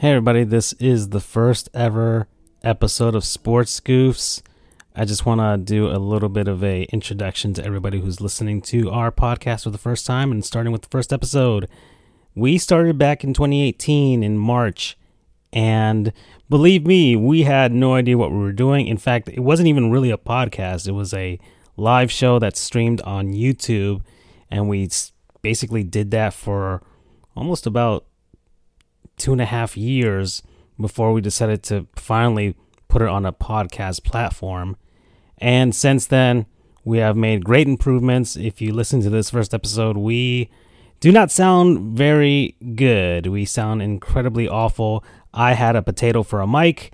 Hey, everybody, this is the first ever episode of Sports Goofs. I just want to do a little bit of a introduction to everybody who's listening to our podcast for the first time and starting with the first episode. We started back in 2018 in March, and believe me, we had no idea what we were doing. In fact, it wasn't even really a podcast, it was a live show that streamed on YouTube, and we basically did that for almost about two and a half years before we decided to finally put it on a podcast platform. And since then, we have made great improvements. If you listen to this first episode, we do not sound very good. We sound incredibly awful. I had a potato for a mic,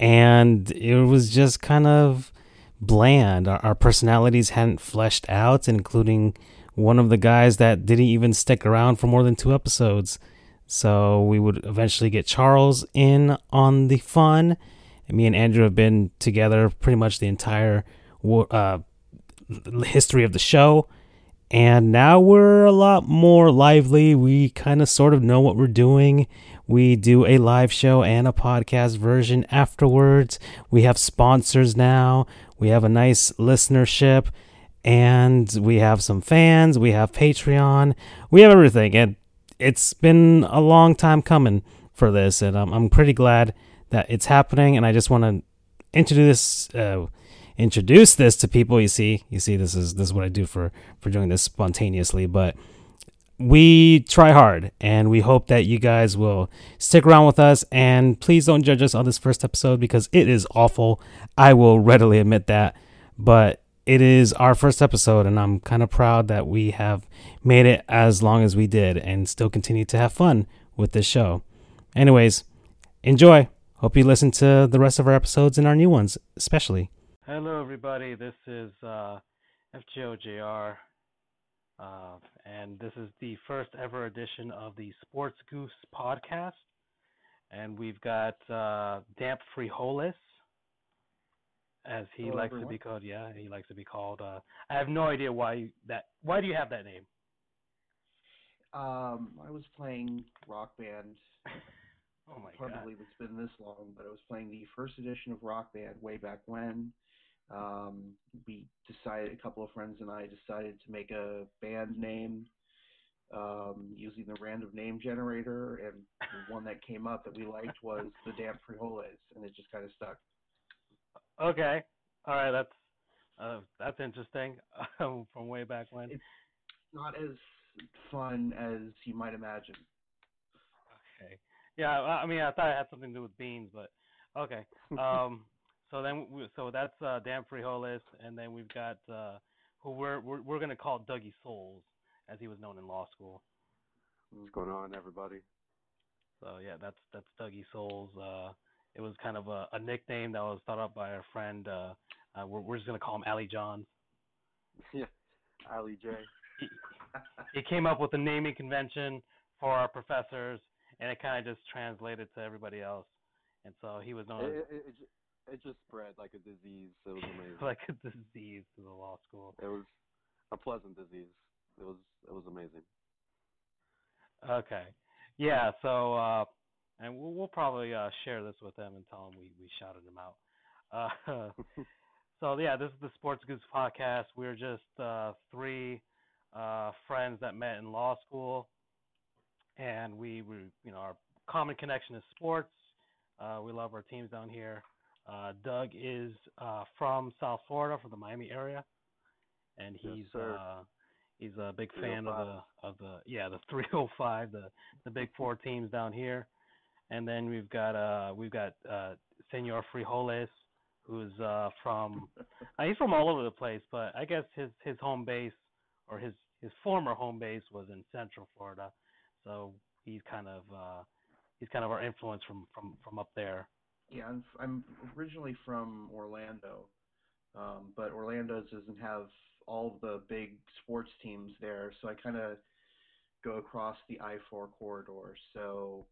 and it was just kind of bland. Our, our personalities hadn't fleshed out, including one of the guys that didn't even stick around for more than two episodes. So we would eventually get Charles in on the fun. And me and Andrew have been together pretty much the entire uh, history of the show. And now we're a lot more lively. We kind of sort of know what we're doing. We do a live show and a podcast version afterwards. We have sponsors now. We have a nice listenership. And we have some fans. We have Patreon. We have everything. And it's been a long time coming for this, and I'm I'm pretty glad that it's happening. And I just want to introduce uh, introduce this to people. You see, you see, this is this is what I do for for doing this spontaneously, but we try hard and we hope that you guys will stick around with us and please don't judge us on this first episode because it is awful. I will readily admit that, but it is our first episode, and I'm kind of proud that we have made it as long as we did and still continue to have fun with this show. Anyways, enjoy. Hope you listen to the rest of our episodes and our new ones, especially. Hello, everybody. This is uh, FGOJR, uh, and this is the first ever edition of the Sports Goofs podcast. And we've got uh, Damp Frijoles as he Hello, likes everyone. to be called. Yeah, he likes to be called. Uh, I have no idea why that. Why do you have that name? Um, I was playing Rock Band. oh my god! to believe it's been this long, but I was playing the first edition of Rock Band way back when. Um, we decided, a couple of friends and I decided to make a band name um, using the random name generator, and the one that came up that we liked was the Damp Frijoles, and it just kind of stuck. Okay. All right. That's uh, that's interesting. from way back when. It's not as fun as you might imagine. Okay. Yeah. I mean, I thought it had something to do with beans, but okay. Um. so then, we, so that's uh, Dan Frijoles, and then we've got uh, who we're we're, we're gonna call Dougie Souls, as he was known in law school. What's going on, everybody? So yeah, that's that's Dougie Souls. Uh, it was kind of a, a nickname that was thought up by our friend. Uh, uh, we're, we're just gonna call him Ali John. Yeah, Ali J. He, he came up with a naming convention for our professors, and it kind of just translated to everybody else. And so he was known. It, it, it, it just spread like a disease. It was amazing. like a disease to the law school. It was a pleasant disease. It was it was amazing. Okay. Yeah. So uh, and we'll, we'll probably uh, share this with them and tell them we, we shouted them out. Uh, so yeah, this is the Sports Goofs podcast. We're just uh, three uh, friends that met in law school, and we, we you know our common connection is sports. Uh, we love our teams down here. Uh, Doug is from South Florida, from the Miami area, and he's yes, he's a big fan of the of the yeah the 305 the the big four teams down here and then we've got uh we've got uh Senor Frijoles, who's uh from uh, he's from all over the place, but I guess his his home base or his his former home base was in Central Florida, so he's kind of uh he's kind of our influence from from from up there. Yeah, I'm I'm originally from Orlando, um, but Orlando doesn't have all the big sports teams there, so I kind of go across the I-4 corridor. So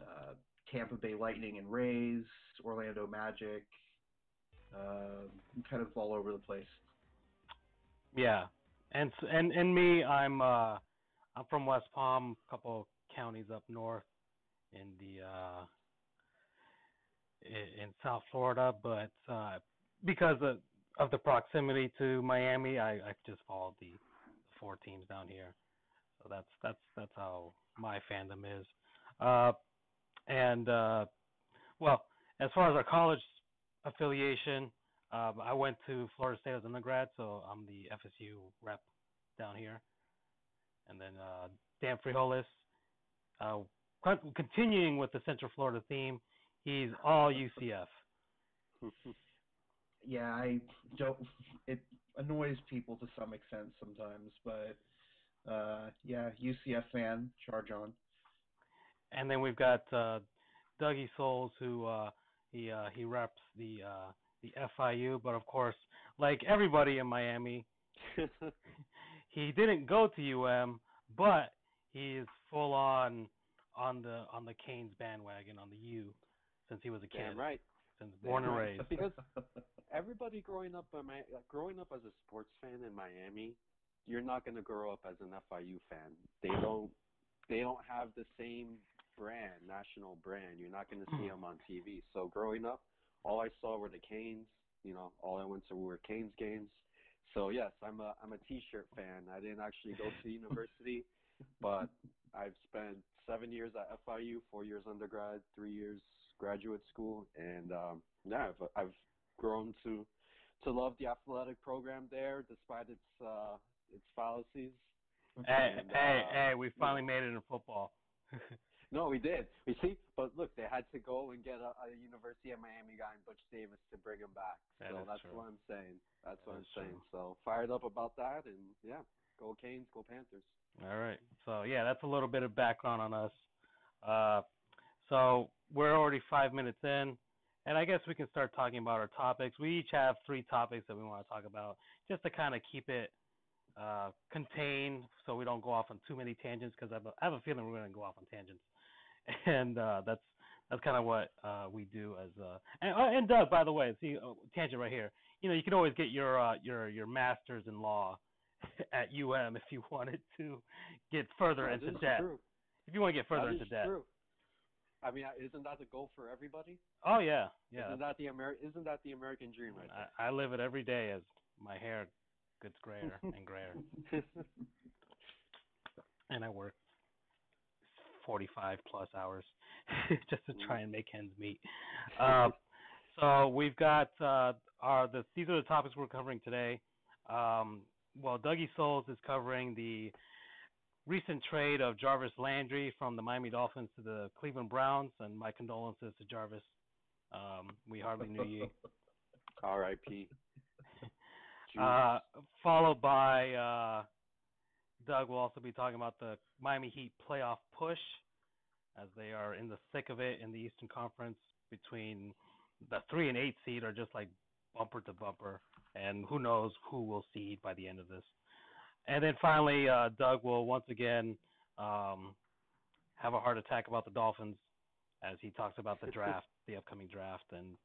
uh, Tampa Bay Lightning and Rays, Orlando Magic, uh, kind of all over the place. Yeah, and and and me, I'm uh, I'm from West Palm, a couple counties up north in the uh, in, South Florida, but uh, because of, of the proximity to Miami, I, I just followed the, the four teams down here. So that's that's that's how my fandom is. Uh, and uh, well, as far as our college affiliation, um, I went to Florida State as an undergrad, so I'm the FSU rep down here. And then uh, Dan Frijoles, uh, continuing with the Central Florida theme, he's all UCF. yeah, I don't. It annoys people to some extent sometimes, but uh, yeah, UCF fan, charge on. And then we've got uh, Dougie Souls, who uh, he uh, he reps the uh, the FIU, but of course, like everybody in Miami, he didn't go to UM, but he is full on on the on the Canes bandwagon on the U since he was a kid. Damn right. Since born Damn and right. raised. Because everybody growing up, in Mi- like, growing up as a sports fan in Miami, you're not going to grow up as an FIU fan. They don't. They don't have the same brand, national brand. You're not going to see them on TV. So growing up, all I saw were the Canes. You know, all I went to were Canes games. So yes, I'm a I'm a T-shirt fan. I didn't actually go to university, but I've spent seven years at FIU, four years undergrad, three years graduate school, and um, yeah, I've, I've grown to to love the athletic program there, despite its uh, its fallacies. Hey, And, hey, uh, hey, we finally made it in football. No, we did. We see, but look, they had to go and get a, a University of Miami guy, Butch Davis, to bring him back. So is that's true. what I'm saying. That's That what I'm saying. true. So fired up about that, and yeah, go Canes, go Panthers. All right. So yeah, that's a little bit of background on us. Uh, so we're already five minutes in, and I guess we can start talking about our topics. We each have three topics that we want to talk about, just to kind of keep it uh, contained, so we don't go off on too many tangents. Because I, have a feeling we're going to go off on tangents, and uh, that's that's kind of what uh, we do as. Uh, and, uh, and Doug, by the way, see uh, tangent right here. You know, you can always get your uh, your your master's in law at UM if you wanted to get further into debt. True. If you want to get further that into debt. true. I mean, isn't that the goal for everybody? Oh yeah, yeah. Isn't that the Amer- Isn't that the American dream right I, I live it every day as my hair gets grayer and grayer, and I work 45 plus hours just to try and make ends meet. Um, so we've got uh, our the these are the topics we're covering today. Um, well, Dougie Souls is covering the recent trade of Jarvis Landry from the Miami Dolphins to the Cleveland Browns, and my condolences to Jarvis. Um, we hardly knew you. R.I.P. Uh, followed by uh, Doug will also be talking about the Miami Heat playoff push, as they are in the thick of it in the Eastern Conference. Between the three and eight seed are just like bumper to bumper, and who knows who will seed by the end of this. And then finally, uh, Doug will once again um, have a heart attack about the Dolphins as he talks about the draft, the upcoming draft, and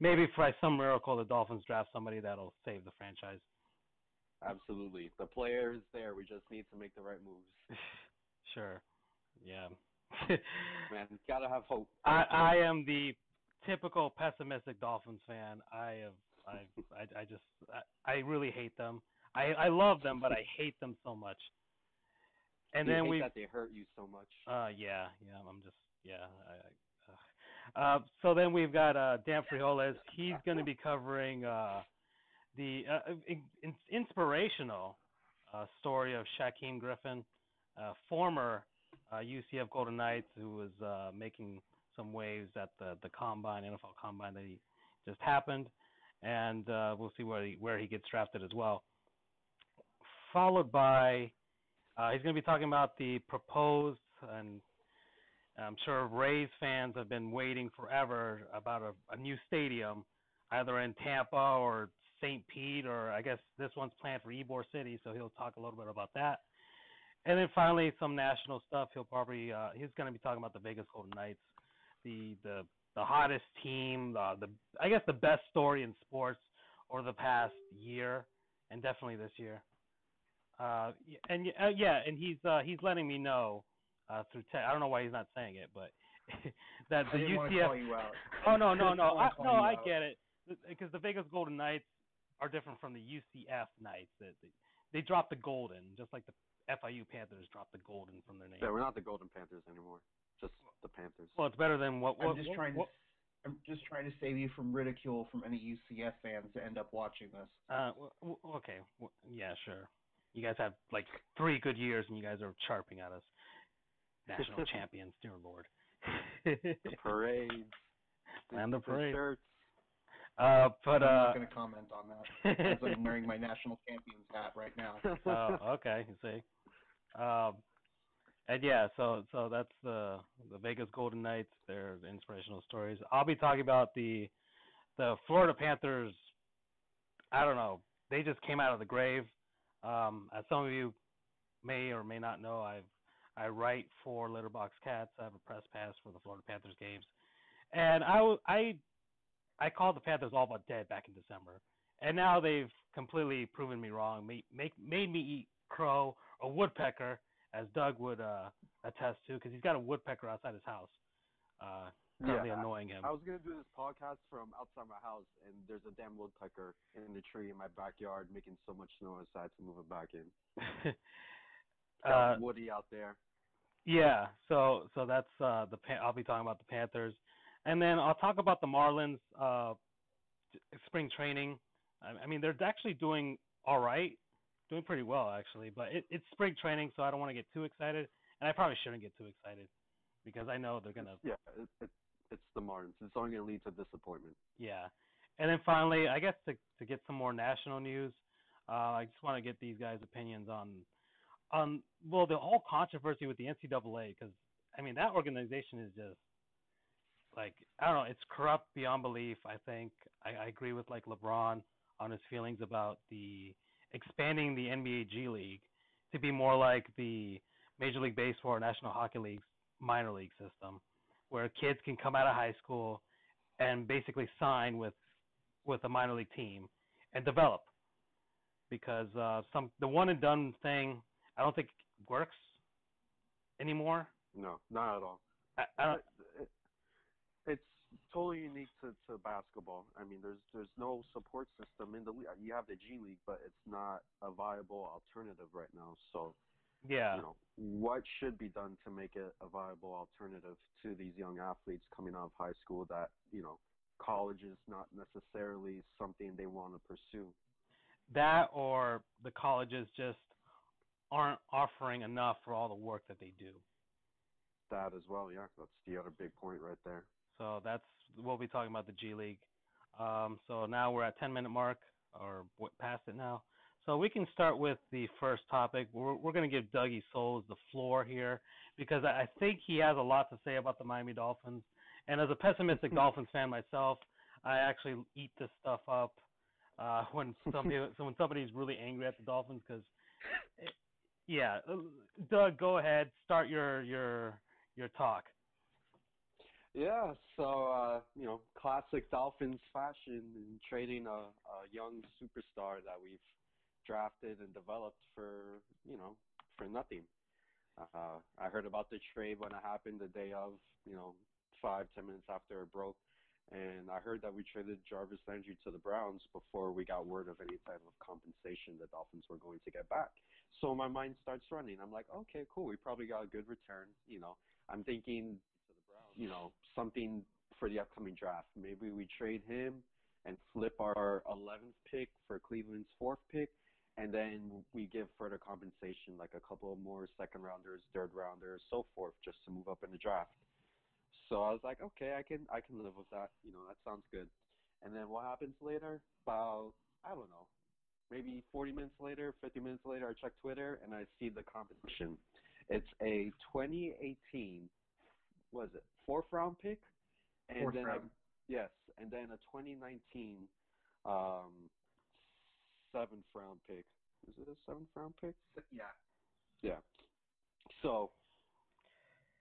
maybe by some miracle the Dolphins draft somebody that'll save the franchise. Absolutely. The player is there. We just need to make the right moves. Sure. Yeah. Man, gotta have hope. I I am the typical pessimistic Dolphins fan. I have I I, I just I, I really hate them. I I love them, but I hate them so much. And You then we that they hurt you so much. uh yeah yeah I'm just yeah I, I uh, uh so then we've got uh Dan Frijoles. He's going to be covering uh the uh, in, in, inspirational uh story of Shaquem Griffin, uh former uh UCF Golden Knights who was uh making some waves at the the combine NFL combine that he just happened and uh we'll see where he where he gets drafted as well. Followed by uh, he's going to be talking about the proposed, and I'm sure Rays fans have been waiting forever about a, a new stadium, either in Tampa or St. Pete, or I guess this one's planned for Ybor City, so he'll talk a little bit about that. And then finally, some national stuff. He'll probably uh, he's going to be talking about the Vegas Golden Knights, the the the hottest team, uh, the I guess the best story in sports over the past year, and definitely this year. Uh, and uh, yeah, and he's uh, he's letting me know uh, through text. I don't know why he's not saying it, but that the didn't want to UCF. call you out. Oh no no no I, no I get it because the Vegas Golden Knights are different from the UCF Knights. That they, they dropped the golden just like the FIU Panthers dropped the golden from their name. Yeah, we're not the Golden Panthers anymore. Just the Panthers. Well, it's better than what. I'm just what- trying to. what- I'm just trying to save you from ridicule from any UCF fans that end up watching this. Uh, w- w- okay. W- yeah, sure. You guys have like three good years, and you guys are chirping at us. National champions, dear lord. The parades. And the parade. shirts. Uh, but I'm uh. not going to comment on that as I'm wearing my national champions hat right now. oh, okay. You see. Um, and yeah, so so that's the the Vegas Golden Knights. Their inspirational stories. I'll be talking about the the Florida Panthers. I don't know. They just came out of the grave. Um, as some of you may or may not know, I've I write for Litterbox Cats. I have a press pass for the Florida Panthers games, and I I I called the Panthers all but dead back in December, and now they've completely proven me wrong. Made make made me eat crow or woodpecker, as Doug would uh, attest to, because he's got a woodpecker outside his house, uh, currently Yeah, annoying him. I was gonna do this podcast from outside my house, and there's a damn woodpecker in the tree in my backyard making so much noise I had to move it back in. uh, Woody out there. Yeah, so so that's uh the I'll be talking about the Panthers, and then I'll talk about the Marlins uh spring training. I, mean they're actually doing all right, doing pretty well actually, but it, it's spring training, so I don't want to get too excited, and I probably shouldn't get too excited because I know they're gonna Yeah, it, it, it's the Marlins. It's only gonna lead to disappointment. yeah, and then finally I guess to to get some more national news, uh, I just want to get these guys' opinions on on well the whole controversy with the NCAA because I mean that organization is just like I don't know it's corrupt beyond belief. I think I, I agree with like LeBron on his feelings about the expanding the NBA G League to be more like the Major League Baseball or National Hockey League's minor league system, where kids can come out of high school and basically sign with with a minor league team and develop because uh, some the one and done thing I don't think works anymore. No, not at all. I, I don't. It- it's totally unique to, to basketball. I mean, there's there's no support system in the league. You have the G League, but it's not a viable alternative right now. So, Yeah, you know, what should be done to make it a viable alternative to these young athletes coming out of high school that you know college is not necessarily something they want to pursue. that or the colleges just aren't offering enough for all the work that they do. That as well, yeah, that's the other big point right there. So that's we'll be talking about the G League. Um, so now we're at 10 minute mark or past it now. So we can start with the first topic. We're, we're going to give Dougie Souls the floor here because I think he has a lot to say about the Miami Dolphins. And as a pessimistic Dolphins fan myself, I actually eat this stuff up uh, when somebody so when somebody's really angry at the Dolphins because, yeah, uh, Doug, go ahead, start your your your talk. Yeah, so uh, you know, classic Dolphins fashion in trading a, a young superstar that we've drafted and developed for you know for nothing. Uh, I heard about the trade when it happened the day of, you know, five ten minutes after it broke, and I heard that we traded Jarvis Landry to the Browns before we got word of any type of compensation the Dolphins were going to get back. So my mind starts running. I'm like, okay, cool. We probably got a good return. You know, I'm thinking you know, something for the upcoming draft. Maybe we trade him and flip our 11th pick for Cleveland's fourth pick, and then we give further compensation, like a couple more second rounders, third rounders, so forth, just to move up in the draft. So I was like, okay, I can I can live with that. You know, that sounds good. And then what happens later? About I don't know, maybe 40 minutes later, 50 minutes later, I check Twitter and I see the competition. It's a 2018, what is it, fourth round pick, and Fourth then round. Yes, and then a 2019 um, seventh round pick. Is it a seventh round pick? Yeah. Yeah. So,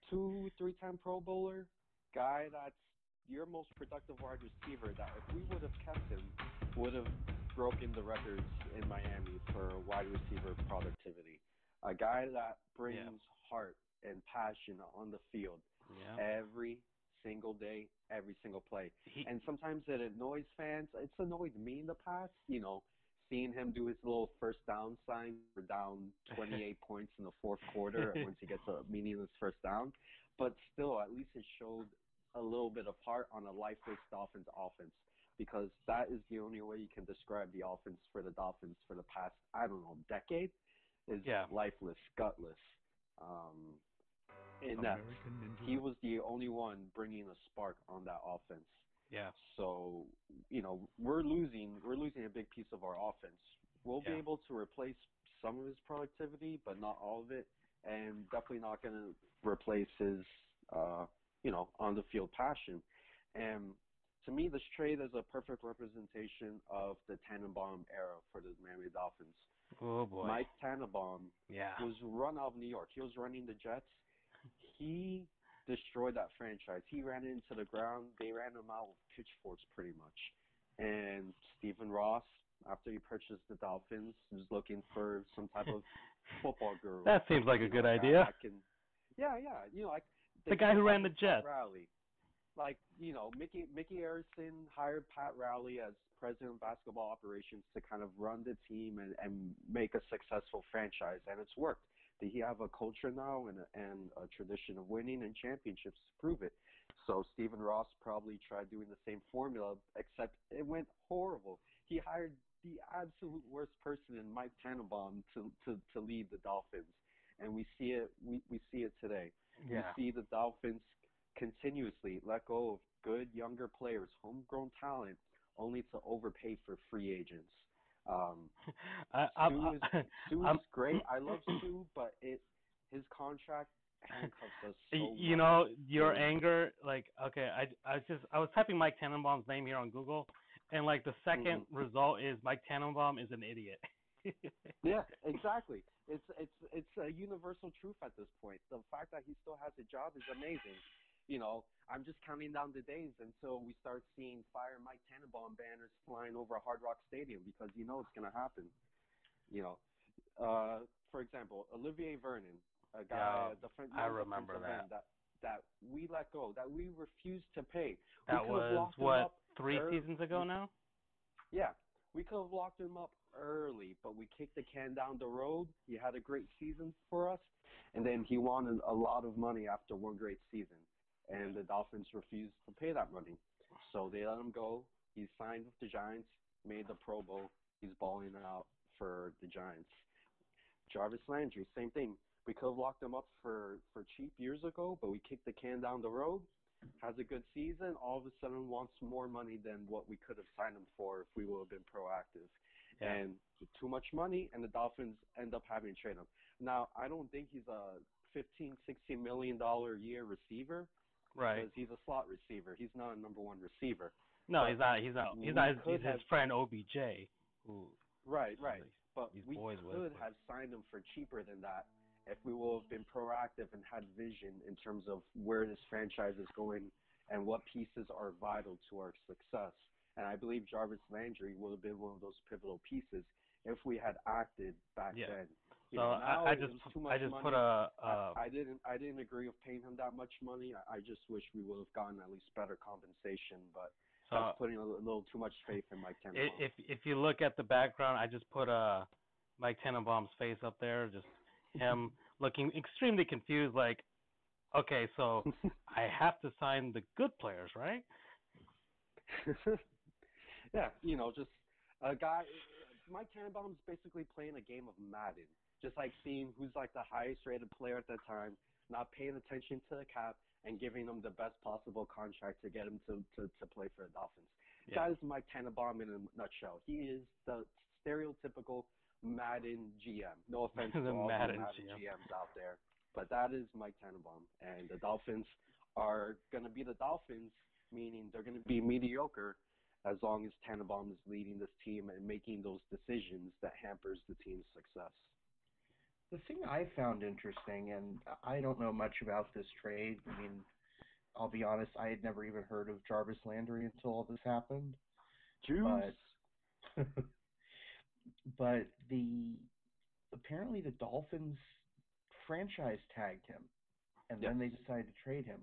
two, three time Pro Bowler, guy that's your most productive wide receiver that if we would have kept him, would have broken the records in Miami for wide receiver productivity. A guy that brings heart and passion on the field. Yeah. every single day, every single play. He, And sometimes it annoys fans. It's annoyed me in the past, you know, seeing him do his little first down sign for down 28 points in the fourth quarter once he gets a meaningless first down. But still, at least it showed a little bit of heart on a lifeless Dolphins offense because that is the only way you can describe the offense for the Dolphins for the past, I don't know, decade is Yeah. lifeless, gutless. Um, in that he was the only one bringing a spark on that offense. yeah. So, you know, we're losing we're losing a big piece of our offense. We'll Yeah. be able to replace some of his productivity, but not all of it, and definitely not going to replace his uh, you know, on the field passion. And to me, this trade is a perfect representation of the Tannenbaum era for the Miami Dolphins. Oh boy. Mike Tannenbaum yeah. was run out of New York. He was running the Jets. He destroyed that franchise. He ran it into the ground. They ran him out with pitchforks pretty much. And Stephen Ross, after he purchased the Dolphins, was looking for some type of football guru. That seems like a You know, good idea. that can- yeah, yeah. You know, like The guy who ran the Jets. Riley. Like you know, Mickey Micky Arison hired Pat Riley as president of basketball operations to kind of run the team and, and make a successful franchise, and it's worked. Did he have a culture now and a, and a tradition of winning and championships to prove it? So Stephen Ross probably tried doing the same formula, except it went horrible. He hired the absolute worst person in Mike Tannenbaum to to to lead the Dolphins, and we see it we we see it today. Yeah. We see the Dolphins continuously let go of good younger players, homegrown talent, only to overpay for free agents. Um, I, I'm, Suh is- Suh's I'm- great. I love Suh, but it his contract handcuffs us so you much. know your Yeah. anger like okay i i was just i was typing mike tannenbaum's name here on google and like the 2nd Mm-hmm. result is mike tannenbaum is an idiot Yeah, exactly. It's it's it's a universal truth at this point. The fact that he still has a job is amazing. You know, I'm just counting down the days until we start seeing fire Mike Tannenbaum banners flying over a Hard Rock Stadium because you know it's gonna happen. You know, uh, for example, Olivier Vernon, a guy, Yeah, a defen- I remember that. that that we let go, that we refused to pay. that was what three early. seasons ago now Yeah, we could have locked him up early, but we kicked the can down the road. He had a great season for us, and then he wanted a lot of money after one great season, and the Dolphins refused to pay that money. So they let him go. He signed with the Giants, made the Pro Bowl. He's balling out for the Giants. Jarvis Landry, same thing. We could have locked him up for for cheap years ago, but we kicked the can down the road. Has a good season. All of a sudden, wants more money than what we could have signed him for if we would have been proactive. Yeah. And too much money, and the Dolphins end up having to trade him. Now, I don't think he's a 15, 16 million dollar a year receiver right because he's a slot receiver. He's not a number one receiver. no but he's not he's not he's not his, he's his friend obj who Right, right. But we with, could but- have signed him for cheaper than that if we would have been proactive and had vision in terms of where this franchise is going and what pieces are vital to our success. And I believe Jarvis Landry would have been one of those pivotal pieces if we had acted back Yeah. then. So I, I just I just money. put a I, uh I didn't I didn't agree with paying him that much money. I, I just wish we would have gotten at least better compensation, but so that's putting a little, too much faith in Mike Tannenbaum. if if you look at the background I just put uh Mike Tannenbaum's face up there just him looking extremely confused like okay so I have to sign the good players right yeah, you know, just a guy. Mike Tannenbaum's basically playing a game of Madden, just like seeing who's like the highest rated player at the time, not paying attention to the cap, and giving them the best possible contract to get him to to, to play for the Dolphins. Yeah. That is Mike Tannenbaum in a nutshell. He is the stereotypical Madden GM. No offense to all Madden the Madden GM. GMs out there, but that is Mike Tannenbaum, and the Dolphins are going to be the Dolphins, meaning they're going to be mediocre as long as Tannenbaum is leading this team and making those decisions that hampers the team's success. The thing I found interesting, and I don't know much about this trade. I mean, I'll be honest, I had never even heard of Jarvis Landry until all this happened. Juice. But but the apparently the Dolphins franchise tagged him, and Yes. then they decided to trade him.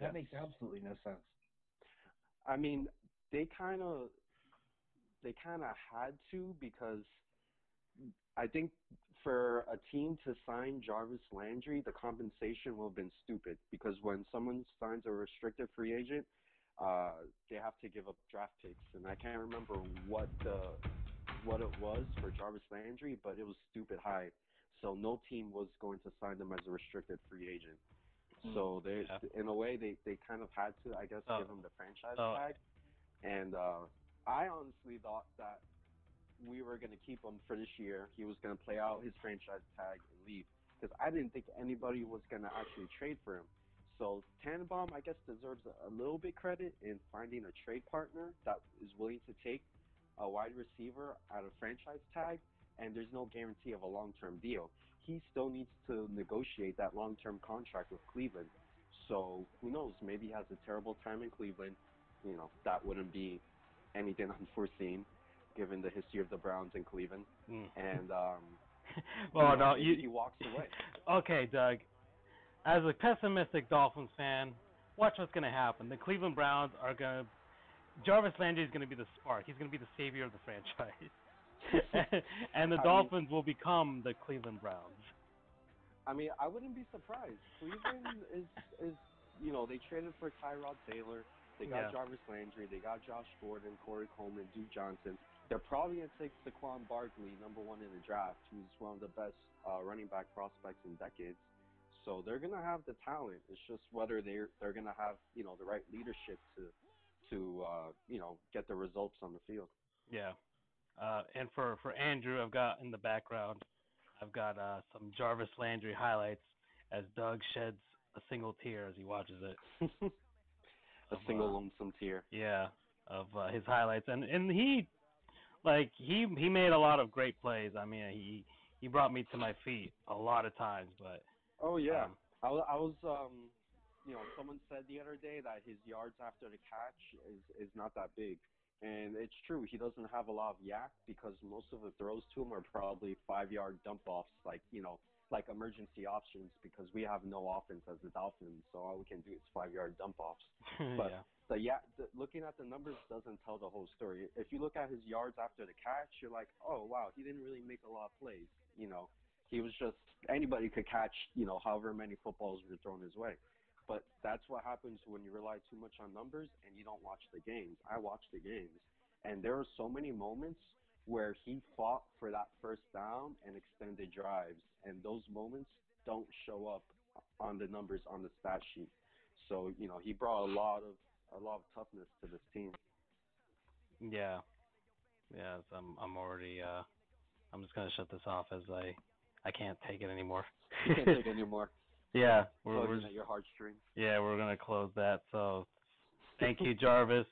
That Yes. makes absolutely no sense. I mean, they kind of they kind of had to because I think for a team to sign Jarvis Landry, the compensation will have been stupid because when someone signs a restricted free agent, uh, they have to give up draft picks, and I can't remember what the what it was for Jarvis Landry, but it was stupid high. So no team was going to sign them as a restricted free agent. So they, Yeah. in a way, they they kind of had to, I guess, Oh. give him the franchise Oh. tag. And uh, I honestly thought that we were going to keep him for this year. He was going to play out his franchise tag and leave because I didn't think anybody was going to actually trade for him. So Tannenbaum, I guess, deserves a, little bit credit in finding a trade partner that is willing to take a wide receiver at a franchise tag, and there's no guarantee of a long-term deal. He still needs to negotiate that long-term contract with Cleveland. So who knows? Maybe he has a terrible time in Cleveland. You know, that wouldn't be anything unforeseen given the history of the Browns in Cleveland. Mm. And um, well, you know, no, you. he walks away. Okay, Doug. As a pessimistic Dolphins fan, watch what's going to happen. The Cleveland Browns are going to. Jarvis Landry is going to be the spark. He's going to be the savior of the franchise. and the I mean- Dolphins will become the Cleveland Browns. I mean, I wouldn't be surprised. Cleveland is is you know they traded for Tyrod Taylor, they got Yeah. Jarvis Landry, they got Josh Gordon, Corey Coleman, Duke Johnson. They're probably gonna take Saquon Barkley, number one in the draft, who's one of the best uh, running back prospects in decades. So they're gonna have the talent. It's just whether they're they're gonna have you know the right leadership to to uh, you know get the results on the field. Yeah. Uh, and for, for Andrew, I've got in the background, I've got uh, some Jarvis Landry highlights as Doug sheds a single tear as he watches it. a Of, single uh, lonesome tear. Yeah, of uh, his highlights, and and he, like he he made a lot of great plays. I mean, he he brought me to my feet a lot of times, but Oh yeah, um, I, I was um, you know, someone said the other day that his yards after the catch is is not that big, and it's true. He doesn't have a lot of YAC because most of the throws to him are probably five yard dump offs, like you know, like emergency options because we have no offense as the Dolphins, so all we can do is five yard dump offs. But- yeah, The yeah, the, looking at the numbers doesn't tell the whole story. If you look at his yards after the catch, you're like, oh wow, he didn't really make a lot of plays. You know, he was just anybody could catch. You know, however many footballs were thrown his way. But that's what happens when you rely too much on numbers and you don't watch the games. I watch the games, and there are so many moments where he fought for that first down and extended drives, and those moments don't show up on the numbers on the stat sheet. So you know, he brought a lot of a lot of toughness to this team. yeah, yeah. so I'm I'm already uh, I'm just gonna shut this off as I I can't take it anymore. You can't take anymore. yeah, we're, we're Tugging at your heartstrings. yeah we're gonna close that. So thank you, Jarvis,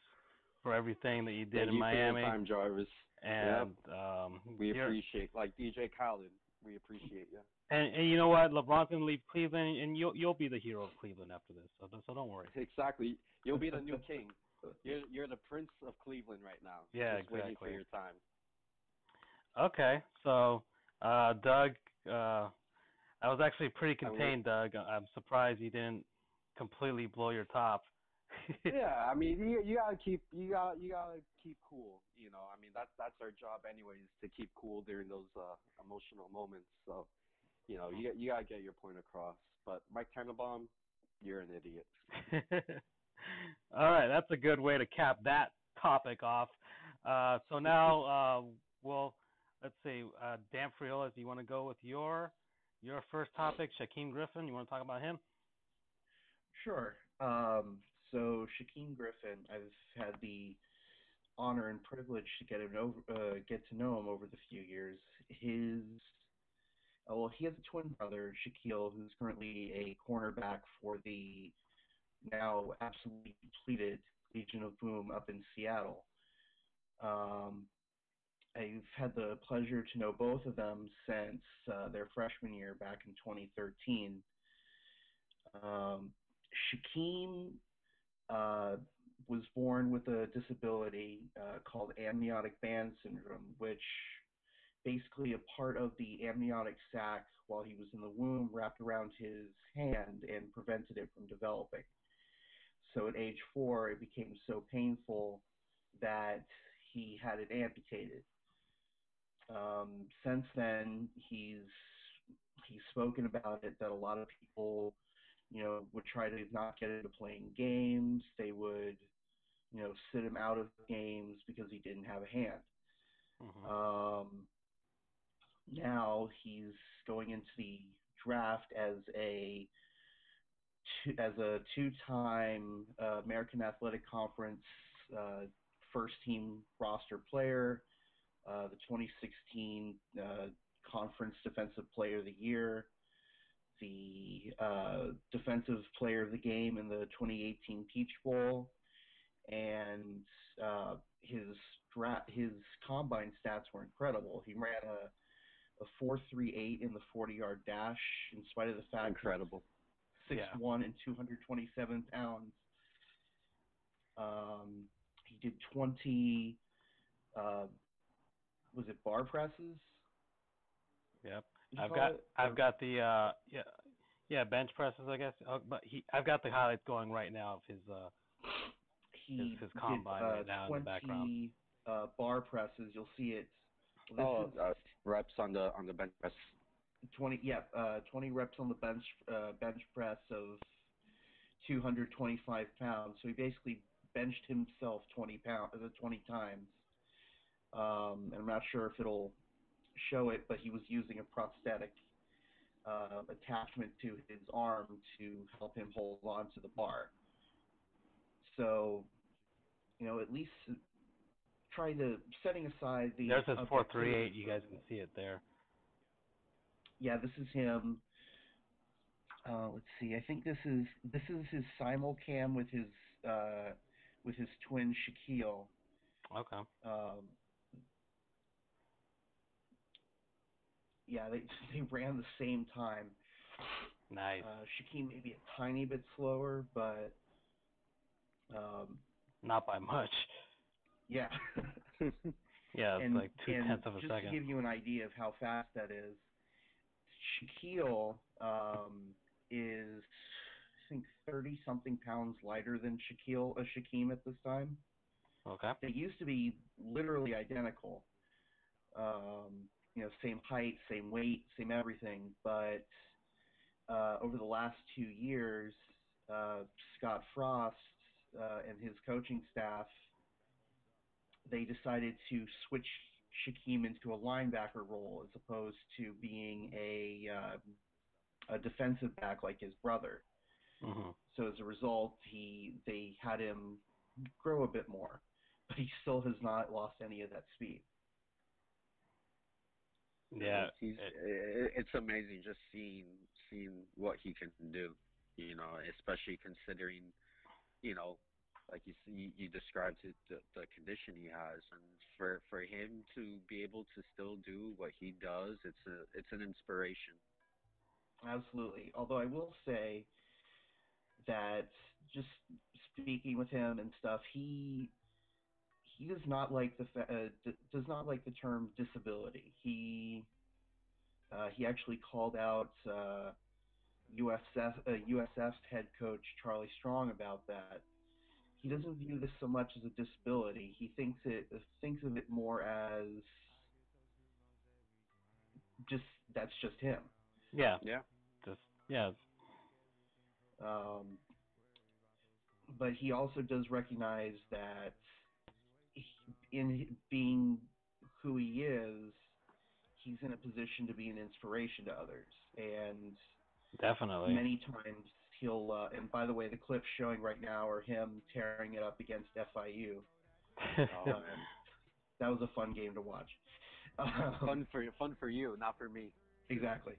for everything that you did Thank in you for your Miami, time, Jarvis. And um, We appreciate, like DJ Khaled, we appreciate you. And, and you know what? LeBron's gonna leave Cleveland, and you'll you'll be the hero of Cleveland after this. So so don't worry. Exactly. You'll be the new king. You're you're the prince of Cleveland right now. Yeah, Just waiting for exactly. your time. Okay, so uh, Doug, uh, I was actually pretty contained, Doug. I'm surprised you didn't completely blow your top. Yeah, I mean, you you gotta keep you got you gotta keep cool. You know, I mean that's that's our job anyways to keep cool during those uh, emotional moments. So, you know, you you gotta get your point across. But Mike Tannenbaum, you're an idiot. All right, that's a good way to cap that topic off. Uh, so now, uh, well, let's see, uh, Dan Friola, do you want to go with your your first topic, Shaquem Griffin? You want to talk about him? Sure. Um, so Shaquem Griffin, I've had the honor and privilege to get him over, uh, get to know him over the few years. His uh, well, he has a twin brother, Shaquille, who's currently a cornerback for the now absolutely depleted Legion of Boom up in Seattle. Um, I've had the pleasure to know both of them since uh, their freshman year back in 2013. Um, Shaquem uh, was born with a disability uh, called amniotic band syndrome, which basically a part of the amniotic sac while he was in the womb wrapped around his hand and prevented it from developing. so at age four, it became so painful that he had it amputated. Um, since then, he's he's spoken about it that a lot of people, you know, would try to not get into playing games. They would, you know, sit him out of games because he didn't have a hand. Mhm. Um, now he's going into the draft as a two, as a two-time uh, American Athletic Conference uh, first-team roster player, uh, the 2016 uh, Conference Defensive Player of the Year, the uh, Defensive Player of the Game in the 2018 Peach Bowl, and uh, his dra- his combine stats were incredible. He ran a a 4.38 in the 40 yard dash, in spite of the fact Incredible. six Yeah. one and 227 pounds. Um, he did 20. Uh, was it bar presses? Yep. Did you I've got it? I've got the uh yeah yeah bench presses I guess oh, but he I've got the highlights going right now of his uh he his did, combine uh, right now in the background. Uh, bar presses. You'll see it. This Oh, is uh, reps on the on the bench press. 20. Yeah, uh, 20 reps on the bench uh, bench press of 225 pounds. So he basically benched himself 20 pound, uh, 20 times. Um, and I'm not sure if it'll show it, but he was using a prosthetic uh, attachment to his arm to help him hold on to the bar. So, you know, at least trying to setting aside the There's his four three eight, you guys can see it there. yeah, this is him. Uh, let's see. I think this is this is his simulcam with his uh, with his twin Shaquille. Okay. Um, yeah, they they ran the same time. Nice. Uh, Shaquille maybe a tiny bit slower, but um, Not by much. yeah. Yeah, and, like two tenths of a just second. to give you an idea of how fast that is, Shaquille um, is I think thirty something pounds lighter than Shaquille uh, Shaquem at this time. Okay. They used to be literally identical. Um, you know, same height, same weight, same everything. But uh, over the last two years, uh, Scott Frost uh, and his coaching staff, they decided to switch Shaquem into a linebacker role as opposed to being a uh, a defensive back like his brother. hmm So as a result, he they had him grow a bit more, but he still has not lost any of that speed. Yeah. he's it- it's amazing just seeing seeing what he can do. You know, especially considering, you know, like you see, you described it, the the condition he has, and for for him to be able to still do what he does, it's a it's an inspiration. Absolutely. Although I will say that just speaking with him and stuff, he he does not like the fa- uh, d- does not like the term disability. He uh, he actually called out uh, USF uh, USF's head coach Charlie Strong about that. He doesn't view this so much as a disability. He thinks it thinks of it more as just that's just him. Yeah. Yeah. Just yeah. Um, but he also does recognize that he- in being who he is, he's in a position to be an inspiration to others. And Definitely. many times he'll, uh, and by the way, the clips showing right now are him tearing it up against FIU. Uh, that was a fun game to watch. fun for fun for you, not for me. Exactly.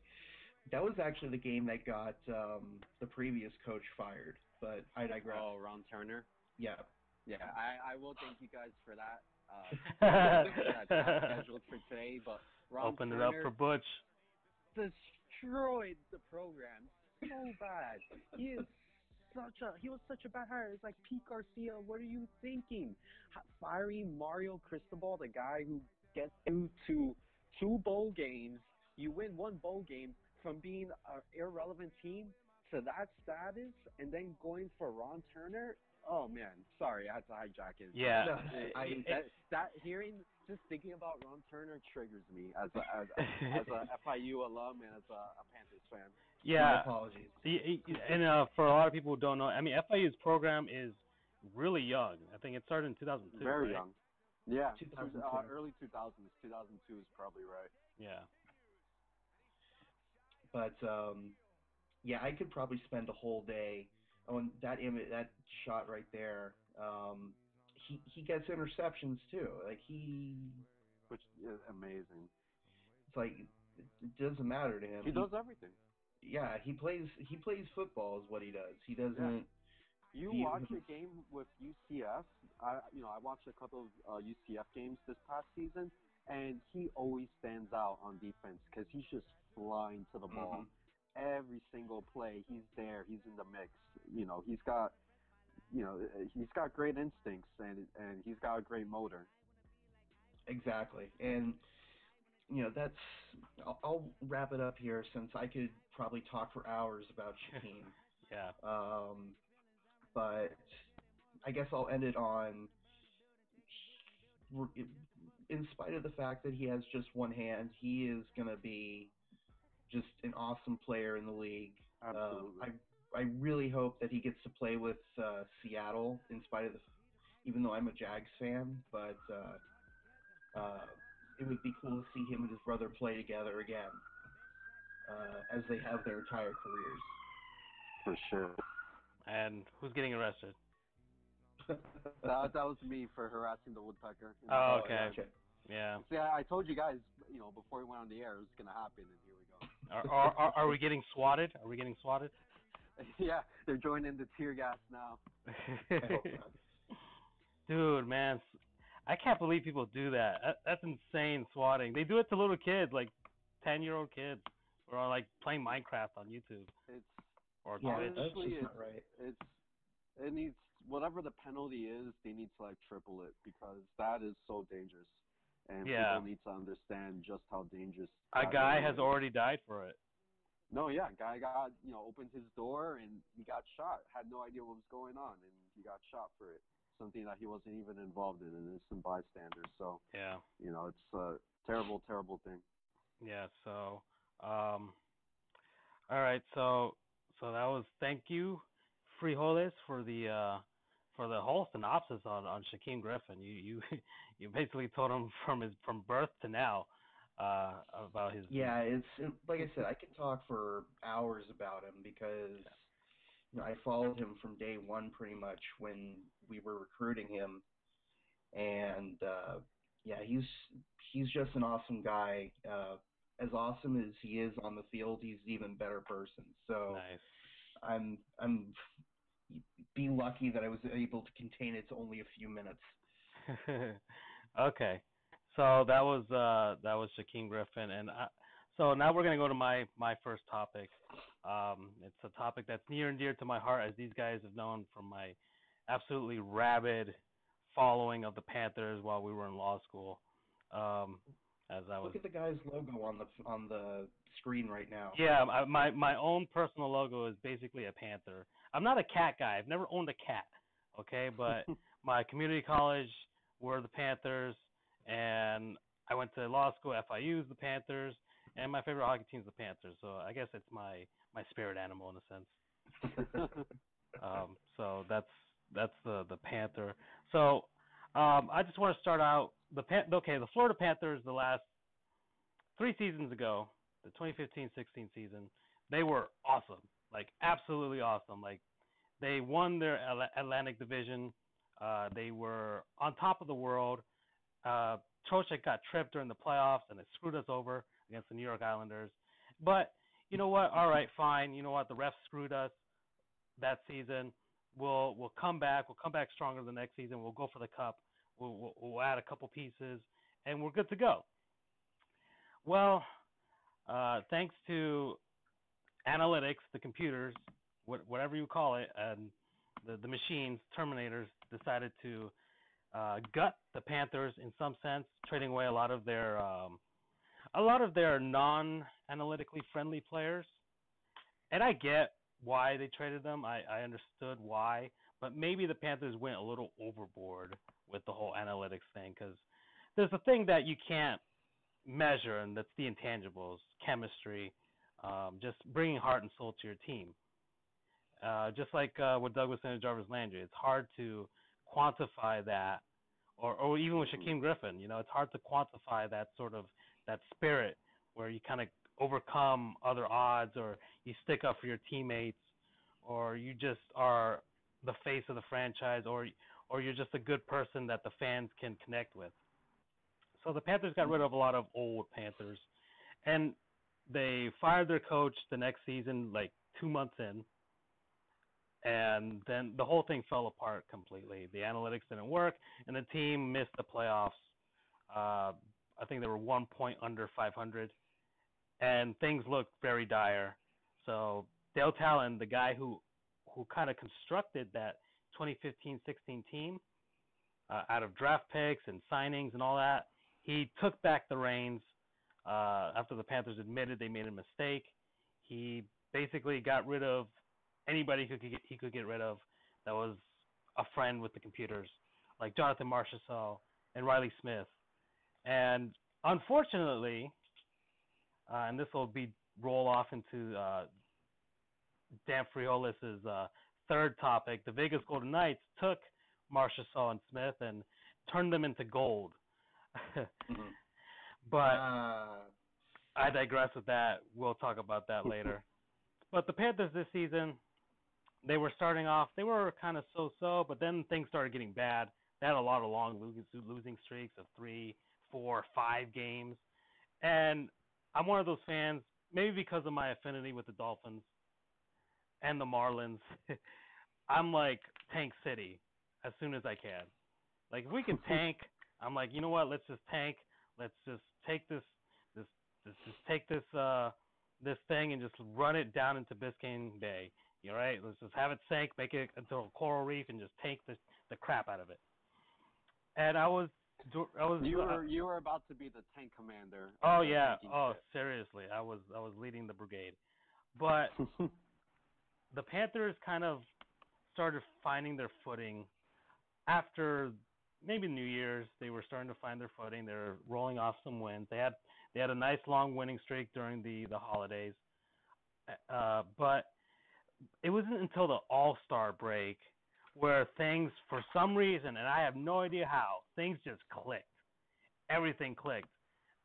That was actually the game that got um, the previous coach fired, but I digress. Oh, Ron Turner. Yeah. Yeah, I, I will thank you guys for that. Uh, that's not scheduled for today, but Ron Open it up for Butch. destroyed the program so bad. He is such a he was such a bad hire. It's like Pete Garcia. What are you thinking? Firing Mario Cristobal, the guy who gets you to two bowl games. You win one bowl game from being an irrelevant team to that status and then going for Ron Turner. Oh man, sorry, I had to hijack it. Yeah. No, It- I- it- that, that hearing, just thinking about Ron Turner triggers me as a as, as a FIU alum and as a, a Panthers fan. My yeah. apologies. Y- y- And uh, for a lot of people who don't know, I mean, FIU's program is really young. I think it started in 2002. Very right? young. Yeah, 2002. uh, early 2000s. 2002 is probably right. Yeah. But um, yeah, I could probably spend a whole day on that image, that shot right there. Um, he he gets interceptions too. Like he, Which is amazing. it's like it, doesn't matter to him. He does everything. Yeah, he plays he plays football is what he does. He doesn't. You He- watch a game with UCF. I, you know, I watched a couple of uh, UCF games this past season, and he always stands out on defense because he's just flying to the ball. Mhm. Every single play, he's there. He's in the mix. You know, he's got, you know, uh, he's got great instincts and and he's got a great motor. Exactly, and you know that's. I'll, I'll wrap it up here since I could probably talk for hours about Shaquem. Yeah. Um, but I guess I'll end it on. In spite of the fact that he has just one hand, he is going to be just an awesome player in the league. Absolutely. Uh, I I really hope that he gets to play with uh, Seattle, in spite of the, even though I'm a Jags fan, but uh, uh, it would be cool to see him and his brother play together again, uh, as they have their entire careers. For sure. And who's getting arrested? That, that was me for harassing the woodpecker. Oh, okay. Yeah. See, I, I told you guys, you know, before we went on the air, it was gonna happen, and here we go. Are, are, are, are we getting swatted? Are we getting swatted? yeah, they're joining the tear gas now. I hope not. Dude, man, s- I can't believe people do that. that. That's insane swatting. They do it to little kids, like ten-year-old kids, who are like playing Minecraft on YouTube It's or Yeah, Twitch. that's Honestly, just not right. it's it needs whatever the penalty is, they need to like triple it because that is so dangerous, and Yeah. people need to understand just how dangerous. A guy has already died for it. No, yeah, guy got you know opened his door and he got shot. Had no idea what was going on, and he got shot for it. Something that he wasn't even involved in, an innocent bystander. So Yeah. you know, it's a terrible, terrible thing. Yeah. So, um, all right. So, so that was thank you, Frijoles, for the uh, for the whole synopsis on on Shaquem Griffin. You you you basically told him from his from birth to now uh, about his. Yeah, it's like I said, I could talk for hours about him because you know I followed him from day one pretty much when we were recruiting him, and uh, yeah, he's he's just an awesome guy. Uh, as awesome as he is on the field, he's an even better person. So Nice. I'm I'm be lucky that I was able to contain it to only a few minutes. okay, so that was uh, that was Shaquem Griffin, and I, so now we're gonna go to my my first topic. Um, it's a topic that's near and dear to my heart, as these guys have known from my absolutely rabid following of the Panthers while we were in law school. Um, as I was Look at the guy's logo on the on the screen right now. yeah, my my my own personal logo is basically a panther. I'm not a cat guy. I've never owned a cat. Okay, but my community college were the Panthers, and I went to law school. FIU's the Panthers, and my favorite hockey team's the Panthers. So I guess it's my my spirit animal in a sense. Um, so that's that's the the Panther. So um, I just want to start out the Pan- okay the Florida Panthers the last three seasons ago, the 2015-16 season, they were awesome, like absolutely awesome. Like they won their Atla- Atlantic Division. Uh, they were on top of the world. Uh, got tripped during the playoffs and it screwed us over against the New York Islanders. But you know what? All right, fine. You know what? The refs screwed us that season. We'll we'll come back. We'll come back stronger the next season. We'll go for the cup. We'll we'll, we'll add a couple pieces, and we're good to go. Well, uh, thanks to analytics, the computers, what, whatever you call it, and the the machines, Terminators, decided to uh, gut the Panthers in some sense, trading away a lot of their um, a lot of their non-analytically friendly players. And I get why they traded them. I, I understood why, but maybe the Panthers went a little overboard with the whole analytics thing because there's a thing that you can't measure, and that's the intangibles, chemistry, um, just bringing heart and soul to your team. Uh, just like uh, with Douglas and Jarvis Landry, it's hard to quantify that, or or even with Shaquem Griffin, you know, it's hard to quantify that sort of that spirit where you kind of overcome other odds, or you stick up for your teammates, or you just are the face of the franchise, or or you're just a good person that the fans can connect with. So the Panthers got rid of a lot of old Panthers, and they fired their coach the next season, like two months in, and then the whole thing fell apart completely. The analytics didn't work, and the team missed the playoffs. Uh, I think they were one point under 500, and things looked very dire. So Dale Tallon, the guy who who kind of constructed that 2015-16 team uh, out of draft picks and signings and all that, he took back the reins uh, after the Panthers admitted they made a mistake. He basically got rid of anybody who could get, he could get rid of that was a friend with the computers, like Jonathan Marchessault and Reilly Smith. And unfortunately, uh, and this will be roll off into uh, Dan Friolis's uh, third topic. The Vegas Golden Knights took Marchessault and Smith and turned them into gold. Mhm. But Uh, I digress with that. We'll talk about that later. but the Panthers this season, they were starting off, they were kind of so-so, but then things started getting bad. They had a lot of long losing, losing streaks of three, four, five games, and I'm one of those fans. Maybe because of my affinity with the Dolphins and the Marlins, I'm like Tank City as soon as I can. Like if we can tank, I'm like, you know what? Let's just tank. Let's just take this this this just take this uh this thing and just run it down into Biscayne Bay. You all right? Let's just have it sink, make it into a coral reef, and just take the the crap out of it. And I was I was You uh, were you were about to be the tank commander. oh yeah oh ship. seriously I was I was leading the brigade, but the Panthers kind of started finding their footing after maybe New Year's. They were starting to find their footing. They were rolling off some wins. They had they had a nice long winning streak during the the holidays, uh, but it wasn't until the All Star break where things, for some reason, and I have no idea how, things just clicked. Everything clicked.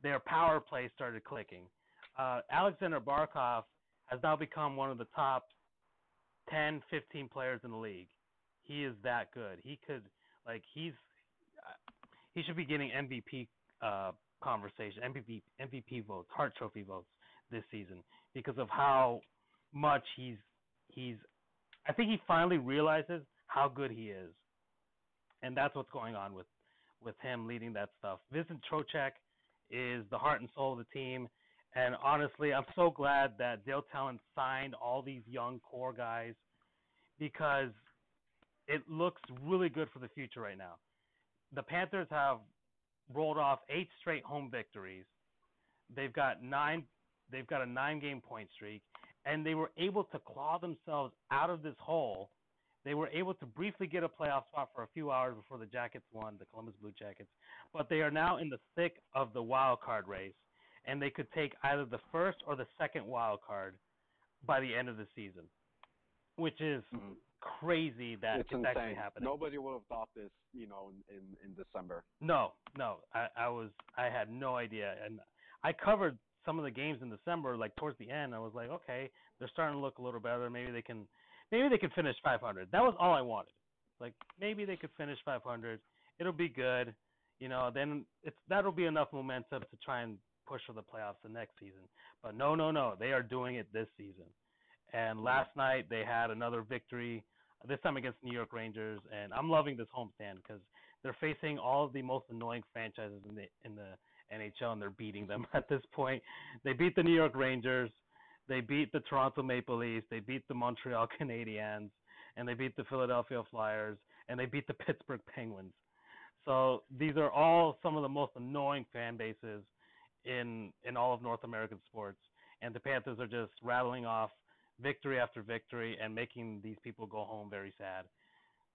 Their power play started clicking. Uh, Aleksander Barkov has now become one of the top 10, 15 players in the league. He is that good. He could, like, he's, he should be getting MVP uh, conversation, MVP, MVP votes, Hart Trophy votes this season because of how much he's, he's, I think he finally realizes how good he is, and that's what's going on with, with him leading that stuff. Vincent Trocheck is the heart and soul of the team. And honestly, I'm so glad that Dale Tallon signed all these young core guys because it looks really good for the future right now. The Panthers have rolled off eight straight home victories. They've got nine they've got a nine game point streak and they were able to claw themselves out of this hole. They were able to briefly get a playoff spot for a few hours before the Jackets won, the Columbus Blue Jackets. But they are now in the thick of the wild card race and they could take either the first or the second wild card by the end of the season, which is Mhm. Crazy that it's it's, actually happening. Nobody would have thought this, you know, in in, in December. No, no, I, I was I had no idea, and I covered some of the games in December, like towards the end. I was like, okay, they're starting to look a little better. Maybe they can, maybe they can finish 500. That was all I wanted. Like maybe they could finish 500. It'll be good, you know. Then it's that'll be enough momentum to try and push for the playoffs the next season. But no, no, no, they are doing it this season. And mm-hmm. last night they had another victory, this time against New York Rangers, and I'm loving this homestand because they're facing all of the most annoying franchises in the in the NHL, and they're beating them at this point. They beat the New York Rangers, they beat the Toronto Maple Leafs, they beat the Montreal Canadiens, and they beat the Philadelphia Flyers, and they beat the Pittsburgh Penguins. So these are all some of the most annoying fan bases in in all of North American sports, and the Panthers are just rattling off victory after victory and making these people go home very sad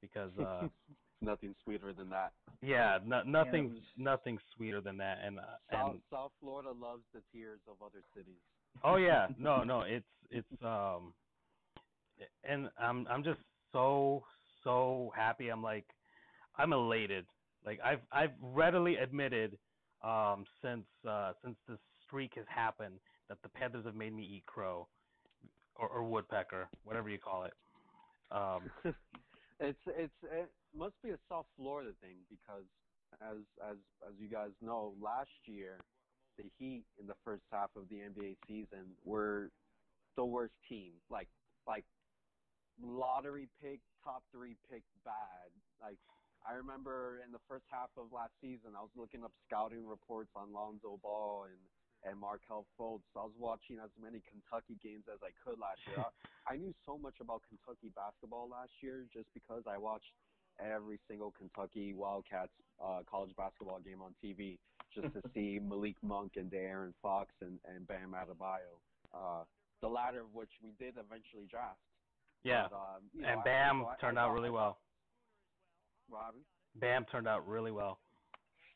because uh Nothing sweeter than that. yeah, no, nothing was- nothing sweeter than that and uh, South and South Florida loves the tears of other cities. oh yeah, no, no, it's it's um and I'm I'm just so so happy. I'm like I'm elated. Like I've I've readily admitted um since uh since this streak has happened that the Panthers have made me eat crow or, or woodpecker, whatever you call it. Um it's it's it must be a South Florida thing because as as as you guys know, last year the Heat in the first half of the NBA season were the worst team. Like like lottery pick, top three pick bad. Like I remember in the first half of last season I was looking up scouting reports on Lonzo Ball and and Markelle Fultz. I was watching as many Kentucky games as I could last year. I, I knew so much about Kentucky basketball last year just because I watched every single Kentucky Wildcats uh, college basketball game on TV just to see Malik Monk and De'Aaron Fox and, and Bam Adebayo. Uh, the latter of which we did eventually draft. yeah. But, um, you know, And I- Bam so I- turned I out really well. Robin? Bam turned out really well.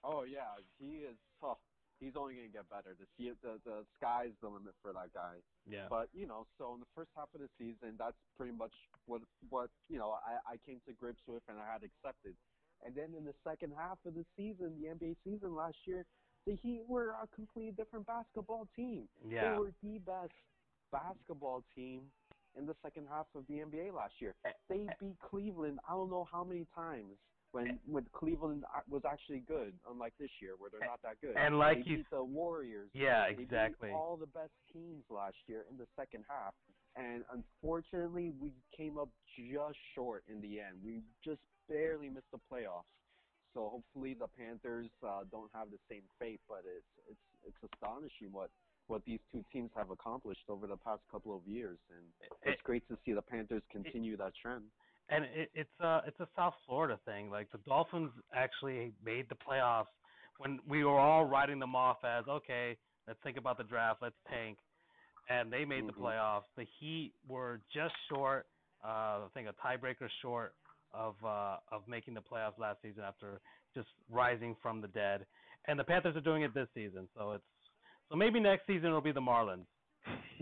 Oh yeah, he is. Oh, he's only gonna get better. The the the sky's the limit for that guy. Yeah. But you know, so in the first half of the season, that's pretty much what what you know I I came to grips with and I had accepted. And then in the second half of the season, the NBA season last year, the Heat were a completely different basketball team. yeah. They were the best basketball team in the second half of the NBA last year. Eh, They beat Cleveland I don't know how many times when when Cleveland was actually good, unlike this year where they're not that good. and like they you- beat the Warriors. yeah, exactly. all the best teams last year in the second half, and unfortunately, we came up just short in the end. We just barely missed the playoffs. So hopefully the Panthers uh, don't have the same fate, but it's it's it's astonishing what what these two teams have accomplished over the past couple of years, and it's great to see the Panthers continue that trend. And it, it's a it's a South Florida thing. Like the Dolphins actually made the playoffs when we were all writing them off as okay, let's think about the draft, let's tank, and they made the Mhm. playoffs. The Heat were just short, uh, I think a tiebreaker short of uh, of making the playoffs last season after just rising from the dead, and the Panthers are doing it this season. So it's so maybe next season it'll be the Marlins.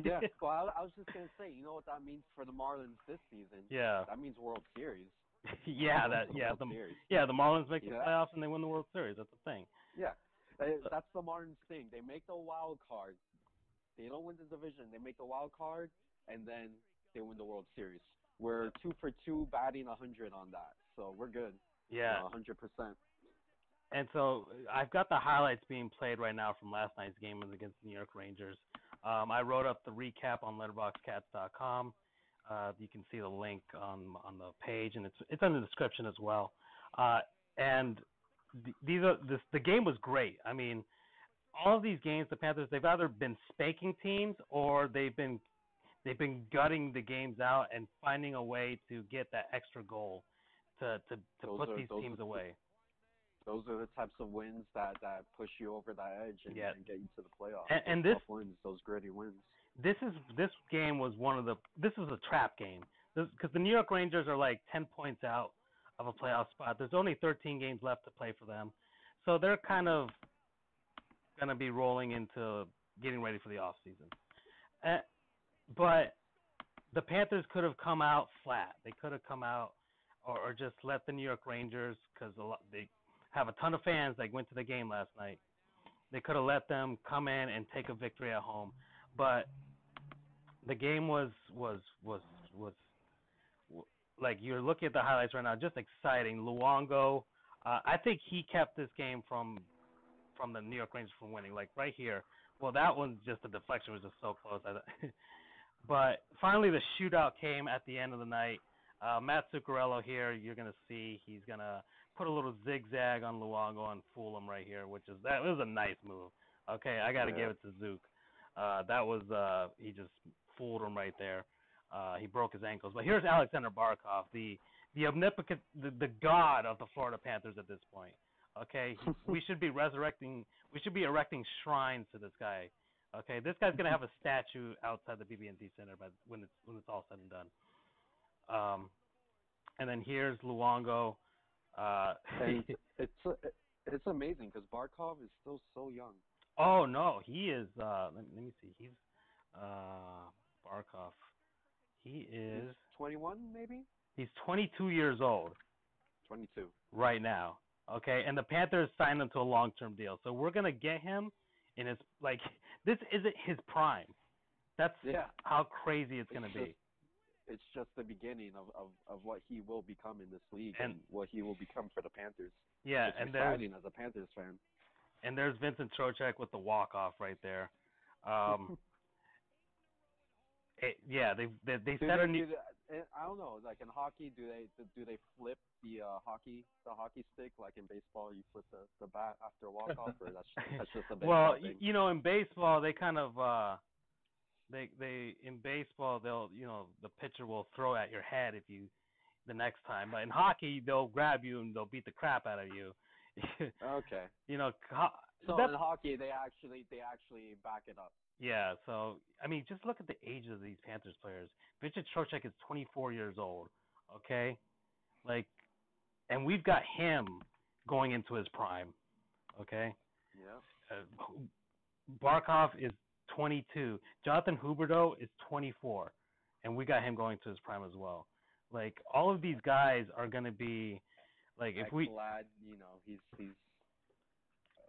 Yeah, well, I, I was just gonna say, you know what that means for the Marlins this season? yeah, That means World Series. yeah, that yeah World the Series. yeah the Marlins make the playoffs and they win the World Series. That's the thing. Yeah, Uh, that's the Marlins thing. They make the wild card. They don't win the division. They make the wild card, and then they win the World Series. We're two for two, batting 100 on that, so we're good. Yeah, 100 percent. and so I've got the highlights being played right now from last night's game against the New York Rangers. Um, I wrote up the recap on LitterBoxCats.com. Uh, you can see the link on on the page, and it's it's in the description as well. Uh, and th- these are this the game was great. I mean, all of these games, the Panthers they've either been spanking teams or they've been they've been gutting the games out and finding a way to get that extra goal to to, to Those put are- these teams are- away. Those are the types of wins that that push you over the edge and, Yeah. and get you to the playoffs. And- and Those this- wins, those gritty wins. this is this game was one of the this was a trap game because the New York Rangers are like ten points out of a playoff spot. There's only 13 games left to play for them, so they're kind of gonna be rolling into getting ready for the off season. Uh, but the Panthers could have come out flat. They could have come out or, or just let the New York Rangers because a lot they have a ton of fans that went to the game last night. They could have let them come in and take a victory at home, but the game was was was was like you're looking at the highlights right now, just exciting. Luongo, uh, I think he kept this game from from the New York Rangers from winning. Like right here, well, that one just the deflection was just so close. But finally, the shootout came at the end of the night. Uh, Matt Zuccarello here, you're gonna see he's gonna put a little zigzag on Luongo and fool him right here, which is that was a nice move. Okay, I got to Yeah. give it to Zook. Uh, that was uh, he just fooled him right there. Uh, he broke his ankles. But here's Aleksander Barkov, the the omnipotent, the, the god of the Florida Panthers at this point. Okay, we should be resurrecting, we should be erecting shrines to this guy. Okay, this guy's gonna have a statue outside the BB&T Center by when it's when it's all said and done. Um, and then here's Luongo. Uh, And it's it's amazing because Barkov is still so young. oh no, he is. Uh, let, let me see. He's uh, Barkov. He is. He's 21, maybe He's 22 years old 22. right now. Okay, and the Panthers signed him to a long-term deal, so we're gonna get him in his like. This isn't his prime. That's Yeah, how crazy it's gonna It's be. It's just the beginning of, of, of what he will become in this league And- and, what he will become for the Panthers. Yeah, it's and there's exciting as a Panthers fan. and there's Vincent Trocheck with the walk off right there. Um, it, yeah, they they, they Do set they, a new. do they, I don't know. Like in hockey, do they do they flip the uh, hockey the hockey stick like in baseball? You flip the, the bat after a walk off, or that's that's just a baseball Well, thing. you know, in baseball, they kind of uh, they they in baseball they'll you know the pitcher will throw at your head if you the next time, but in hockey they'll grab you and they'll beat the crap out of you. okay. you know, ho- So in hockey, they actually they actually back it up. Yeah, so I mean, just look at the ages of these Panthers players. Vincent Trocheck is 24 years old. Okay, like, and we've got him going into his prime. Okay, Yeah. uh, Barkov is 22. Jonathan Huberdeau is 24, and we got him going to his prime as well. Like, all of these guys are gonna be, like, if we, glad you know he's he's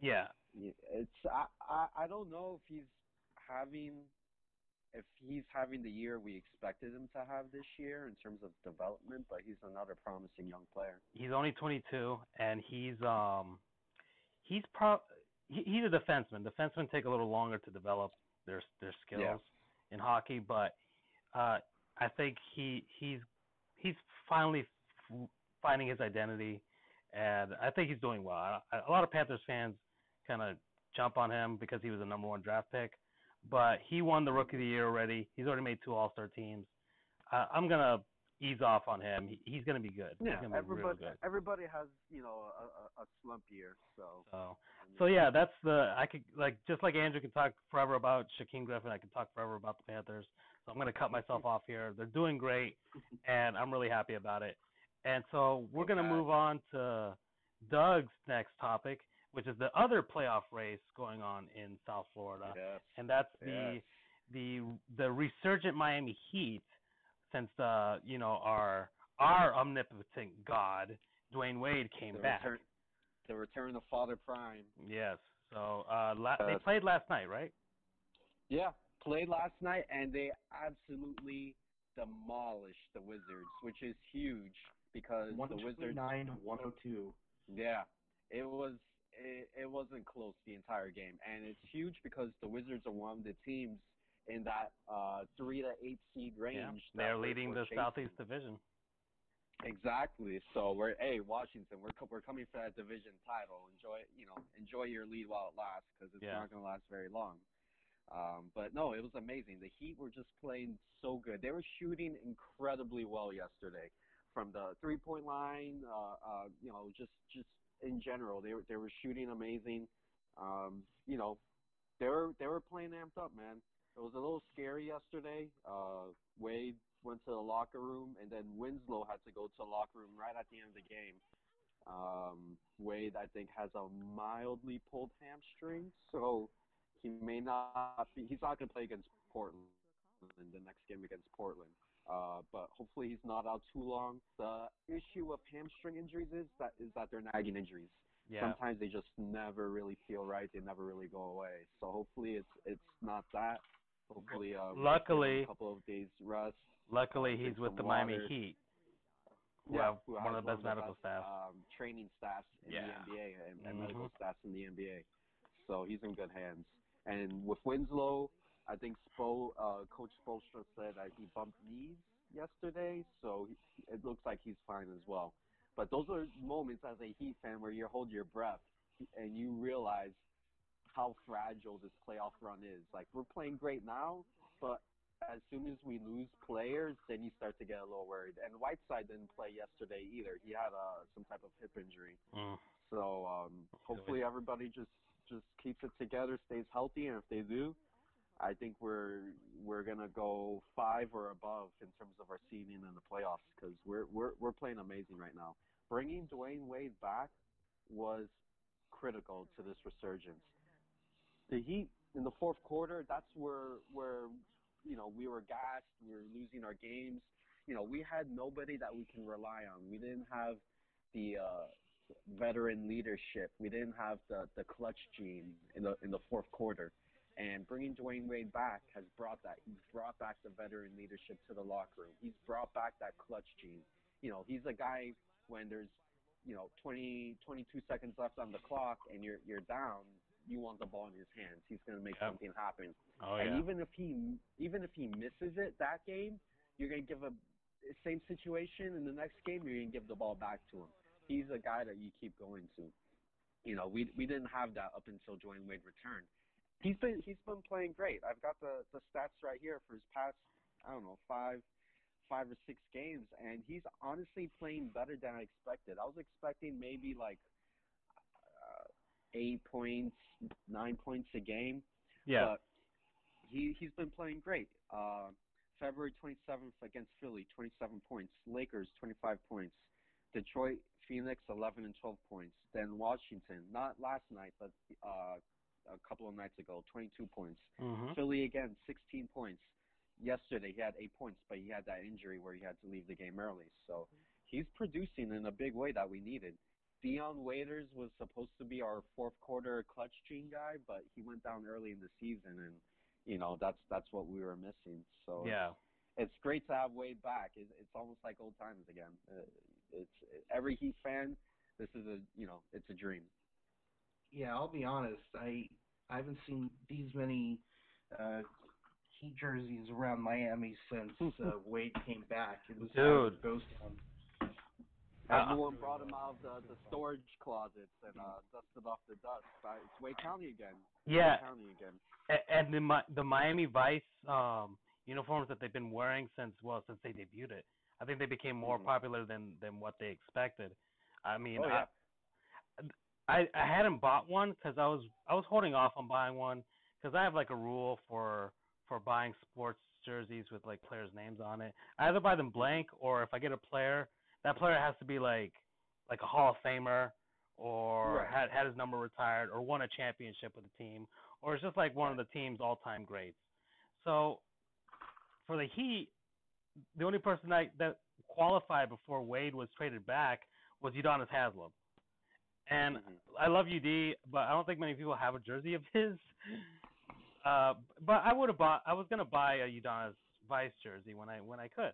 yeah, Yeah, it's I, I I don't know if he's having if he's having the year we expected him to have this year in terms of development, but he's another promising young player. he's only 22 and he's um he's pro he, he's a defenseman defensemen take a little longer to develop their their skills Yeah. in hockey but uh i think he he's he's finally f- finding his identity and i think he's doing well. I, a lot of panthers fans kind of jump on him because he was a number one draft pick but he won the rookie of the year already. He's already made two all-star teams. Uh, i'm gonna ease off on him he, he's gonna be good he's gonna be everybody good everybody has you know a, a, a slump year, so so, so yeah, that's the I could like just like Andrew can talk forever about Shaquem Griffin. I can talk forever about the Panthers. So I'm gonna cut myself off here. They're doing great, and I'm really happy about it. And so we're gonna move on to Doug's next topic, which is the other playoff race going on in South Florida, yes. and that's the Yes. the the resurgent Miami Heat, since uh you know our our omnipotent God Dwyane Wade came the back. return the return of Father Prime. Yes. So uh, la- they Uh, played last night, right? Yeah, played last night and they absolutely demolished the Wizards, which is huge because the Wizards 129 102. Yeah, it was. It, it wasn't close the entire game, and it's huge because the Wizards are one of the teams in that uh, three to eight seed range. Yeah. They're leading the chasing. Southeast Division. Exactly. So we're hey Washington, we're we're coming for that division title. Enjoy you know enjoy your lead while it lasts because it's Yeah. not going to last very long. Um, but no, it was amazing. The Heat were just playing so good. They were shooting incredibly well yesterday, from the three point line. Uh, uh, you know, just just in general, they were they were shooting amazing. Um, you know, they were they were playing amped up, man. It was a little scary yesterday. Uh, Wade went to the locker room, and then Winslow had to go to the locker room right at the end of the game. Um, Wade, I think, has a mildly pulled hamstring, so he may not be. He's not going to play against Portland in the next game against Portland. Uh, but hopefully he's not out too long. The issue of hamstring injuries is that is that they're nagging injuries. Yeah. Sometimes they just never really feel right. They never really go away. So hopefully it's it's not that. Hopefully, uh, we just give him Luckily- a couple of days rest. Luckily, he's with the Miami. Heat, Yeah, one of the best medical best, staff. um, training staffs in Yeah. the NBA and, and Mhm. medical staffs in the NBA. So he's in good hands. And with Winslow, I think Spo, uh, Coach Spoelstra said that he bumped knees yesterday, so he, it looks like he's fine as well. But those are moments as a Heat fan where you hold your breath and you realize how fragile this playoff run is. Like we're playing great now, but as soon as we lose players, then you start to get a little worried. And Whiteside didn't play yesterday either. He had uh, some type of hip injury. Mm. So um, hopefully everybody just just keeps it together, stays healthy, and if they do, I think we're we're gonna go five or above in terms of our seeding in the playoffs because we're we're we're playing amazing right now. Bringing Dwyane Wade back was critical to this resurgence. The Heat in the fourth quarter, that's where where you know we were gassed, we were losing our games. You know, we had nobody that we can rely on. We didn't have the uh, veteran leadership. We didn't have the the clutch gene in the in the fourth quarter. And bringing Dwyane Wade back has brought that. He's brought back the veteran leadership to the locker room. He's brought back that clutch gene. You know, he's a guy when there's, you know, 20, 22 seconds left on the clock and you're you're down, you want the ball in his hands. He's going to make Yep. something happen. Oh and yeah. even if he even if he misses it that game, you're going to give a same situation in the next game. You're going to give the ball back to him. He's a guy that you keep going to. You know, we we didn't have that up until Dwyane Wade returned. He's been he's been playing great. I've got the the stats right here for his past I don't know five five or six games, and he's honestly playing better than I expected. I was expecting maybe like eight points, nine points a game. Yeah. But he he's been playing great. Uh, February 27th against Philly, 27 points. Lakers, 25 points. Detroit, Phoenix, 11 and 12 points. Then Washington, not last night, but uh, a couple of nights ago, 22 points. hmm Philly again, 16 points. Yesterday he had eight points, but he had that injury where he had to leave the game early. So he's producing in a big way that we needed. Dion Waiters was supposed to be our fourth quarter clutch gene guy, but he went down early in the season, and you know that's that's what we were missing. So Yeah. it's great to have Wade back. It, it's almost like old times again. Uh, it's every Heat fan. This is a you know it's a dream. Yeah, I'll be honest. I I haven't seen these many uh, Heat jerseys around Miami since uh, Wade came back. It was a Dude. ghost town. Uh, Everyone brought him out of the, the storage closets and uh, dusted off the dust. But it's Wade County again. Yeah. Wade County again. And the the Miami Vice um uniforms that they've been wearing since well since they debuted it. I think they became more Mhm. popular than than what they expected. I mean, Oh, yeah. I, I I hadn't bought one because I was I was holding off on buying one because I have like a rule for for buying sports jerseys with like players' names on it. I either buy them blank or if I get a player, that player has to be like like a Hall of Famer or Right. had had his number retired or won a championship with the team or it's just like one of the team's all-time greats. So for the Heat, the only person that that qualified before Wade was traded back was Udonis Haslem. And Mhm. I love UD, but I don't think many people have a jersey of his. Uh, but I would have bought. I was gonna buy a Udonis Vice jersey when I when I could.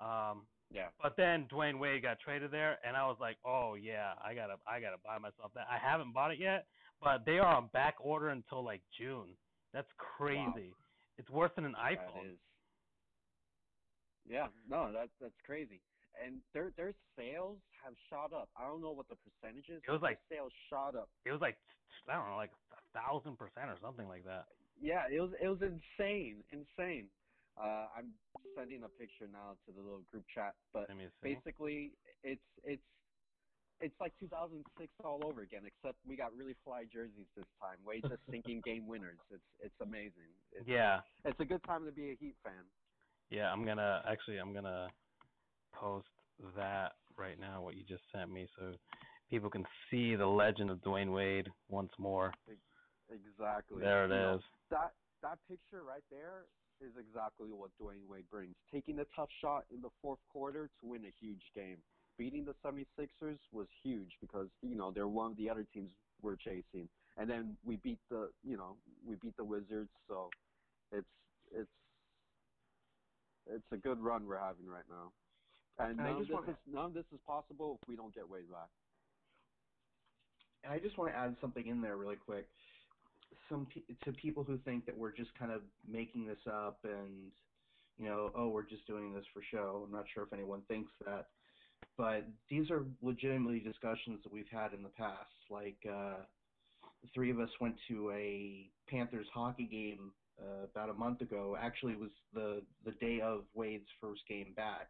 Um, Yeah. but then Dwyane Wade got traded there, and I was like, oh yeah, I gotta I gotta buy myself that. I haven't bought it yet, but they are on back order until like June. That's crazy. It's worse than an That iPhone. is. Yeah, no, that's that's crazy. And their their sales have shot up. I don't know what the percentage is. It was like- sales shot up. It was like I don't know, like a thousand percent or something like that. Yeah, it was it was insane, insane. Uh, I'm sending a picture now to the little group chat, but Let me see. basically it's it's it's like 2006 all over again, except we got really fly jerseys this time. Way just sinking game winners. It's it's amazing. It's, Yeah, it's a good time to be a Heat fan. yeah. I'm gonna actually I'm gonna post that right now. What you just sent me, so people can see the legend of Dwyane Wade once more. Exactly. There it You know, that that picture right there is exactly what Dwyane Wade brings. Taking the tough shot in the fourth quarter to win a huge game. Beating the 76ers was huge because you know they're one of the other teams we're chasing. And then we beat the you know, we beat the Wizards, so it's it's it's a good run we're having right now. And And none of this wanna- is none of this is possible if we don't get Wade back. And I just want to add something in there really quick. Some pe- to people who think that we're just kind of making this up and you know, oh, we're just doing this for show. I'm not sure if anyone thinks that, but these are legitimately discussions that we've had in the past. Like uh, the three of us went to a Panthers hockey game uh, about a month ago. Actually, it was the the day of Wade's first game back,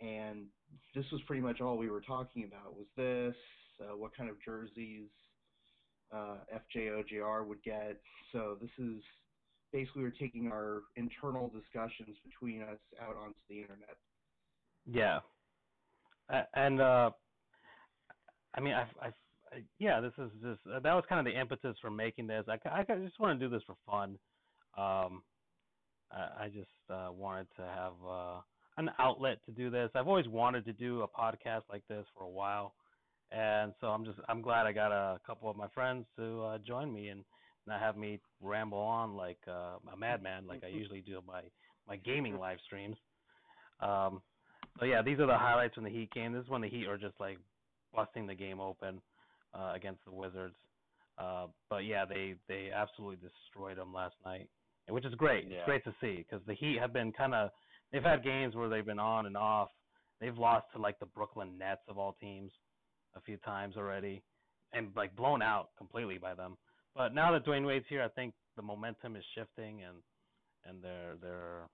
and this was pretty much all we were talking about. Was this uh, what kind of jerseys uh, FJ would get? So this is basically we're taking our internal discussions between us out onto the internet. Yeah, and uh, I mean, I, I, I, yeah, this is just uh, that was kind of the impetus for making this. I, I just want to do this for fun. Um, I, I just uh, wanted to have uh, an outlet to do this. I've always wanted to do a podcast like this for a while, and so I'm just I'm glad I got a couple of my friends to uh, join me and not have me ramble on like uh, a madman like I usually do my my gaming live streams. Um, so yeah, these are the highlights from the Heat game. This is when the Heat are just like busting the game open uh, against the Wizards. Uh, but yeah, they they absolutely destroyed them last night, which is great. Yeah. It's great to see because the Heat have been kind of they've had games where they've been on and off. They've lost to like the Brooklyn Nets of all teams a few times already, and like blown out completely by them. But now that Dwyane Wade's here, I think the momentum is shifting, and and they're they're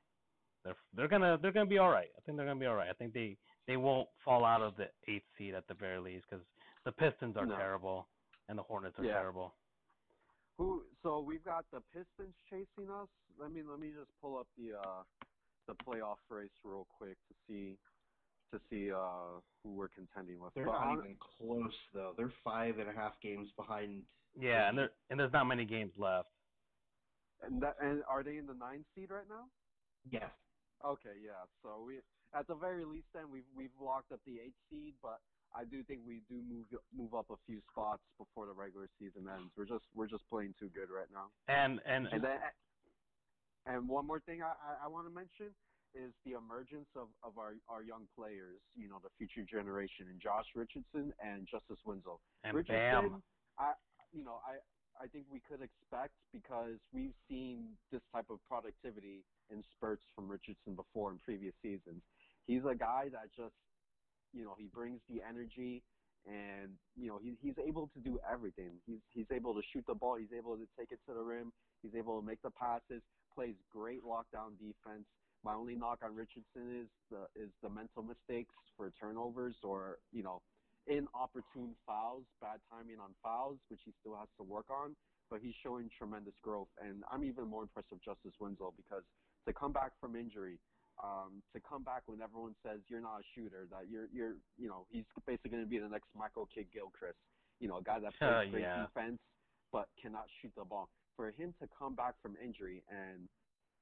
they're they're gonna they're gonna be all right. I think they're gonna be all right. I think they they won't fall out of the eighth seed at the very least because the Pistons are No. terrible and the Hornets are Yeah. terrible. Who? So we've got the Pistons chasing us. Let me let me just pull up the uh the playoff race real quick to see to see uh who we're contending with. They're But not hon- even close though. They're five and a half games behind. Yeah, and there and there's not many games left. and that and are they in the ninth seed right now? Yes. Okay, yeah. So we at the very least then we've we've locked up the eighth seed, but I do think we do move move up a few spots before the regular season ends. We're just we're just playing too good right now. And and, And then and one more thing I I, I want to mention is the emergence of of our our young players. You know, the future generation, and Josh Richardson and Justice Winslow. and Richardson, bam. I you know I I think we could expect because we've seen this type of productivity in spurts from Richardson before in previous seasons. He's a guy that just you know he brings the energy and you know he, he's able to do everything. He's he's able to shoot the ball. He's able to take it to the rim. He's able to make the passes. Plays great lockdown defense. My only knock on Richardson is the is the mental mistakes for turnovers or you know inopportune fouls, bad timing on fouls, which he still has to work on. But he's showing tremendous growth, and I'm even more impressed with Justice Winslow because to come back from injury, um, to come back when everyone says you're not a shooter, that you're you're you know he's basically going to be the next Michael Kidd Gilchrist, you know, a guy that plays Uh, great yeah. defense but cannot shoot the ball. For him to come back from injury and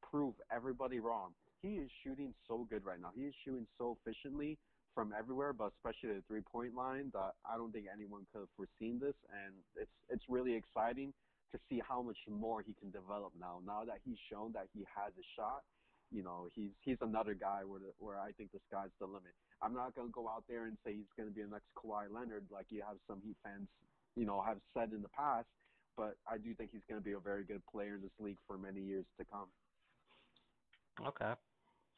prove everybody wrong, he is shooting so good right now. He is shooting so efficiently from everywhere, but especially the three point line that I don't think anyone could have foreseen this and it's it's really exciting to see how much more he can develop now. Now that he's shown that he has a shot, you know, he's he's another guy where the, where I think the sky's the limit. I'm not gonna go out there and say he's gonna be the next Kawhi Leonard like you have some Heat fans, you know, have said in the past, but I do think he's gonna be a very good player in this league for many years to come. Okay.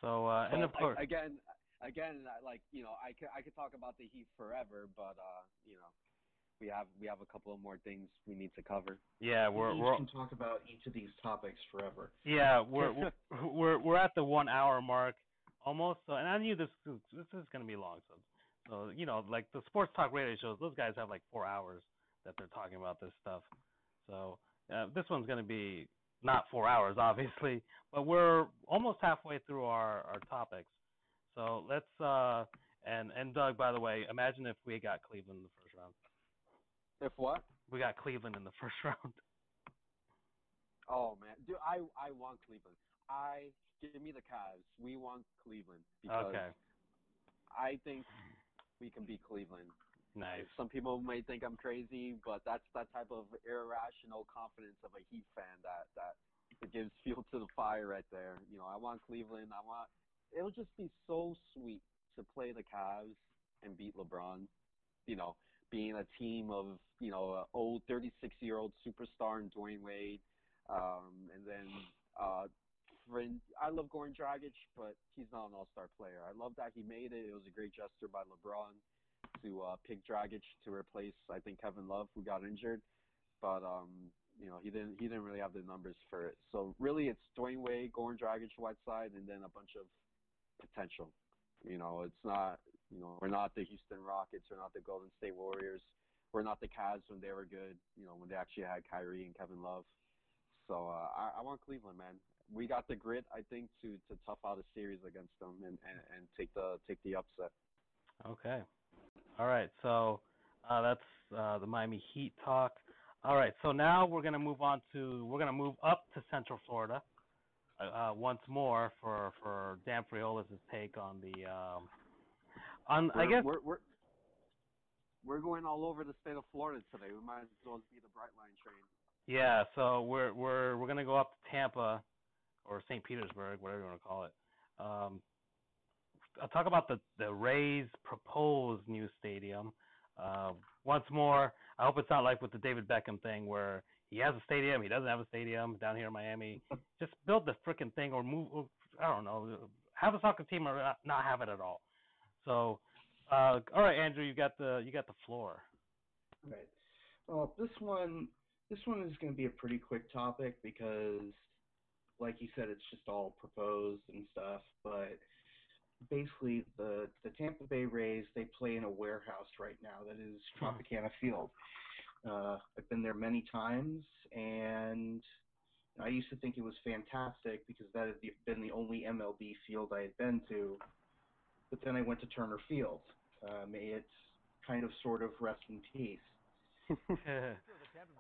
So uh, and But, of course, again, again, like you know, I could I could talk about the Heat forever, but uh, you know, we have we have a couple of more things we need to cover. yeah, we're we we're can talk about each of these topics forever. yeah we're we're we're we're at the one hour mark almost. So and I knew this this is gonna be long. So so you know like the sports talk radio shows, those guys have like four hours that they're talking about this stuff. So uh, this one's gonna be not four hours obviously, but we're almost halfway through our our topics. So let's uh and and Doug, by the way, imagine if we got Cleveland in the first round. If what? We got Cleveland in the first round. Oh man, dude, I I want Cleveland. I give me the Cavs. We want Cleveland because Okay, I think we can beat Cleveland. Nice. Some people may think I'm crazy, but that's that type of irrational confidence of a Heat fan that that it gives fuel to the fire right there. You know, I want Cleveland. I want. It'll just be so sweet to play the Cavs and beat LeBron. You know, being a team of you know a old 36 year old superstar in Dwyane Wade, um, and then uh, friend. I love Goran Dragic, but he's not an All Star player. I love that he made it. It was a great gesture by LeBron to uh, pick Dragic to replace I think Kevin Love who got injured, but um, you know he didn't he didn't really have the numbers for it. So really it's Dwyane Wade, Goran Dragic, Whiteside, and then a bunch of potential. You know it's not you know we're not the Houston Rockets, we're not the Golden State Warriors, we're not the Cavs when they were good. You know when they actually had Kyrie and Kevin Love. So uh, I, I want Cleveland, man. We got the grit, I think, to to tough out a series against them and, and, and take the take the upset. Okay. All right. So uh, that's uh, the Miami Heat talk. All right. So now we're gonna move on to we're gonna move up to Central Florida uh, once more for for Dan Friolas' take on the um, on We're, I guess we're, we're we're going all over the state of Florida today. We might as well be the Brightline train. yeah. So we're we're we're gonna go up to Tampa or St. Petersburg, whatever you want to call it. Um, I'll talk about the the Rays' proposed new stadium. Uh, once more, I hope it's not like with the David Beckham thing where he has a stadium, he doesn't have a stadium down here in Miami. Just build the freaking thing or move. or, I don't know. Have a soccer team or not, not have it at all. So, uh, all right, Andrew, you got the you got the floor. Right. Well, this one, this one is going to be a pretty quick topic because, like you said, it's just all proposed and stuff. But basically, the the Tampa Bay Rays they play in a warehouse right now that is Tropicana Field. Uh, I've been there many times, and I used to think it was fantastic because that had been the only MLB field I had been to. But then I went to Turner Field. Uh, may it kind of sort of rest in peace.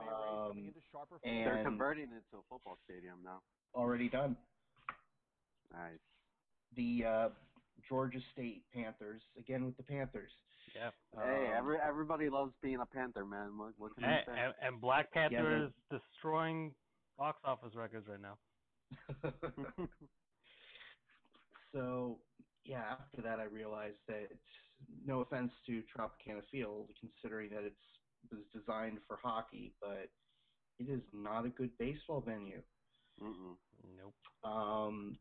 Um, They're converting it to a football stadium now. already done. Nice. The uh, Georgia State Panthers again with the Panthers. yeah. hey, Um, every everybody loves being a Panther, man. What, what can you And, say? and, and Black Panther Yeah, is destroying box office records right now. so yeah, after that I realized that no offense to Tropicana Field, considering that it's was designed for hockey, but it is not a good baseball venue. Mm-mm. Nope. Um,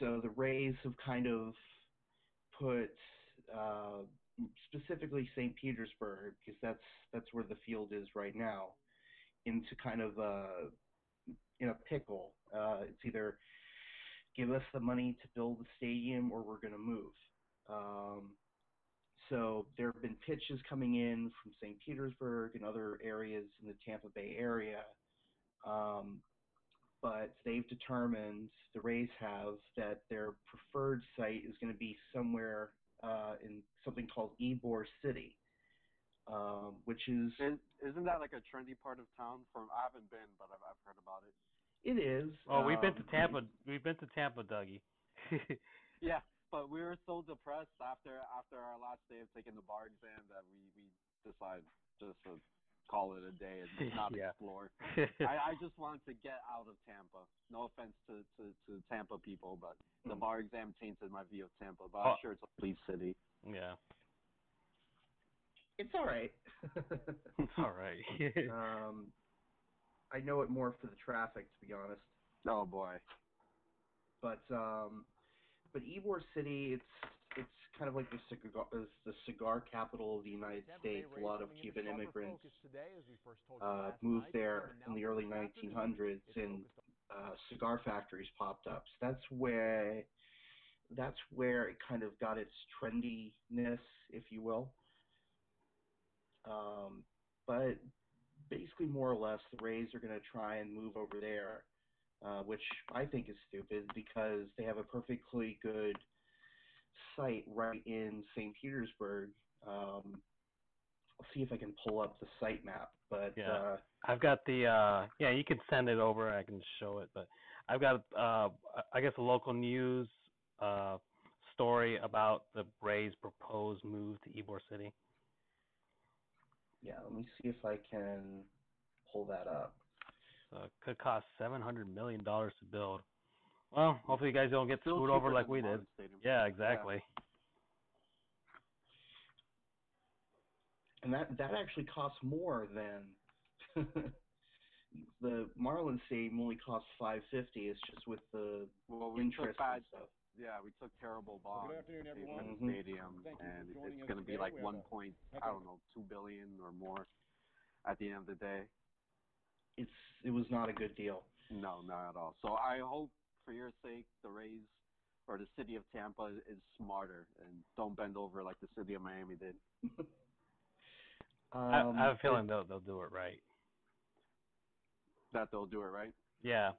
so the Rays have kind of put uh, specifically St. Petersburg, because that's that's where the field is right now, into kind of a in a pickle. Uh, it's either give us the money to build the stadium or we're going to move. Um, so there have been pitches coming in from St. Petersburg and other areas in the Tampa Bay area. Um, but they've determined, the Rays have, that their preferred site is going to be somewhere uh, in something called Ybor City, um, which is, Is, isn't that like a trendy part of town? From I haven't been, but I've, I've heard about it. it is. Oh, we've been to um, Tampa. We've been to Tampa, Dougie. Yeah, but we were so depressed after after our last day of taking the bar exam that we we decided just to call it a day and not Yeah. explore. I, I just want to get out of Tampa. No offense to, to, to Tampa people, but the Mm. bar exam tainted my view of Tampa. But Oh. I'm sure it's a police city. yeah, It's all right. it's all right. um, I know it more for the traffic, to be honest. Oh boy. But um, but Ybor City, it's it's kind of like the cigar is the cigar capital of the United States. A lot of Cuban immigrants uh, moved there in the early 1900s, and uh, cigar factories popped up. So that's where that's where it kind of got its trendiness, if you will. Um, but basically, more or less, the Rays are going to try and move over there, uh, which I think is stupid because they have a perfectly good site right in St. Petersburg. Um, I'll see if I can pull up the site map, but Yeah. uh, I've got the. uh Yeah, you can send it over. I can show it, but I've got. uh I guess a local news uh story about the Rays' proposed move to Ybor City. yeah, let me see if I can pull that up. So it could cost seven hundred million dollars to build. Well, hopefully you guys don't get Still screwed over like we did. Marlins Stadium. Yeah, exactly. and that that actually costs more than the Marlins Stadium only costs five fifty. It's just with the Well, we interest bad. and stuff. Yeah, we took terrible bonds afternoon, to pay everyone. for the Mhm. stadium, Thank and it's going to be like We one point, heck I don't know, two billion or more. At the end of the day, It's it was not a good deal. no, not at all. So I hope, for your sake, the Rays or the city of Tampa is, is smarter and don't bend over like the city of Miami did. Um, I, I have a feeling they'll they'll do it right. That they'll do it right. Yeah.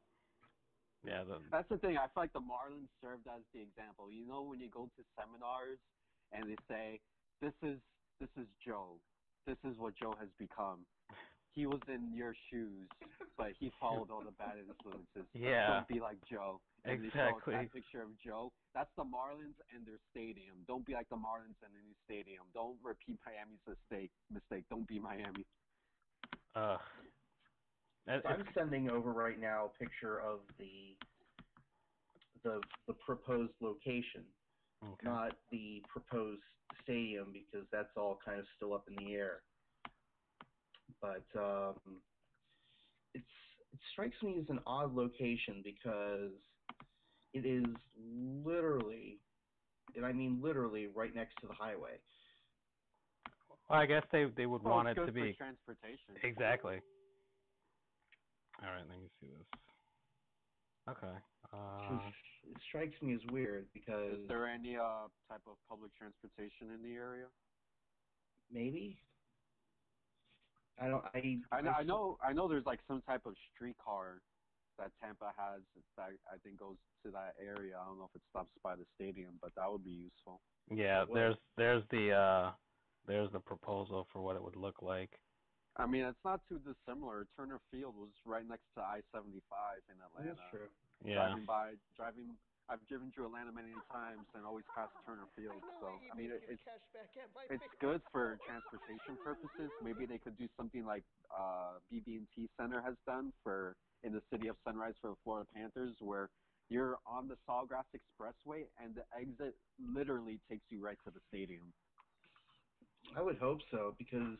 Yeah. The, That's the thing. I feel like the Marlins served as the example. You know, when you go to seminars and they say, "This is this is Joe. This is what Joe has become. He was in your shoes, but he followed all the bad influences. Yeah. Don't be like Joe." And they Exactly. that picture of Joe. That's the Marlins and their stadium. Don't be like the Marlins and the new stadium. Don't repeat Miami's mistake. Mistake. Don't be Miami. uh, it- I'm sending over right now a picture of the the the proposed location, okay. not the proposed stadium, because that's all kind of still up in the air. But um, it's it strikes me as an odd location because it is literally, and I mean literally, right next to the highway. Well, I guess they they would Well, want it's it good to for be transportation. exactly. All right, let me see this. Okay. Uh, it strikes me as weird because Is there any uh type of public transportation in the area? maybe I don't. I I know, I s- know, I know. There's like some type of streetcar that Tampa has that I think goes to that area. I don't know if it stops by the stadium, but that would be useful. yeah, Well- there's there's the uh there's the proposal for what it would look like. I mean, it's not too dissimilar. Turner Field was right next to I-75 in Atlanta. That's true. Yeah. Driving by, driving. I've driven through Atlanta many times and always past Turner Field. So I mean, it, it's it's good for transportation purposes. Maybe they could do something like uh, BB&T Center has done for in the city of Sunrise for the Florida Panthers, where you're on the Sawgrass Expressway and the exit literally takes you right to the stadium. I would hope so because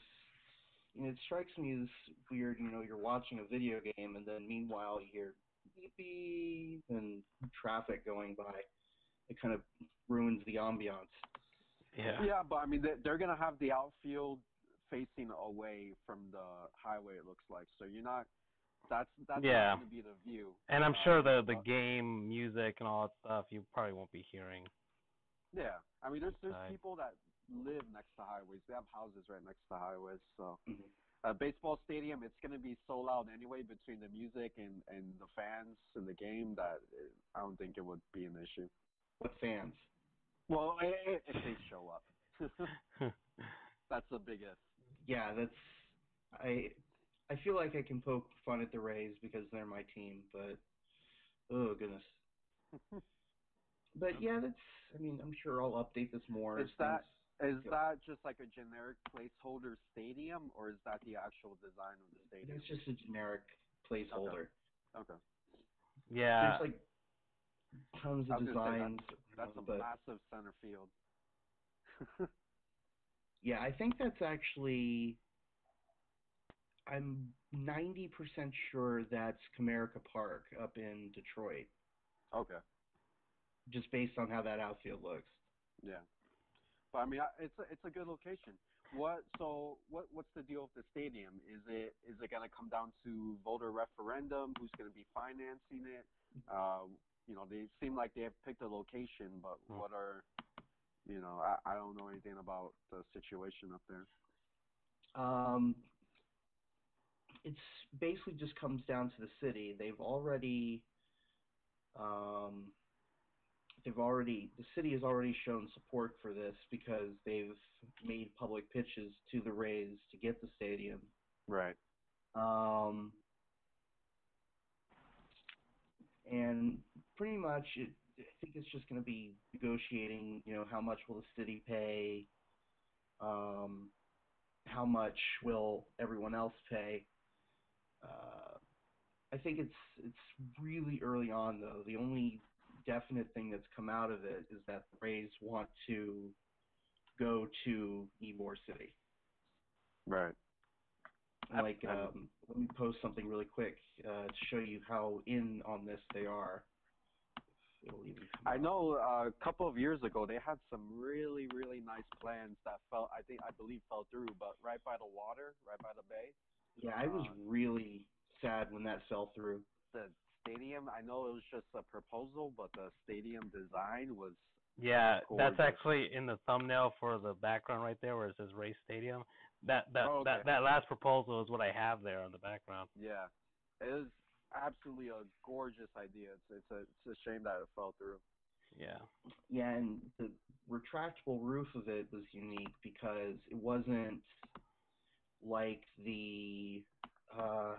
you know, it strikes me as weird. You know, you're watching a video game and then meanwhile you hear beep beep and traffic going by. It kind of ruins the ambiance. Yeah. Yeah, but I mean, they- they're gonna have the outfield facing away from the highway. It looks like so you're not. That's that's Yeah. gonna be the view. And I'm Uh, sure the the but- game music and all that stuff you probably won't be hearing. Yeah, I mean, there's there's people that live next to highways. They have houses right next to highways. So, Mhm. A baseball stadium, it's gonna be so loud anyway between the music and and the fans in the game that it, I don't think it would be an issue. What fans? Well, i- i- if they show up, that's the biggest. Yeah, that's I. I feel like I can poke fun at the Rays because they're my team, but oh goodness. But yeah, that's. I mean, I'm sure I'll update this more. Is that- things- Is that just like a generic placeholder stadium, or is that the actual design of the stadium? It's just a generic placeholder. Okay, yeah. There's like tons of was gonna designs, that's a but massive center field. yeah, I think that's actually. I'm 90% sure that's Comerica Park up in Detroit, okay. just based on how that outfield looks. Yeah, but I mean, it's a, it's a good location. What so what what's the deal with the stadium? Is it is it going to come down to voter referendum? Who's going to be financing it? Uh, you know, they seem like they have picked a location, but Hmm. what are you know? I, I don't know anything about the situation up there. Um, it's basically just comes down to the city. They've already, um, they've already, the city has already shown support for this because they've made public pitches to the Rays to get the stadium. Right. Um, and pretty much, it, I think it's just going to be negotiating. You know, how much will the city pay? Um, how much will everyone else pay? Uh, I think it's it's really early on though. The only definite thing that's come out of it is that the Rays want to go to Ybor City. Right. Like, um, let me post something really quick uh, to show you how in on this they are. It'll even come I know uh, a couple of years ago they had some really really nice plans that fell I think I believe fell through, but right by the water, right by the bay. Yeah, I was uh, really sad when that fell through. the stadium. I know it was just a proposal, but the stadium design was Yeah, that's actually in the thumbnail for the background right there where it says Rays Stadium. That that Oh, that okay. that last proposal is what I have there on the background. yeah. It was absolutely a gorgeous idea. It's it's a it's a shame that it fell through. Yeah. Yeah, and the retractable roof of it was unique because it wasn't like the uh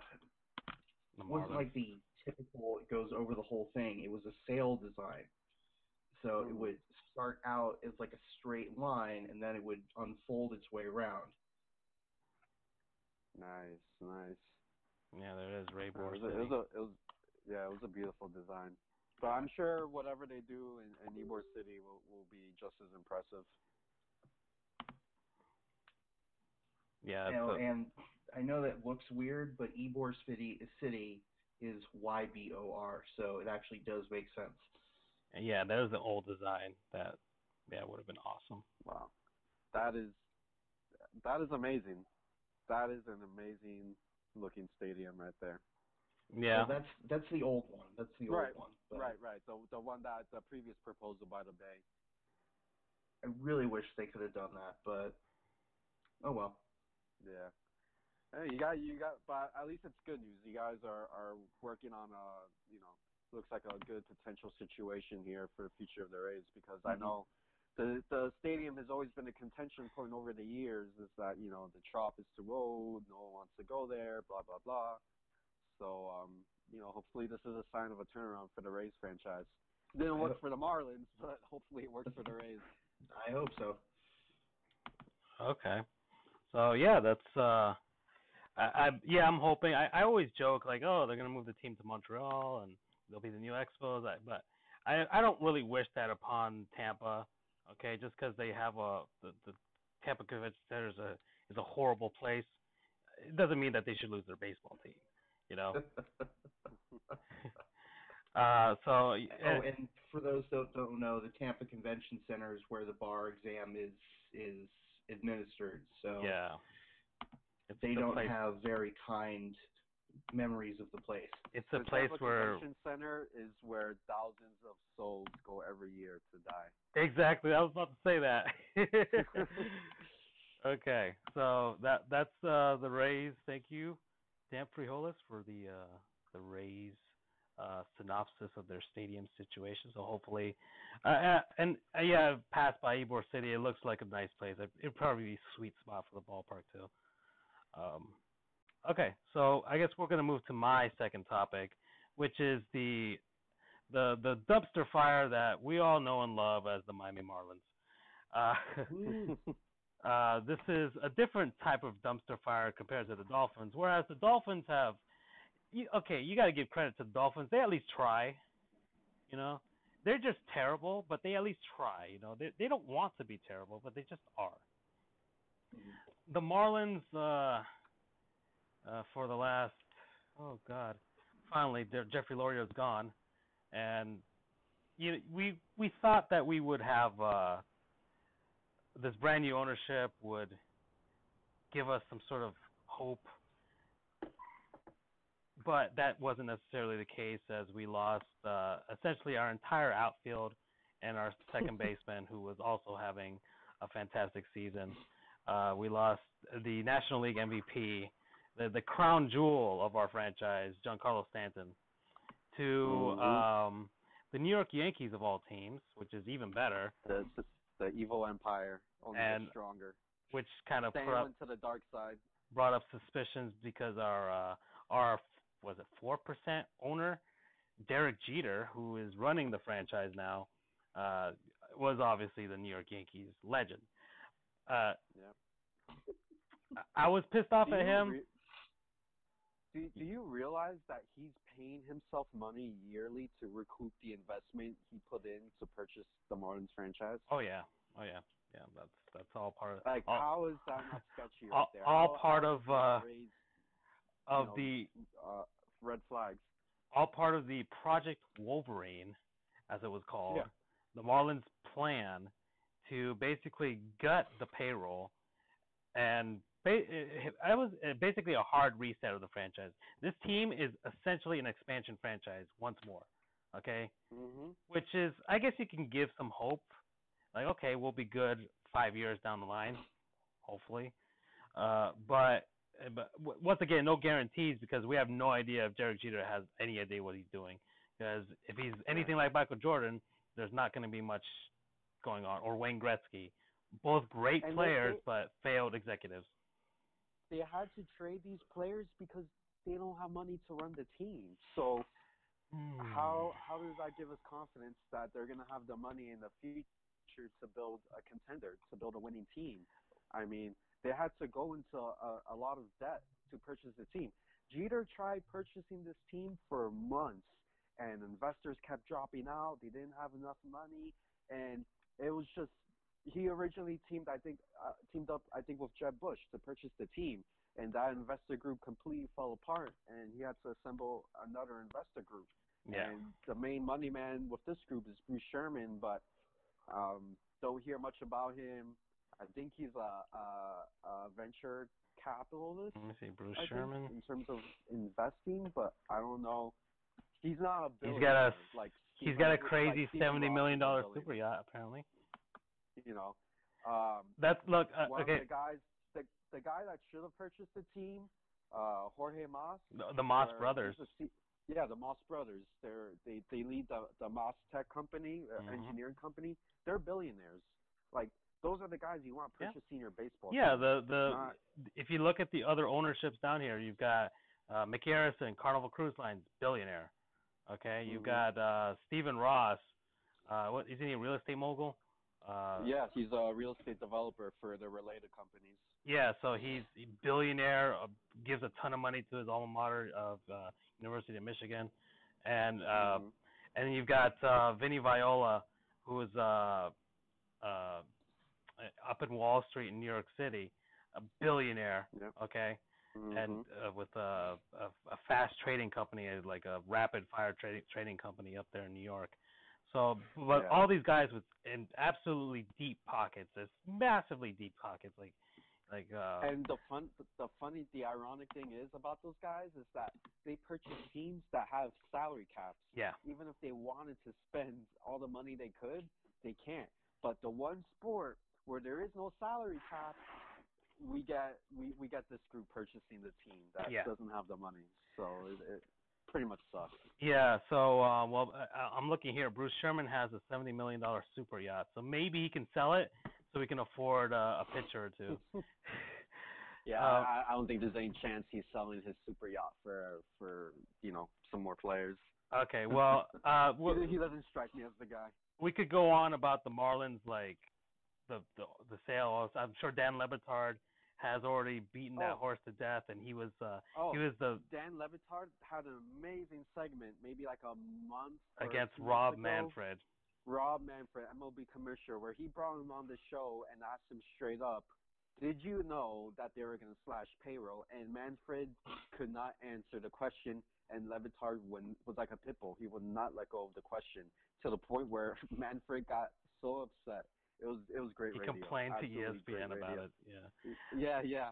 The it wasn't like the typical it goes over the whole thing. It was a sail design. So it Mhm. would start out as like a straight line and then it would unfold its way around. Nice, nice. yeah, there is Ray It was, a, it was a it was yeah, it was a beautiful design. But I'm sure whatever they do in, in Ybor City will will be just as impressive. Yeah. You know, a- and I know that looks weird, but Ybor City City is Y B O R, so it actually does make sense. yeah, that was the old design. That yeah would have been awesome. Wow, that is that is amazing. That is an amazing looking stadium right there. Yeah. Well, that's that's the old one. That's the Right, old one. But Right, right. The the one that the previous proposal by the Bay. I really wish they could have done that, but oh well. Yeah. Hey, you got you got, but at least it's good news. You guys are are working on a you know looks like a good potential situation here for the future of the Rays because I Mhm. know the the stadium has always been a contention point over the years. Is that you know the trop is too old, no one wants to go there, blah blah blah. So um you know hopefully this is a sign of a turnaround for the Rays franchise. Didn't work for the Marlins, but hopefully it works for the Rays. I hope so. Okay. So yeah, that's uh I, I yeah, I'm hoping I, I always joke like, oh, they're gonna move the team to Montreal and they'll be the new Expos. I, but I I don't really wish that upon Tampa. Okay, just because they have a the, the Tampa Convention Center is a is a horrible place. It doesn't mean that they should lose their baseball team. You know. Uh, so oh, and- and for those that don't know, the Tampa Convention Center is where the bar exam is is administered. So yeah, they the don't place, have very kind memories of the place. It's a The place Tampa where Convention Center is where thousands of souls go every year to die. Exactly. I was about to say that. okay, so that that's uh, the Rays. Thank you, Dan Frijoles, for the uh, the Rays uh, synopsis of their stadium situation. So hopefully, uh, uh, and uh, yeah, I've passed by Ybor City. It looks like a nice place. It- It'd probably be a sweet spot for the ballpark too. Um, okay, so I guess we're gonna move to my second topic, which is the the the dumpster fire that we all know and love as the Miami Marlins. Uh, uh, this is a different type of dumpster fire compared to the Dolphins. Whereas the Dolphins have, you, okay, you got to give credit to the Dolphins. They at least try. You know, they're just terrible, but they at least try. You know, they they don't want to be terrible, but they just are. The Marlins, uh, uh, for the last, oh God, finally, their- Jeffrey Loria is gone. And you we we thought that we would have uh this brand new ownership would give us some sort of hope. But that wasn't necessarily the case as we lost uh essentially our entire outfield and our second baseman who was also having a fantastic season uh we lost the National League MVP the the crown jewel of our franchise Giancarlo Stanton to Mhm. um, the New York Yankees of all teams, which is even better, the, the the evil empire only And- stronger. which kind of put up, to the dark side. brought up suspicions because our uh, our was it four percent owner Derek Jeter, who is running the franchise now, uh, was obviously the New York Yankees legend. Uh, Yep. I was pissed off Do at him. re- do, do you realize that he's paying himself money yearly to recoup the investment he put in to purchase the Marlins franchise? Oh yeah, oh yeah, yeah. That's that's all part of Like, all, how is that not sketchy right all- there? all How- part how of, uh, raise, of know, the uh, red flags. all part of the Project Wolverine, as it was called, Yeah. the Marlins' plan to basically gut the payroll, and it was uh, basically a hard reset of the franchise. This team is essentially an expansion franchise once more, okay? hmm Which is, I guess, you can give some hope, like okay, we'll be good five years down the line, hopefully. Uh, but uh, but once again, no guarantees because we have no idea if Derek Jeter has any idea what he's doing. Because if he's anything like Michael Jordan, there's not going to be much going on. Or Wayne Gretzky, both great And players they- but failed executives. they had to trade these players because they don't have money to run the team. So Hmm. how how does that give us confidence that they're gonna have the money in the future to build a contender, to build a winning team? I mean, they had to go into a, a lot of debt to purchase the team. Jeter tried purchasing this team for months, and investors kept dropping out. They didn't have enough money, and it was just he originally teamed I think uh, teamed up I think with Jeb Bush to purchase the team, and that investor group completely fell apart, and he had to assemble another investor group. Yeah. And the main money man with this group is Bruce Sherman, but um, don't hear much about him. I think he's a, a, a venture capitalist. Let me see, Bruce I think, Sherman. in terms of investing, but I don't know. He's not a billionaire. He's got a like He's got a crazy seventy million dollar super yacht, apparently. You know, um, That's look uh, one okay. of the guys, the the guy that should have purchased the team, uh, Jorge Mas. The, the Mas brothers. the yeah, the Mas brothers. They're they they lead the the Moss Tech company, uh, Mhm. engineering company. They're billionaires. Like those are the guys you want Yeah. purchasing your baseball. Yeah, team. the the Not- if you look at the other ownerships down here, you've got uh, Arison, Carnival Cruise Lines, billionaire. Okay, you've Mhm. got uh, Stephen Ross. Uh, what isn't he a real estate mogul? Uh, yeah, he's a real estate developer for the related companies. Yeah, so he's a billionaire, uh, gives a ton of money to his alma mater of uh, University of Michigan, and uh, Mhm. and you've got uh, Vinny Viola, who is uh, uh, up in Wall Street in New York City, a billionaire. Yep. Okay, and Mhm. uh, with a, a a fast trading company, uh, like a rapid fire trading trading company up there in New York. So, but Yeah. all these guys with in absolutely deep pockets, there's massively deep pockets, like like uh, And the fun, the funny, the ironic thing is about those guys is that they purchase teams that have salary caps. yeah, Even if they wanted to spend all the money they could, they can't. But the one sport where there is no salary cap, we get we we get this group purchasing the team that Yeah. doesn't have the money. So it, it pretty much sucks. yeah. So, uh, well, I, I'm looking here. Bruce Sherman has a seventy million dollar super yacht, so maybe he can sell it so we can afford uh, a pitcher or two. Yeah, Uh, I, I don't think there's any chance he's selling his super yacht for for you know some more players. Okay, well, uh, He, he doesn't strike me as the guy. we could go on about the Marlins, like the the the sale. I'm sure Dan Le Batard has already beaten that Oh. horse to death, and he was uh, Oh, he was the Dan Le Batard had an amazing segment, maybe like a month against Rob ago. Manfred. Rob Manfred, MLB commissioner, where he brought him on the show and asked him straight up, "Did you know that they were going to slash payroll?" And Manfred could not answer the question, and Le Batard was like a pit bull. He would not let go of the question to the point where Manfred got so upset. It was it was great He radio. complained to Absolutely great ESPN about it. Yeah. Yeah, yeah.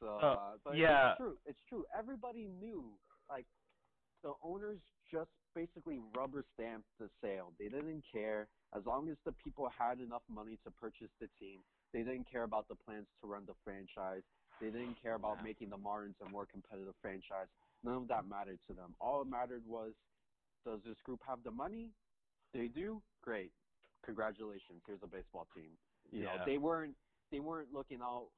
So, Uh, uh, but yeah. it's true. It's true. Everybody knew. Like, the owners just basically rubber stamped the sale. They didn't care as long as the people had enough money to purchase the team. They didn't care about the plans to run the franchise. They didn't care about Yeah. making the Marlins a more competitive franchise. None of that mattered to them. All it mattered was, does this group have the money? They do. Great. Congratulations. Here's a baseball team. You Yeah. know, they weren't they weren't looking out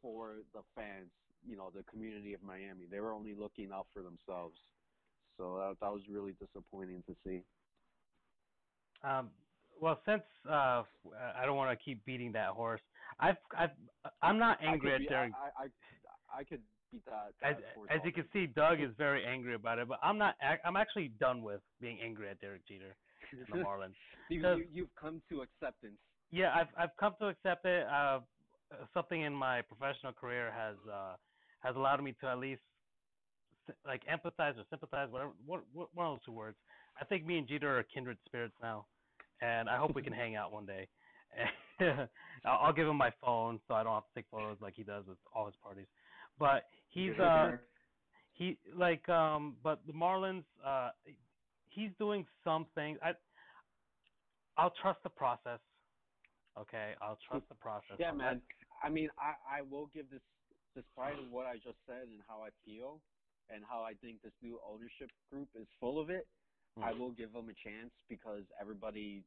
for the fans, you know, the community of Miami. They were only looking out for themselves. So that, that was really disappointing to see. Um, well, since uh, I don't want to keep beating that horse, I've, I've, I'm not angry I at could be, Derek. I, I, I, I could beat that. As, that horse as you can see, Doug is very angry about it, but I'm not. I'm actually done with being angry at Derek Jeter and the Marlins. you, because- you, you've come to acceptance. Yeah, I've I've come to accept it. Uh, something in my professional career has uh, has allowed me to at least like empathize or sympathize, whatever, what, what, one of those two words. I think me and Jeter are kindred spirits now, and I hope we can hang out one day. I'll, I'll give him my phone so I don't have to take photos like he does with all his parties. But he's uh he like um but the Marlins uh he's doing some things. I I'll trust the process. Okay, I'll trust the process. Yeah, I'm man. I mean, I, I will give this despite what I just said and how I feel, and how I think this new ownership group is full of it, Hmm. I will give them a chance because everybody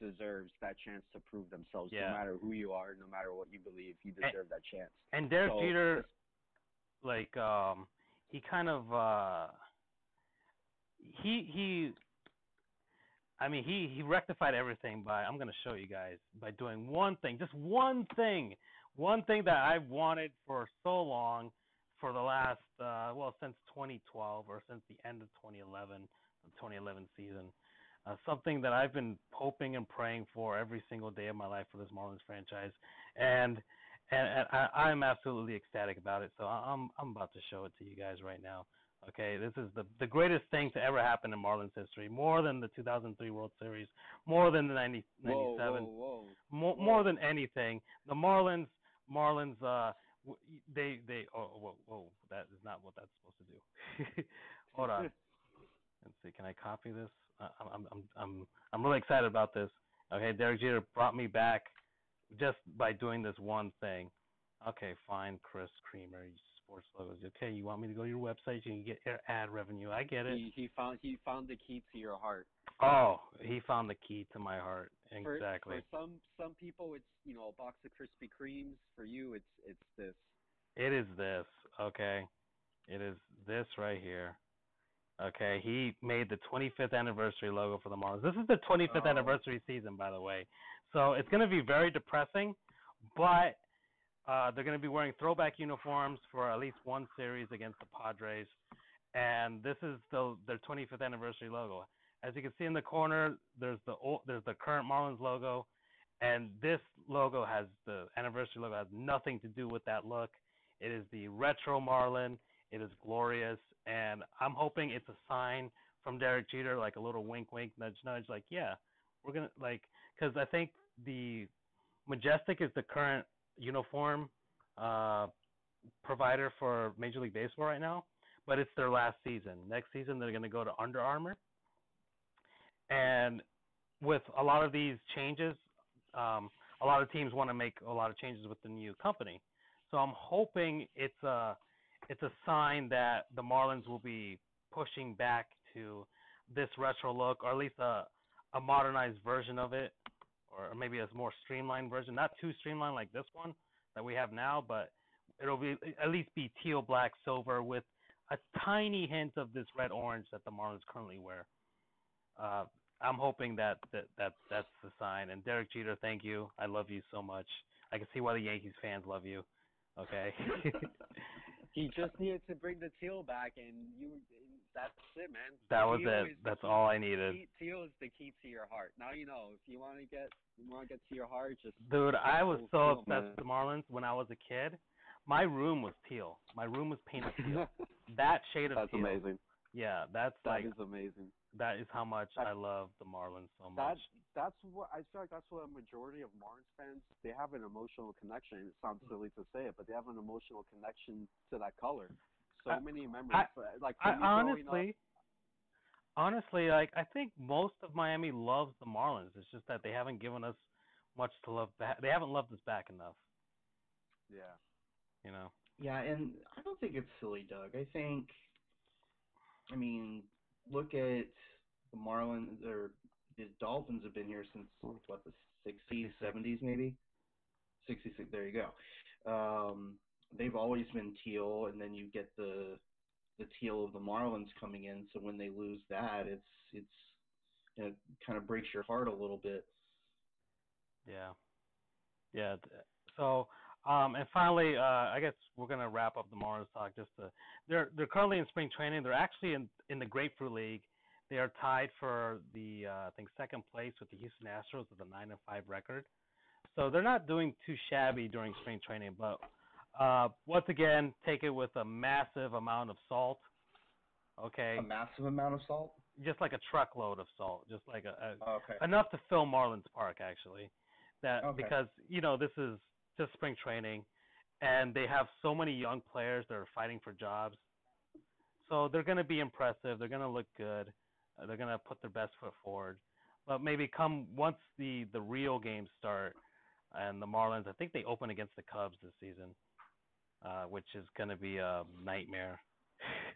deserves that chance to prove themselves. Yeah. No matter who you are, no matter what you believe, you deserve that chance. And Derek So, Jeter, like, um, he kind of, uh, he he. I mean, he he rectified everything by I'm gonna show you guys by doing one thing, just one thing, one thing that I've wanted for so long, for the last uh, well since 2012 or since the end of 2011, the 2011 season. Uh, something that I've been hoping and praying for every single day of my life for this Marlins franchise, and and, and I, I'm absolutely ecstatic about it. So I'm I'm about to show it to you guys right now. Okay, this is the the greatest thing to ever happen in Marlins history, more than the 2003 World Series, more than the 90, 97, whoa, whoa. more whoa. more than anything. The Marlins Marlins uh they they oh whoa whoa that is not what that's supposed to do. Hold on. Let's see. Can I copy this? I- I'm I'm I'm I'm really excited about this. Okay, Derek Jeter brought me back just by doing this one thing. Okay, fine, Chris Creamer, you sports logos. Okay, you want me to go to your website? You can get ad revenue. I get it. He, he found he found the key to your heart. Oh, he found the key to my heart. For- Exactly. For, some some people, it's you know a box of Krispy Kremes. For you, it's it's this. It is this, okay? It is this right here. Okay, he made the 25th anniversary logo for the Marlins. This is the 25th Oh. anniversary season, by the way. So it's going to be very depressing, but uh, they're going to be wearing throwback uniforms for at least one series against the Padres, and this is the their 25th anniversary logo. As you can see in the corner, there's the old, there's the current Marlins logo, and this logo has the anniversary logo has nothing to do with that look. It is the retro Marlin. It is glorious, and I'm hoping it's a sign from Derek Jeter, like a little wink, wink, nudge, nudge, like yeah, we're gonna like, because I think the Majestic is the current uniform uh, provider for Major League Baseball right now, but it's their last season. Next season they're gonna go to Under Armour, and with a lot of these changes, um, a lot of teams want to make a lot of changes with the new company. So I'm hoping it's a it's a sign that the Marlins will be pushing back to this retro look, or at least a a modernized version of it, or maybe a more streamlined version. Not too streamlined like this one that we have now, but it'll be at least be teal, black, silver with a tiny hint of this red orange that the Marlins currently wear. Uh, I'm hoping that, that that that's the sign. And Derek Jeter, thank you. I love you so much. I can see why the Yankees fans love you. Okay. He just needed to bring the teal back, and you. That's it, man. that was Teal it. is the That's key- all I needed. te- Teal is the key to your heart. Now you know. If you want to get, you want to get to your heart, just Dude, I was so cool, obsessed man. with the Marlins when I was a kid. My room was teal. My room was painted teal. that shade of That's teal. amazing. Yeah, that's That like is amazing. That is how much That- I love the Marlins so That much. that's what I feel like. That's what a majority of Marlins fans they have an emotional connection. It sounds hmm. silly to say it, but they have an emotional connection to that color. So I- many memories. I- like I for me growing honestly, honestly, like I think most of Miami loves the Marlins. It's just that they haven't given us much to love back. They haven't loved us back enough. yeah. You know. Yeah, and I don't think it's silly, Doug. I think, I mean, look at the Marlins or the Dolphins have been here since what the 60s, 70s, maybe 66. There you go. Um, they've always been teal, and then you get the the teal of the Marlins coming in. So when they lose that, it's it's you know, kind of breaks your heart a little bit. Yeah. Yeah. So, um, and finally, uh, I guess we're gonna wrap up the Marlins talk. Just to, they're they're currently in spring training. They're actually in in the Grapefruit League. They are tied for the uh, I think second place with the Houston Astros with a nine and five record. So they're not doing too shabby during spring training, but uh, once again, take it with a massive amount of salt. Okay, A massive amount of salt. just like a truckload of salt, just like a, a Okay. enough to fill Marlins Park actually. That Okay. because you know this is just spring training, and they have so many young players that are fighting for jobs. So they're going to be impressive. They're going to look good. Uh, they're going to put their best foot forward. But maybe come once the the real games start, and the Marlins, I think they open against the Cubs this season. uh, which is going to be a nightmare.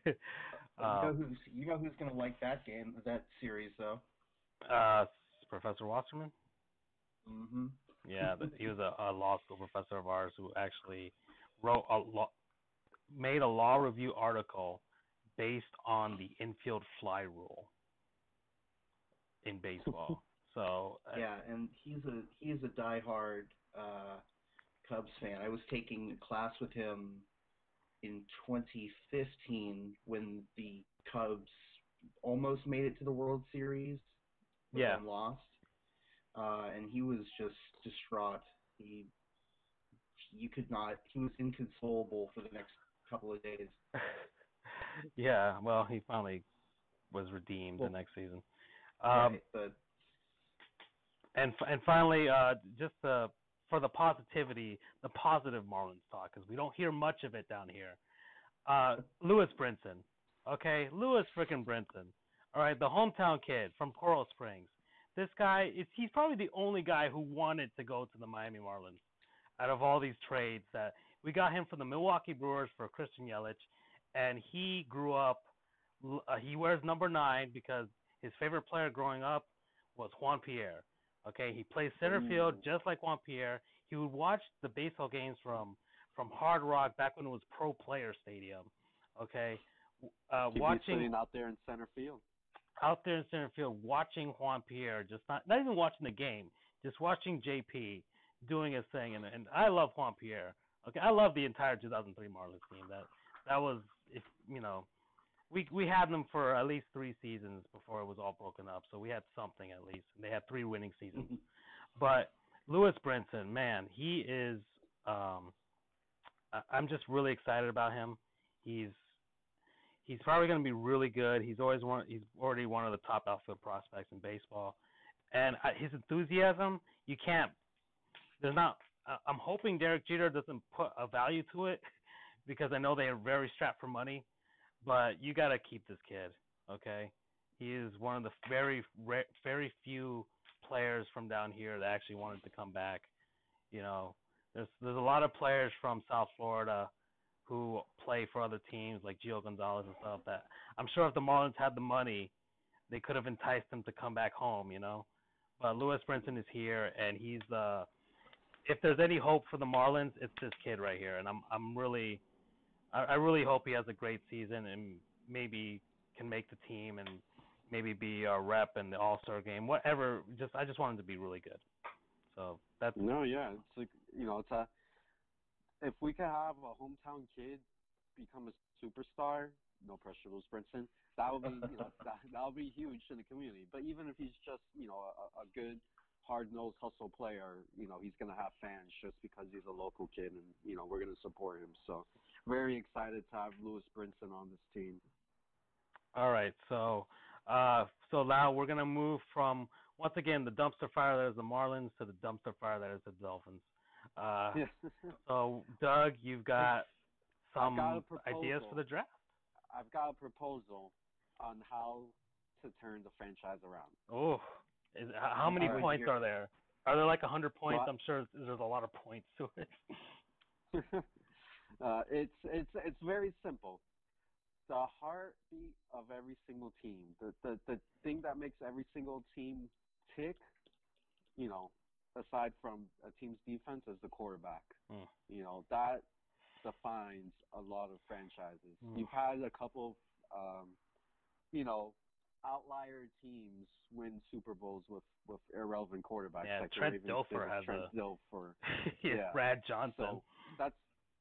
you know um, who's you know who's gonna like that game that series though. uh, Professor Wasserman. hmm Yeah, but he was a, a law school professor of ours who actually wrote a law, made a law review article based on the infield fly rule in baseball. So uh, Yeah, and he's a he's a diehard uh, Cubs fan. I was taking a class with him in 2015 when the Cubs almost made it to the World Series, Yeah. lost. Uh, and he was just distraught. He you could not. He was inconsolable for the next couple of days. yeah, well, he finally was redeemed Well, the next season. Um, right, but and and finally, uh, just uh, for the positivity, the positive Marlins talk, because we don't hear much of it down here. Uh, Lewis Brinson, okay, Lewis frickin' Brinson, all right, the hometown kid from Coral Springs. This guy is he's probably the only guy who wanted to go to the Miami Marlins out of all these trades that we got him from the Milwaukee Brewers for Christian Yelich, and he grew up. Uh, he wears number nine because his favorite player growing up was Juan Pierre. Okay, he plays center field just like Juan Pierre. He would watch the baseball games from from Hard Rock back when it was Pro Player Stadium. Okay, uh, He'd be watching sitting out there in center field. Out there in center field, watching Juan Pierre, just not not even watching the game, just watching JP doing his thing, and and I love Juan Pierre. Okay, I love the entire 2003 Marlins team. That that was if you know, we we had them for at least three seasons before it was all broken up, so we had something at least. And they had three winning seasons. But Lewis Brinson, man, he is. Um, I- I'm just really excited about him. He's he's probably going to be really good. He's always one. He's already one of the top outfield prospects in baseball, and uh, his enthusiasm, you can't. There's not. I- I'm hoping Derek Jeter doesn't put a value to it, because I know they are very strapped for money. But you got to keep this kid, okay? He is one of the very very few players from down here that actually wanted to come back. You know, there's there's a lot of players from South Florida who play for other teams like Gio Gonzalez and stuff that I'm sure if the Marlins had the money, they could have enticed him to come back home, you know. But Lewis Brinson is here and he's uh if there's any hope for the Marlins, it's this kid right here and I'm I'm really I, I really hope he has a great season and maybe can make the team and maybe be a rep in the All Star game. Whatever just I just want him to be really good. So that's No, yeah, it's like you know, it's a if we could have a hometown kid become a superstar, no pressure, Lewis Brinson, that would be you know that that would be huge in the community. But even if he's just you know a, a good hard nosed hustle player, you know he's gonna have fans just because he's a local kid, and you know we're gonna support him. So very excited to have Lewis Brinson on this team. All right, so uh, so now we're gonna move from once again the dumpster fire that is the Marlins to the dumpster fire that is the Dolphins. Uh, so Doug, you've got some got ideas for the draft. I've got a proposal on how to turn the franchise around. Oh, is, how many right, points here- are there? Are there like a hundred points? Well, I'm sure there's a lot of points to it. uh, it's it's it's very simple. The heartbeat of every single team, the, the the thing that makes every single team tick, you know, aside from a team's defense, is the quarterback. Mm. You know that defines a lot of franchises. Mm. You've had a couple, of, um, you know, outlier teams win Super Bowls with with irrelevant quarterbacks. Yeah, like Trent Dilfer has Trent a- Dilfer. yeah, Yeah. Brad Johnson. So that's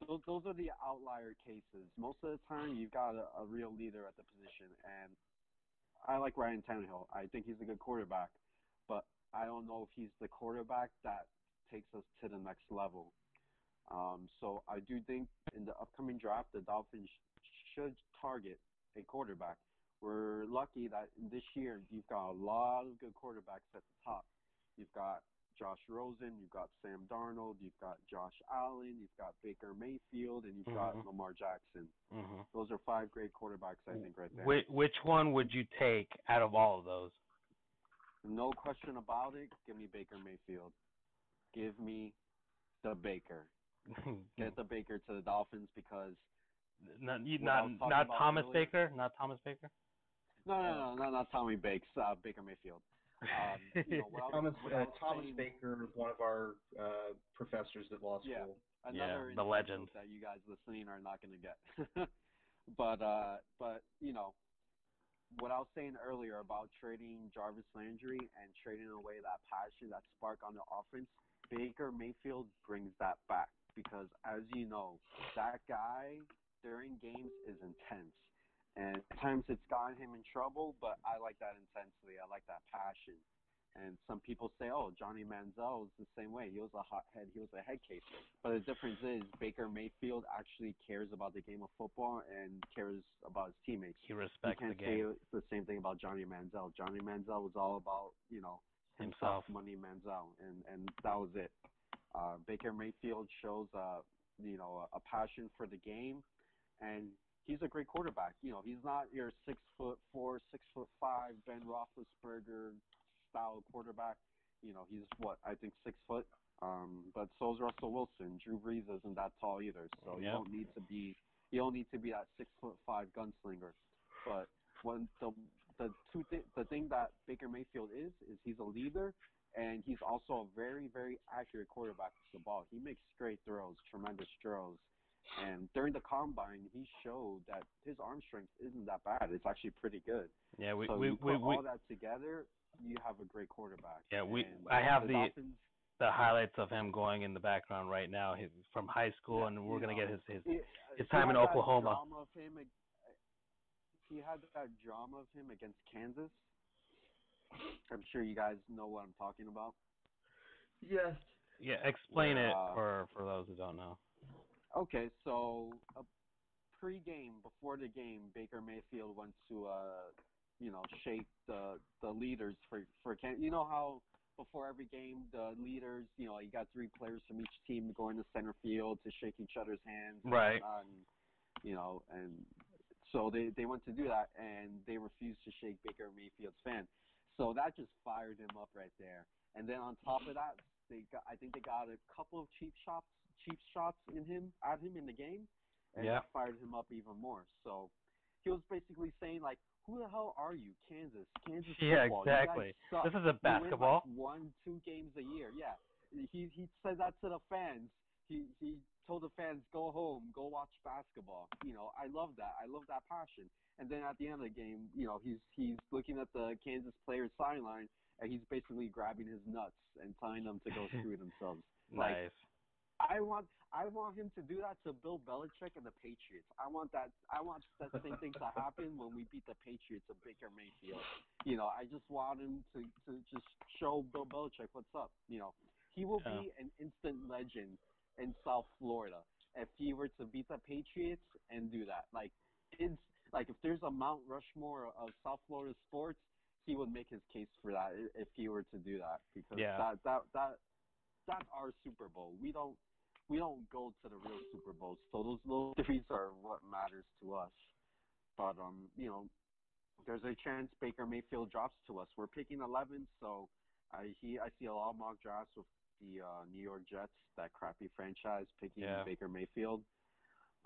those, those are the outlier cases. Most of the time, you've got a, a real leader at the position, and I like Ryan Tannehill. I think he's a good quarterback, but I don't know if he's the quarterback that takes us to the next level. Um, so I do think in the upcoming draft, the Dolphins sh- should target a quarterback. We're lucky that this year you've got a lot of good quarterbacks at the top. You've got Josh Rosen, you've got Sam Darnold, you've got Josh Allen, you've got Baker Mayfield, and you've got Mhm. Lamar Jackson. hmm Those are five great quarterbacks, I think, right there. Which, which one would you take out of all of those? No question about it. Give me Baker Mayfield. Give me the Baker. get the Baker to the Dolphins because not you, not not Thomas earlier. Baker, not Thomas Baker. no, no, no, no, not Tommy Bakes, uh, Baker Mayfield. Um, you know, what was- Thomas what uh, Thomas saying- Baker is one of our uh, professors at law Yeah. school. another Yeah, the legend. that you guys listening are not going to get. but uh, but you know, what I was saying earlier about trading Jarvis Landry and trading away that passion, that spark on the offense, Baker Mayfield brings that back because, as you know, that guy during games is intense. And at times it's gotten him in trouble, but I like that intensity. I like that passion. And some people say, oh, Johnny Manziel is the same way. He was a hothead. He was a head case. But the difference is Baker Mayfield actually cares about the game of football and cares about his teammates. He respects the can't game say the same thing about Johnny Manziel. Johnny Manziel was all about, you know, himself, himself. money Manziel, and and that was it. Uh, Baker Mayfield shows, uh, you know, a, a passion for the game, and he's a great quarterback. You know, he's not your six foot four, six foot five Ben Roethlisberger style quarterback. You know, he's what I think six foot. Um, but so is Russell Wilson. Drew Brees isn't that tall either, so you don't need to be you don't need to be that six foot five gunslinger. But when the the two th- the thing that Baker Mayfield is is he's a leader and he's also a very very accurate quarterback with the ball. He makes great throws, tremendous throws. And during the combine, he showed that his arm strength isn't that bad. It's actually pretty good. Yeah, we so we you we, put we all that together, you have a great quarterback. Yeah, we- And I have the, the- Dolphins, the highlights of him going in the background right now. His from high school, Yeah, and we're gonna know, get his his. he- his he time had in that Oklahoma. Drama of him, he had that drama of him against Kansas. I'm sure you guys know what I'm talking about. Yes. Yeah, explain Where, it uh, for for those who don't know. Okay, so uh, pre-game, before the game, Baker Mayfield went to, uh, you know, shake the the leaders for for Can. You know how before every game, the leaders, you know, you got three players from each team to going to center field to shake each other's hands, and Right. And, you know, and so they they went to do that, and they refused to shake Baker Mayfield's fan. So that just fired him up right there. And then on top of that, they got I think they got a couple of cheap shots cheap shots in him at him in the game, and Yeah. that fired him up even more. So he was basically saying like, "Who the hell are you, Kansas? Kansas Yeah, football. Guys exactly. This is a You win, like, basketball. one two games a year. Yeah, he he said that to the fans. He he told the fans, "Go home, go watch basketball." You know, I love that. I love that passion. And then at the end of the game, you know, he's he's looking at the Kansas players sideline and he's basically grabbing his nuts and telling them to go screw themselves. Like, Nice. I want I want him to do that to Bill Belichick and the Patriots. I want that I want that same thing to happen when we beat the Patriots of Baker Mayfield. You know, I just want him to to just show Bill Belichick what's up. You know, he will Yeah. be an instant legend in South Florida if he were to beat the Patriots and do that. Like it's like if there's a Mount Rushmore of South Florida sports, he would make his case for that if he were to do that because Yeah. that that that that's our Super Bowl. We don't we don't go to the real Super Bowls. So those little threes are what matters to us. But um, you know, there's a chance Baker Mayfield drops to us. We're picking 11, so I he I see a lot of mock drafts with the uh, New York Jets, that crappy franchise, picking Yeah. Baker Mayfield.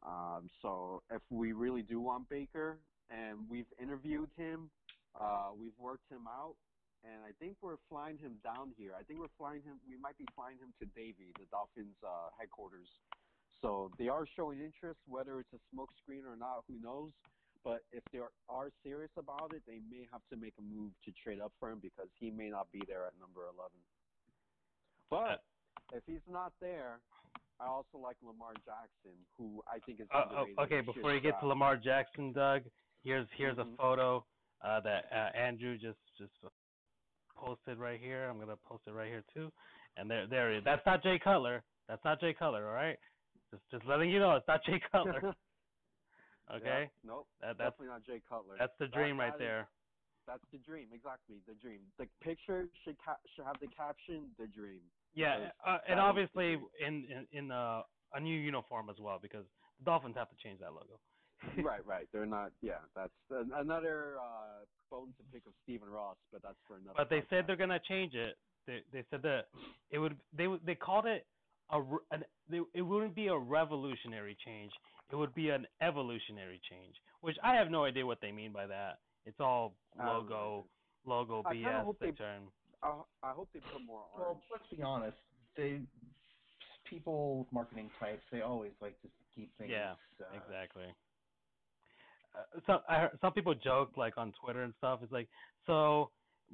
Um, so if we really do want Baker, and we've interviewed him, uh, we've worked him out, and I think we're flying him down here. I think we're flying him. We might be flying him to Davie, the Dolphins' uh, headquarters. So they are showing interest, whether it's a smokescreen or not, who knows. But if they are, are serious about it, they may have to make a move to trade up for him because he may not be there at number 11. But if he's not there, I also like Lamar Jackson, who I think is Uh, oh, okay, before you get to. Lamar Jackson, Doug, here's here's Mhm. a photo uh, that uh, Andrew just just posted right here. I'm gonna post it right here too. And there there it is. That's not Jay Cutler. That's not Jay Cutler. All right. Just just letting you know, it's not Jay Cutler. Okay. Yeah, nope. That that's definitely not Jay Cutler. that's the That- dream right that is- there. That's the dream, exactly. The dream. The picture should ca- should have the caption "The Dream." Yeah, uh, and obviously in in, in uh, a new uniform as well because the Dolphins have to change that logo. Right, right. They're not. Yeah, that's another uh, bone to pick of Stephen Ross, but that's for another. But they said they're gonna change it. They they said that it would they they called it a an, it wouldn't be a revolutionary change. It would be an evolutionary change, which I have no idea what they mean by that. It's all logo logo I BS. hope They they- term. I, I hope they put more on. Well, let's be honest. They people marketing types they always like to keep things. Yeah, uh, Exactly. Uh, some I heard, some people joke like on Twitter and stuff. It's like so,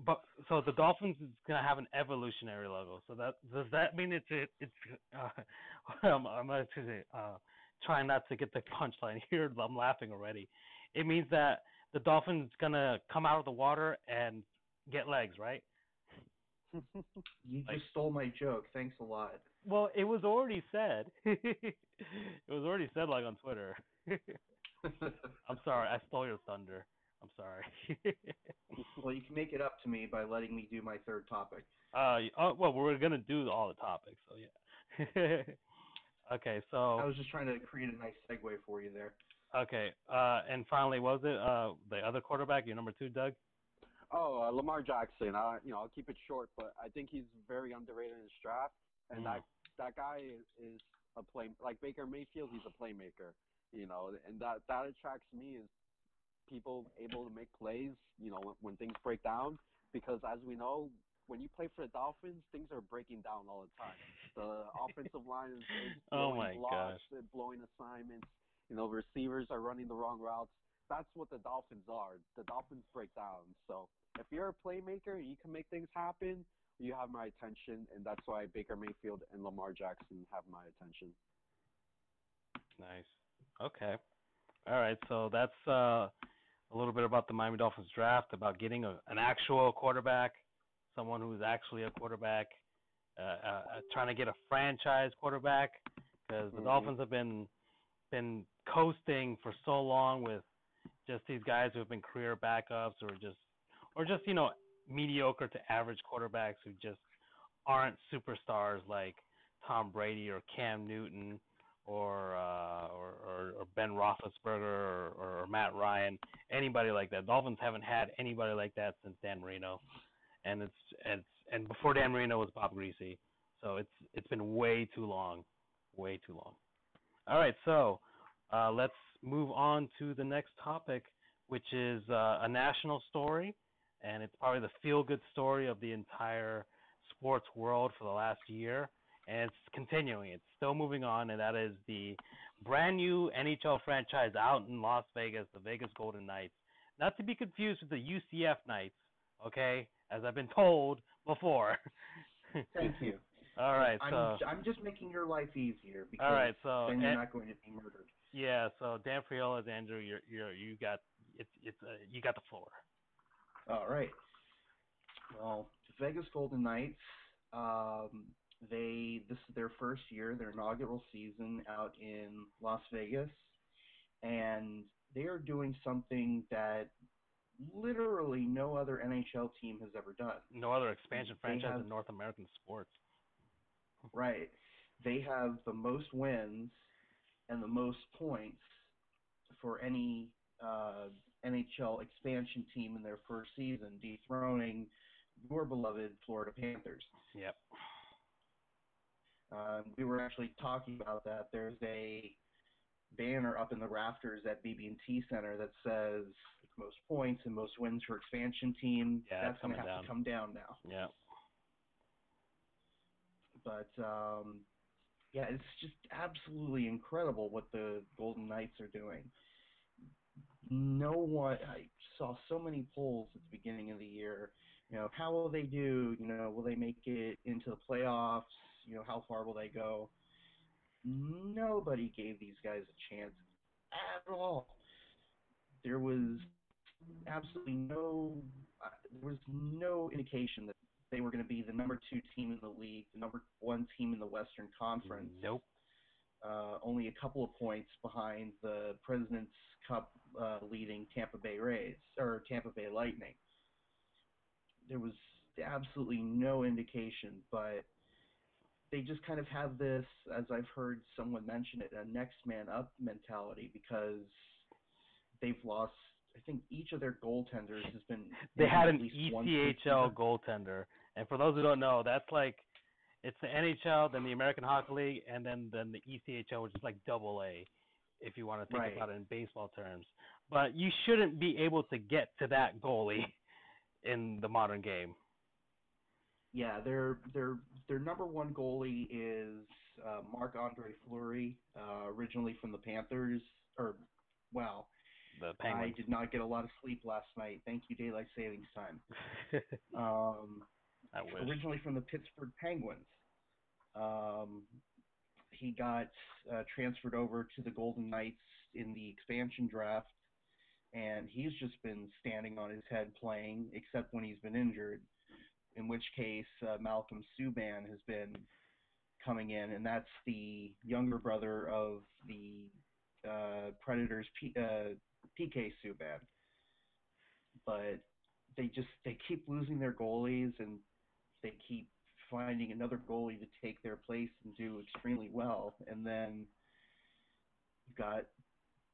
but so the Dolphins is gonna have an evolutionary logo. So that does that mean it's it, it's uh, I'm I'm say, uh, trying not to get the punchline here. I'm laughing already. It means that the Dolphins is gonna come out of the water and get legs, right? You Like- just stole my joke. Thanks a lot. Well, it was already said. it was already said like on Twitter. I'm sorry, I stole your thunder. I'm sorry. well, you can make it up to me by letting me do my third topic. uh, oh, well, we're gonna do all the topics, so yeah. okay, so I was just trying to create a nice segue for you there. okay, uh, and finally, was it uh the other quarterback? Your number two, Doug? Oh, uh, Lamar Jackson. Uh, you know, I'll keep it short, but I think he's very underrated in this draft. And Mm. that that guy is, is a play like Baker Mayfield. He's a playmaker. You know, and that that attracts me is people able to make plays. You know, when, when things break down, because as we know, when you play for the Dolphins, things are breaking down all the time. The offensive line is, is Oh blowing my blocks, they're blowing assignments. You know, receivers are running the wrong routes. That's what the Dolphins are. The Dolphins break down. So if you're a playmaker and you can make things happen, you have my attention, and that's why Baker Mayfield and Lamar Jackson have my attention. Nice. Okay. All right. So that's uh, a little bit about the Miami Dolphins draft, about getting a, an actual quarterback, someone who's actually a quarterback, uh, uh, uh, trying to get a franchise quarterback, because the Mhm. Dolphins have been been coasting for so long with just these guys who have been career backups or just or just you know mediocre to average quarterbacks who just aren't superstars like Tom Brady or Cam Newton or uh, or, or, Ben Roethlisberger or, or Matt Ryan, anybody like that. Dolphins haven't had anybody like that since Dan Marino, and it's it's and before Dan Marino was Bob Griese, so it's it's been way too long, way too long. All right, so uh, let's move on to the next topic, which is uh, a national story, and it's probably the feel-good story of the entire sports world for the last year and it's continuing. It's still moving on, and that is the brand new NHL franchise out in Las Vegas, the Vegas Golden Knights. Not to be confused with the UCF Knights, okay? As I've been told before. Thank you. All right, I'm, so I'm just making your life easier because all right, so then you're and- not going to be murdered. yeah, so Dan Friola's Andrew, you're you're you got it's it's uh, you got the floor. All right. Well, the Vegas Golden Knights, um, they this is their first year, their inaugural season out in Las Vegas, and they are doing something that literally no other NHL team has ever done. No other expansion franchise have- in North American sports. Right. They have the most wins and the most points for any uh, NHL expansion team in their first season, dethroning your beloved Florida Panthers. Yep. Um, we were actually talking about that. There's a banner up in the rafters at BB&T Center that says most points and most wins for expansion team. Yeah, That's going to have down. to come down now. Yeah. but um, yeah, it's just absolutely incredible what the Golden Knights are doing. No one, I saw so many polls at the beginning of the year. You know, how will they do? You know, will they make it into the playoffs? You know, how far will they go? Nobody gave these guys a chance at all. There was absolutely no, uh, there was no indication that they were going to be the number two team in the league, the number one team in the Western Conference. Nope. Uh, only a couple of points behind the President's Cup uh, leading Tampa Bay Rays or Tampa Bay Lightning. There was absolutely no indication, but they just kind of have this, as I've heard someone mention it, a next man up mentality because they've lost. I think each of their goaltenders has been. They had at an least one ECHL goaltender, and for those who don't know, that's like It's the NHL, then the American Hockey League, and then then the ECHL, which is like double A, if you want to think Right. about it in baseball terms. But you shouldn't be able to get to that goalie in the modern game. Yeah, their their their number one goalie is uh, Marc Andre Fleury, uh, originally from the Panthers. Or, well, The I did not get a lot of sleep last night. Thank you, daylight savings time. Um, I wish. originally from the Pittsburgh Penguins. Um, he got uh, transferred over to the Golden Knights in the expansion draft, and he's just been standing on his head playing, except when he's been injured. In which case, uh, Malcolm Subban has been coming in, and that's the younger brother of the uh, Predators' P- uh, PK Subban. But they just they keep losing their goalies, and they keep finding another goalie to take their place and do extremely well. And then you've got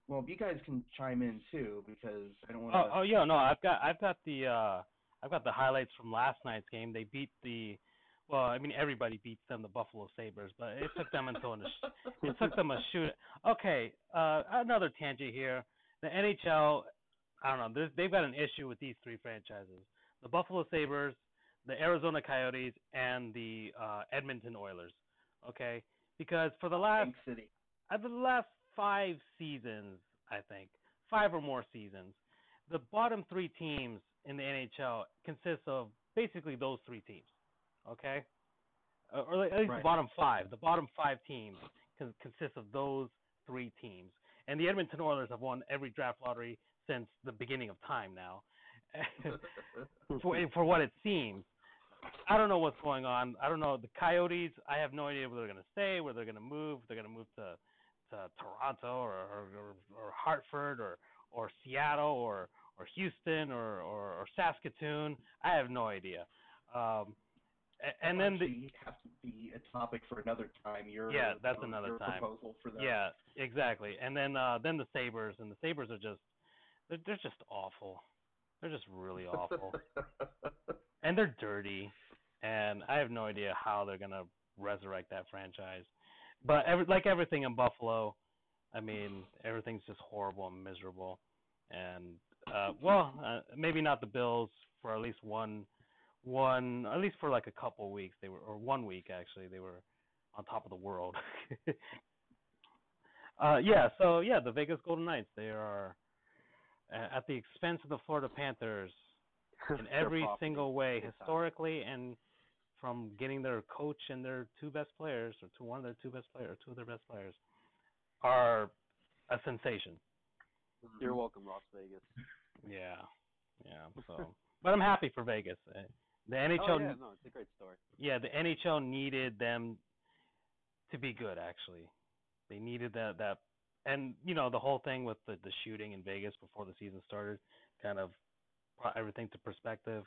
well, you guys can chime in too because I don't want to. Oh, oh yeah, no, I've got I've got the uh I've got the highlights from last night's game. They beat the well, I mean everybody beats them, the Buffalo Sabres, but it took them until it took them a shoot. Okay, uh another tangent here. The NHL, I don't know, they've got an issue with these three franchises: the Buffalo Sabres, the Arizona Coyotes, and the uh Edmonton Oilers. Okay, because for the last uh, the last five seasons, I think, five or more seasons, the bottom three teams in the NHL consists of basically those three teams. Okay, uh, or at least Right. the bottom five. The bottom five teams con- consist of those three teams, and the Edmonton Oilers have won every draft lottery since the beginning of time now. for for what it seems. I don't know what's going on. I don't know the Coyotes. I have no idea where they're going to stay, where they're going to move. They're going to move to to Toronto or or, or, or Hartford or or Seattle or or Houston or, or or Saskatoon. I have no idea. Um, and then the have to be a topic for another time. Your Yeah, that's your- another your time. Proposal for that. yeah, exactly. And then uh, then the Sabres and the Sabres are just they're, they're just awful. They're just really awful. and they're dirty, and I have no idea how they're gonna resurrect that franchise. But every, like everything in Buffalo, I mean everything's just horrible and miserable. And uh, well, uh, maybe not the Bills for at least one, one at least for like a couple weeks they were, or one week actually they were on top of the world. uh, yeah, so yeah, the Vegas Golden Knights they are at the expense of the Florida Panthers in every single way, historically and from getting their coach and their two best players, or to one of their two best players, or two of their best players, are a sensation. You're welcome, Las Vegas. Yeah, yeah. So, but I'm happy for Vegas. Uh, The NHL, Oh yeah, no, it's a great story. yeah, the NHL needed them to be good. Actually, they needed that that, and you know the whole thing with the the shooting in Vegas before the season started, kind of brought everything to perspective,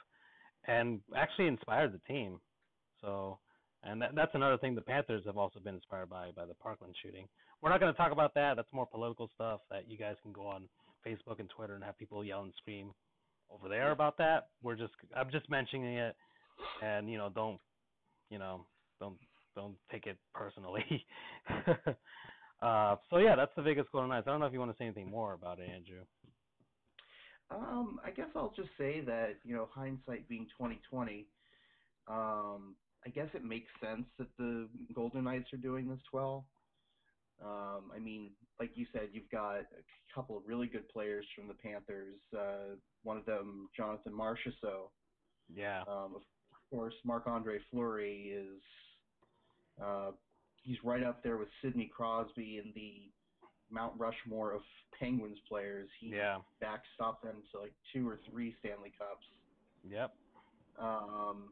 and actually inspired the team. So, and that, that's another thing the Panthers have also been inspired by by the Parkland shooting. We're not going to talk about that. That's more political stuff that you guys can go on Facebook and Twitter and have people yell and scream over there about that. We're just I'm just mentioning it, and you know don't you know don't don't take it personally. uh, so yeah, that's the Vegas Golden Knights. I don't know if you want to say anything more about it, Andrew. Um, I guess I'll just say that you know, hindsight being twenty twenty, um, I guess it makes sense that the Golden Knights are doing this well. Um, I mean, like you said, you've got a couple of really good players from the Panthers. Uh, one of them, Jonathan Marchessault. Yeah, Um, of course, Marc Andre Fleury is uh, he's right up there with Sidney Crosby in the Mount Rushmore of Penguins players. He yeah, backstopped them to like two or three Stanley Cups. yep. Um,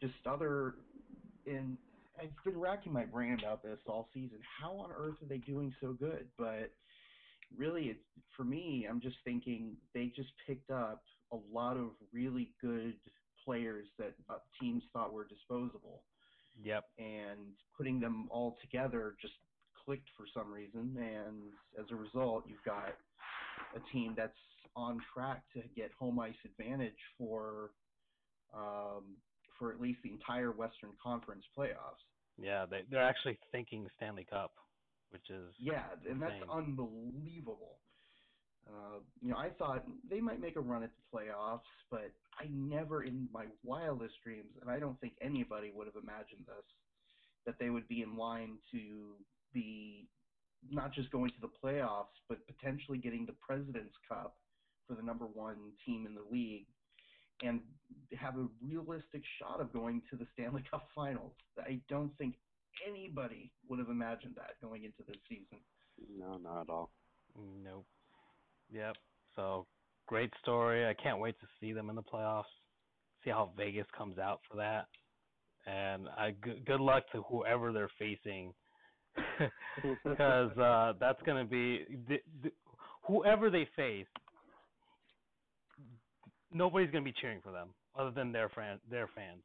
just other in I've been racking my brain about this all season. How on earth are they doing so good? But really, it's for me. I'm just thinking they just picked up a lot of really good players that uh, teams thought were disposable, Yep. and putting them all together just clicked for some reason. And as a result, you've got a team that's on track to get home ice advantage for um, for at least the entire Western Conference playoffs. Yeah, they they're actually thinking Stanley Cup, which is Yeah, and that's unbelievable. Uh, you know, I thought they might make a run at the playoffs, but I never in my wildest dreams, and I don't think anybody would have imagined this, that they would be in line to be not just going to the playoffs, but potentially getting the President's Cup for the number one team in the league and have a realistic shot of going to the Stanley Cup Finals. I don't think anybody would have imagined that going into this season. No, not at all. Nope. Yep. So great story. I can't wait to see them in the playoffs. See how Vegas comes out for that. And I good, good luck to whoever they're facing, because uh, that's going to be the, the, whoever they face. Nobody's going to be cheering for them other than their their fans.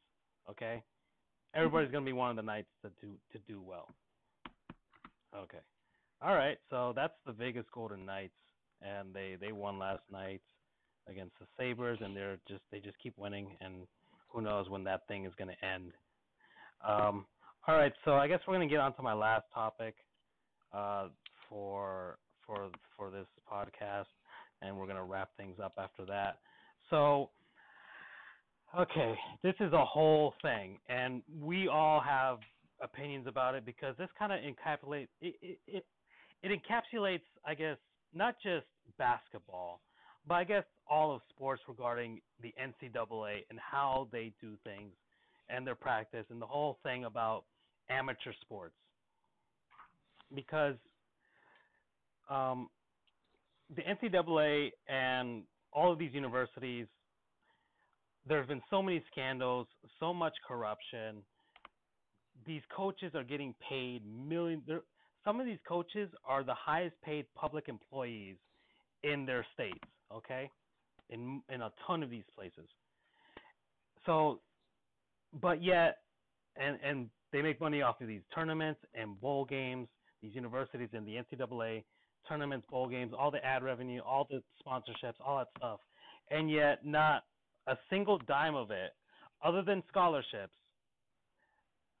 Okay. Everybody's going to be one of the Knights to do to do well. Okay. All right, so that's the Vegas Golden Knights, and they they won last night against the Sabres, and they're just they just keep winning, and who knows when that thing is going to end. Um, all right, so I guess we're going to get on to my last topic uh, for for for this podcast, and we're going to wrap things up after that. So, okay, this is a whole thing, and we all have opinions about it because this kind of encapsulates it, it, it it encapsulates, I guess, not just basketball, but I guess all of sports regarding the NCAA and how they do things and their practice and the whole thing about amateur sports. Because um, the NCAA and all of these universities, there have been so many scandals, so much corruption. These coaches are getting paid millions. Some of these coaches are the highest paid public employees in their states, okay? In in a ton of these places. So but yet and and they make money off of these tournaments and bowl games, these universities and the NCAA tournaments, bowl games, all the ad revenue, all the sponsorships, all that stuff. And yet not a single dime of it other than scholarships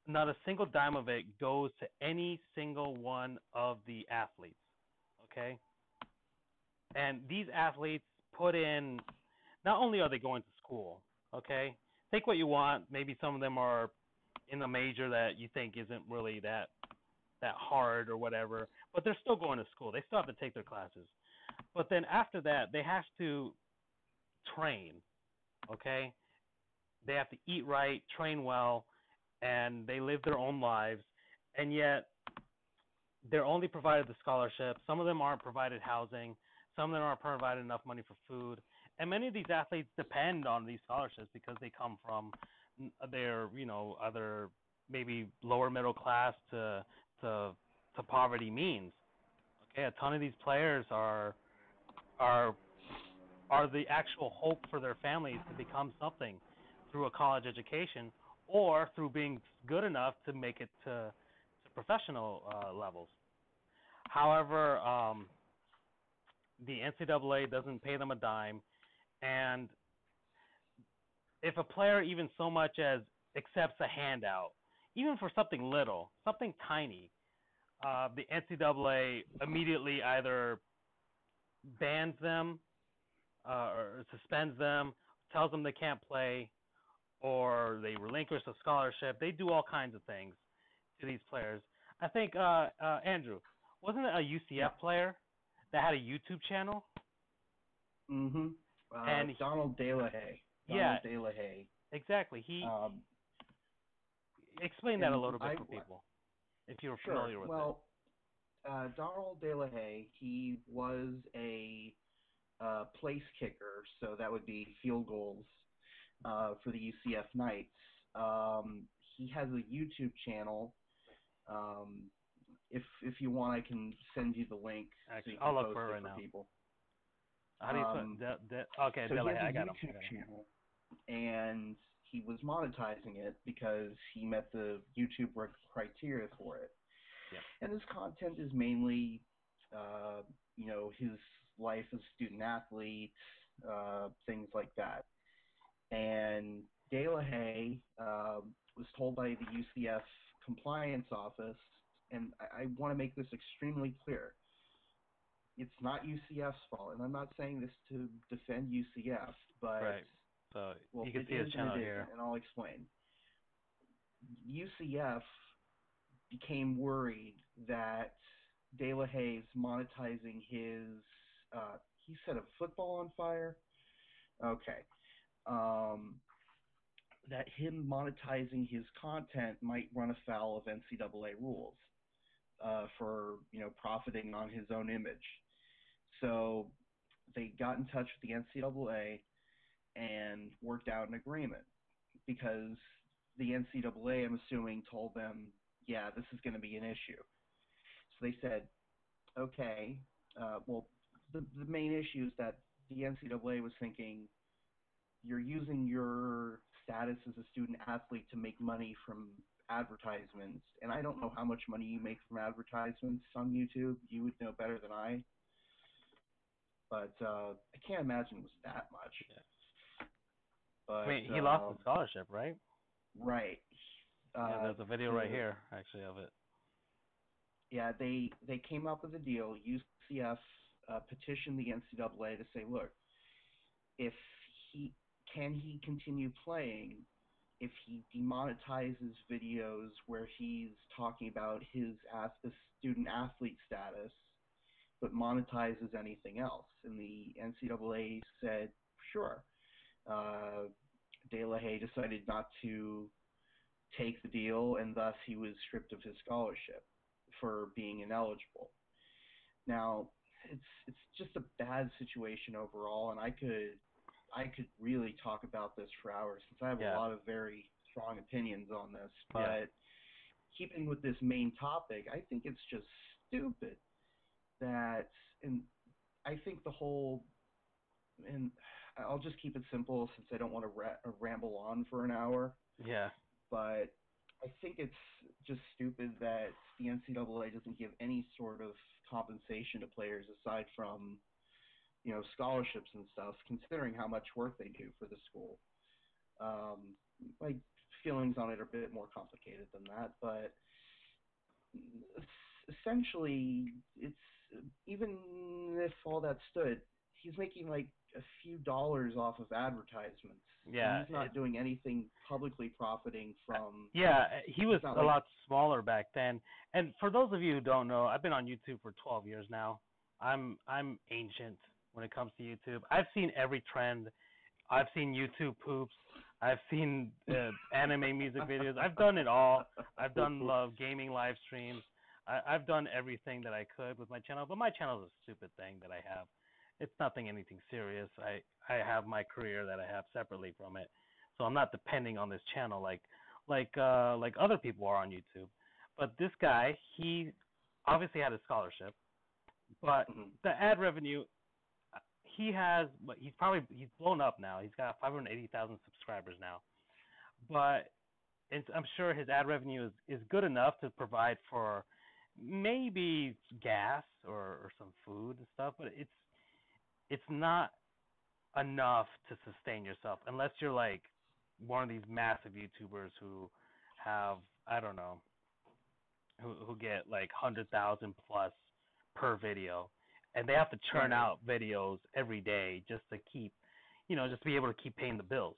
not a single dime of it goes to any single one of the athletes. Okay? And these athletes put in not only are they going to school, okay? Think what you want. Maybe some of them are in a major that you think isn't really that that hard or whatever, but they're still going to school. They still have to take their classes. But then after that, they have to train, okay? They have to eat right, train well, and they live their own lives, and yet they're only provided the scholarship. Some of them aren't provided housing. Some of them aren't provided enough money for food. And many of these athletes depend on these scholarships because they come from their, you know, other maybe lower middle class to to to poverty means. Okay, a ton of these players are are are the actual hope for their families to become something through a college education or through being good enough to make it to, to professional uh, levels. However, um, the NCAA doesn't pay them a dime, and if a player even so much as accepts a handout, even for something little, something tiny, uh, the NCAA immediately either bans them uh, or suspends them, tells them they can't play, or they relinquish the scholarship. They do all kinds of things to these players. I think uh, uh, Andrew wasn't it a UCF Yeah. player that had a YouTube channel? Mm-hmm. Uh, And he- Donald De La Haye. Yeah. Donald De La Haye. Exactly. He Um, explain that a little bit I- for people, if you're sure. familiar with it. well, uh, Donald De La Haye, he was a uh, place kicker, so that would be field goals uh, for the UCF Knights. Um, he has a YouTube channel. Um, if if you want, I can send you the link. Actually, so I'll look for it right for now. people. How do you um, put? De, de, okay, so has I got YouTube him. channel, and he was monetizing it because he met the YouTube criteria for it. Yeah. And his content is mainly, uh, you know, his life as a student athlete, uh, things like that. and De La Haye um, was told by the UCF compliance office, and I, I want to make this extremely clear. It's not UCF's fault, and I'm not saying this to defend UCF, but Right. So well, you can see is his and channel here. and I'll explain. UCF became worried that De La Haye's monetizing his, uh, he set a football on fire. Okay. Um, that him monetizing his content might run afoul of NCAA rules uh, for you know profiting on his own image. So they got in touch with the NCAA and worked out an agreement because the NCAA, I'm assuming, told them, yeah, this is going to be an issue. So they said, okay, uh, well, the, the main issue is that the NCAA was thinking you're using your status as a student athlete to make money from advertisements, and I don't know how much money you make from advertisements on YouTube. You would know better than I. But uh, I can't imagine it was that much. Yeah. But, mean, he lost um, the scholarship, right? Right. Uh, yeah, there's a video right here actually of it. Yeah, they they came up with a deal. UCF uh, petitioned the NCAA to say, look, if he can he continue playing if he demonetizes videos where he's talking about his as the student athlete status, but monetizes anything else. And the NCAA said, sure. Uh, De La Haye decided not to take the deal, and thus he was stripped of his scholarship for being ineligible. Now, it's it's just a bad situation overall, and I could I could really talk about this for hours since I have Yeah. a lot of very strong opinions on this. But Yeah. keeping with this main topic, I think it's just stupid that, and I think the whole, and I'll just keep it simple since I don't want to ra- uh, ramble on for an hour Yeah. but I think it's just stupid that the NCAA doesn't give any sort of compensation to players aside from, you know, scholarships and stuff, considering how much work they do for the school. Um, my feelings on it are a bit more complicated than that, but essentially, it's even if all that stood, he's making like a few dollars off of advertisements. and Yeah, he's not it- doing anything publicly profiting from. Yeah, he was a like- lot smaller back then. And for those of you who don't know, I've been on YouTube for 12 years now. I'm I'm ancient when it comes to YouTube. I've seen every trend. I've seen YouTube poops. I've seen uh, anime music videos. I've done it all. I've done love gaming live streams. I, I've done everything that I could with my channel, but my channel is a stupid thing that I have. It's nothing anything serious. I I have my career that I have separately from it, so I'm not depending on this channel like like uh like other people are on YouTube. But this guy, he obviously had a scholarship, but Mhm. the ad revenue he has but he's probably he's blown up now. He's got 580,000 subscribers now. But it's, I'm sure his ad revenue is is good enough to provide for maybe gas or or some food and stuff, but it's it's not enough to sustain yourself unless you're like one of these massive YouTubers who have I don't know who who get like hundred thousand plus per video, and they have to churn out videos every day just to keep, you know, just to be able to keep paying the bills.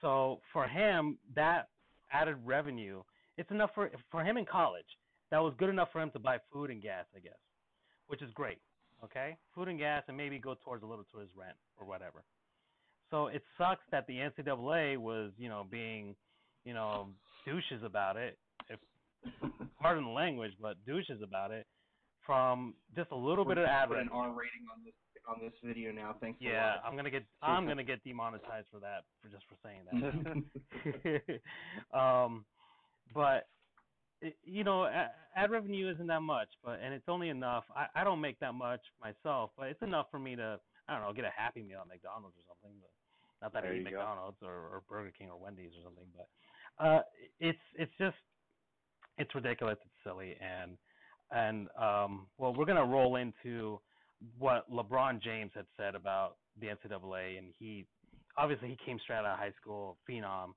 So for him, that added revenue, it's enough for for him in college. That was good enough for him to buy food and gas, I guess, which is great. Okay, food and gas, and maybe go towards a little towards rent or whatever. So it sucks that the NCAA was, you know, being, you know, douches about it. If pardon the language, but douches about it from just a little bit of ad Put an. R rating on this on this video now. Thanks. Yeah. I'm gonna get I'm gonna get demonetized for that for just for saying that. um, but it, you know, ad revenue isn't that much, but and it's only enough. I I don't make that much myself, but it's enough for me to I don't know get a Happy Meal at McDonald's or something. But not that There I eat go. McDonald's or, or Burger King or Wendy's or something. But uh, it's it's just it's ridiculous. It's silly and and um, well, we're gonna roll into what LeBron James had said about the NCAA, and he obviously he came straight out of high school, phenom,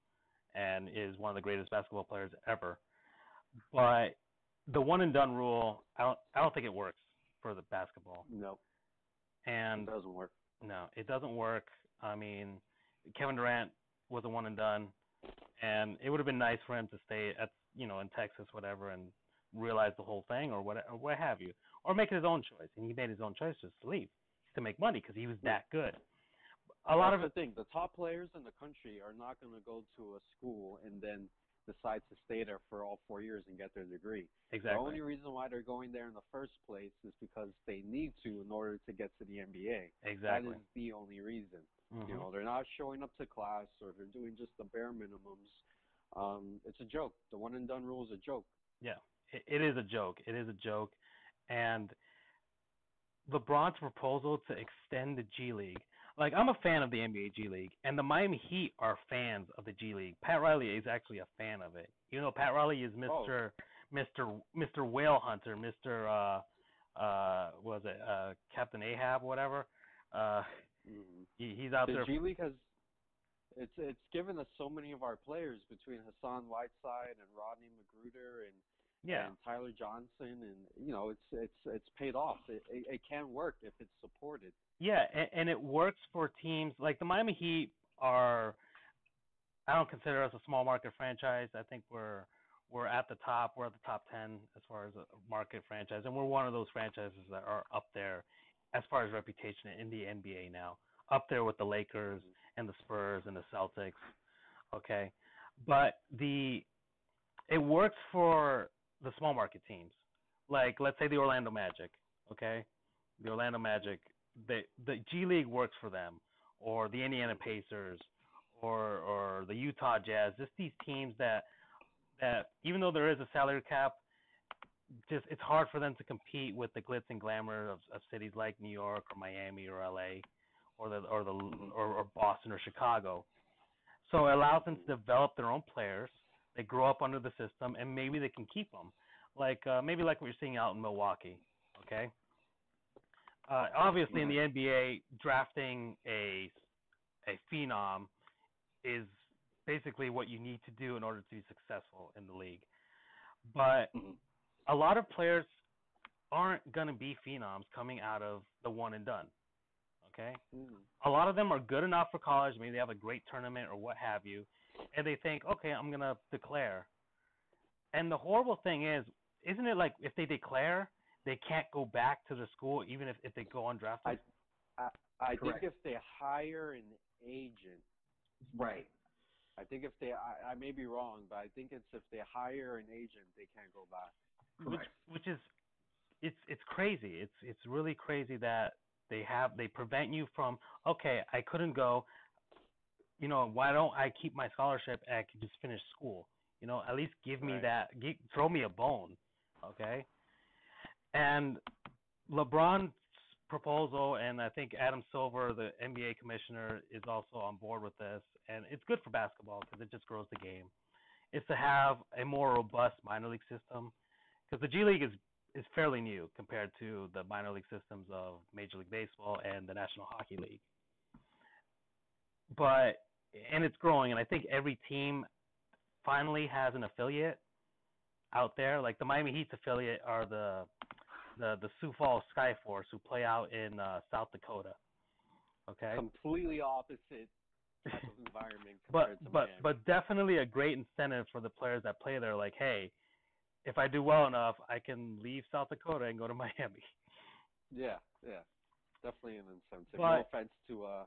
and is one of the greatest basketball players ever. But the one and done rule, I don't I don't think it works for the basketball. No, And it doesn't work. no, it doesn't work. I mean, Kevin Durant was a one and done, and it would have been nice for him to stay at you know in Texas, whatever, and realize the whole thing or what or what have you, or make his own choice. And he made his own choice just to leave to make money because he was that good. A lot That's of the thing. The top players in the country are not going to go to a school and then decide to stay there for all four years and get their degree. Exactly. The only reason why they're going there in the first place is because they need to in order to get to the NBA. exactly. That is the only reason. Mhm. You know, they're not showing up to class or they're doing just the bare minimums. Um, it's a joke. The one and done rule is a joke. Yeah, it, it is a joke. It is a joke, and LeBron's proposal to extend the G League. Like I'm a fan of the NBA G League, and the Miami Heat are fans of the G League. Pat Riley is actually a fan of it. You know, Pat Riley is Mister Mister Mister Whale Hunter, Mister uh uh was it uh Captain Ahab, whatever. Uh, Mm-hmm. he, he's out the there. G League has it's it's given us so many of our players between Hassan Whiteside and Rodney McGruder and yeah, and Tyler Johnson and you know it's it's it's paid off. It it, it can work if it's supported. Yeah, and, and it works for teams like the Miami Heat are. I don't consider us a small market franchise. I think we're we're at the top. We're at the top ten as far as a market franchise, and we're one of those franchises that are up there as far as reputation in the NBA now, up there with the Lakers mm-hmm. and the Spurs and the Celtics. Okay, but the it works for the small market teams, like let's say the Orlando Magic. Okay, the Orlando Magic the the G League works for them, or the Indiana Pacers, or or the Utah Jazz. Just these teams that that even though there is a salary cap, just it's hard for them to compete with the glitz and glamour of, of cities like New York or Miami or LA, or the or the or, or Boston or Chicago. So it allows them to develop their own players. They grow up under the system, and maybe they can keep them, like uh, maybe like what you're seeing out in Milwaukee. Okay uh, obviously in the NBA, drafting a a phenom is basically what you need to do in order to be successful in the league. But Mhm. a lot of players aren't going to be phenoms coming out of the one and done. Okay? Mm. A lot of them are good enough for college, maybe they have a great tournament or what have you, and they think, "Okay, I'm going to declare." And the horrible thing is, isn't it like if they declare, they can't go back to the school even if, if they go undrafted? I I Correct. think if they hire an agent, Right. I think if they I, I may be wrong, but I think it's if they hire an agent, they can't go back. which Correct. which is it's it's crazy. It's it's really crazy that they have they prevent you from okay, I couldn't go. You know, why don't I keep my scholarship and I can just finish school? You know, at least give me Right. that gi throw me a bone, okay? And LeBron's proposal and I think Adam Silver, the NBA commissioner, is also on board with this and it's good for basketball because it just grows the game. Is to have a more robust minor league system because the G League is is fairly new compared to the minor league systems of Major League Baseball and the National Hockey League. But and it's growing, and I think every team finally has an affiliate out there. Like the Miami Heat's affiliate are the the the Sioux Falls Skyforce, who play out in uh, South Dakota. Okay, Completely opposite type of environment but to but Miami. but definitely a great incentive for the players that play there. Like, hey, if I do well enough, I can leave South Dakota and go to Miami. yeah, yeah, definitely an incentive. But- no offense to uh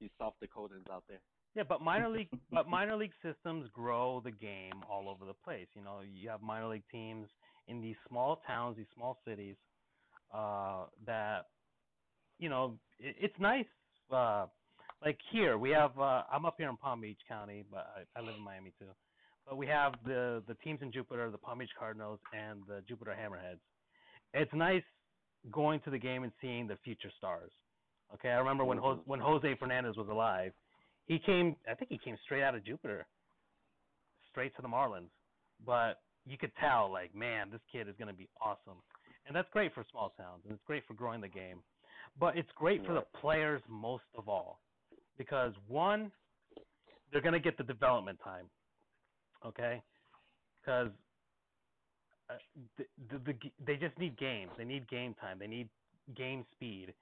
you South Dakotans out there. Yeah, but minor league but minor league systems grow the game all over the place. You know, you have minor league teams in these small towns, these small cities, uh, that you know, it, it's nice. Uh, like here, we have. Uh, I'm up here in Palm Beach County, but I, I live in Miami too. But we have the the teams in Jupiter, the Palm Beach Cardinals, and the Jupiter Hammerheads. It's nice going to the game and seeing the future stars. Okay, I remember when Ho- Mhm. when Jose Fernandez was alive, he came. I think he came straight out of Jupiter, straight to the Marlins. But you could tell, like, man, this kid is going to be awesome, and that's great for small towns, and it's great for growing the game. But it's great for the players most of all, because one, they're gonna get the development time. Okay, because uh, the, the, the they just need games. They need game time. They need game speed.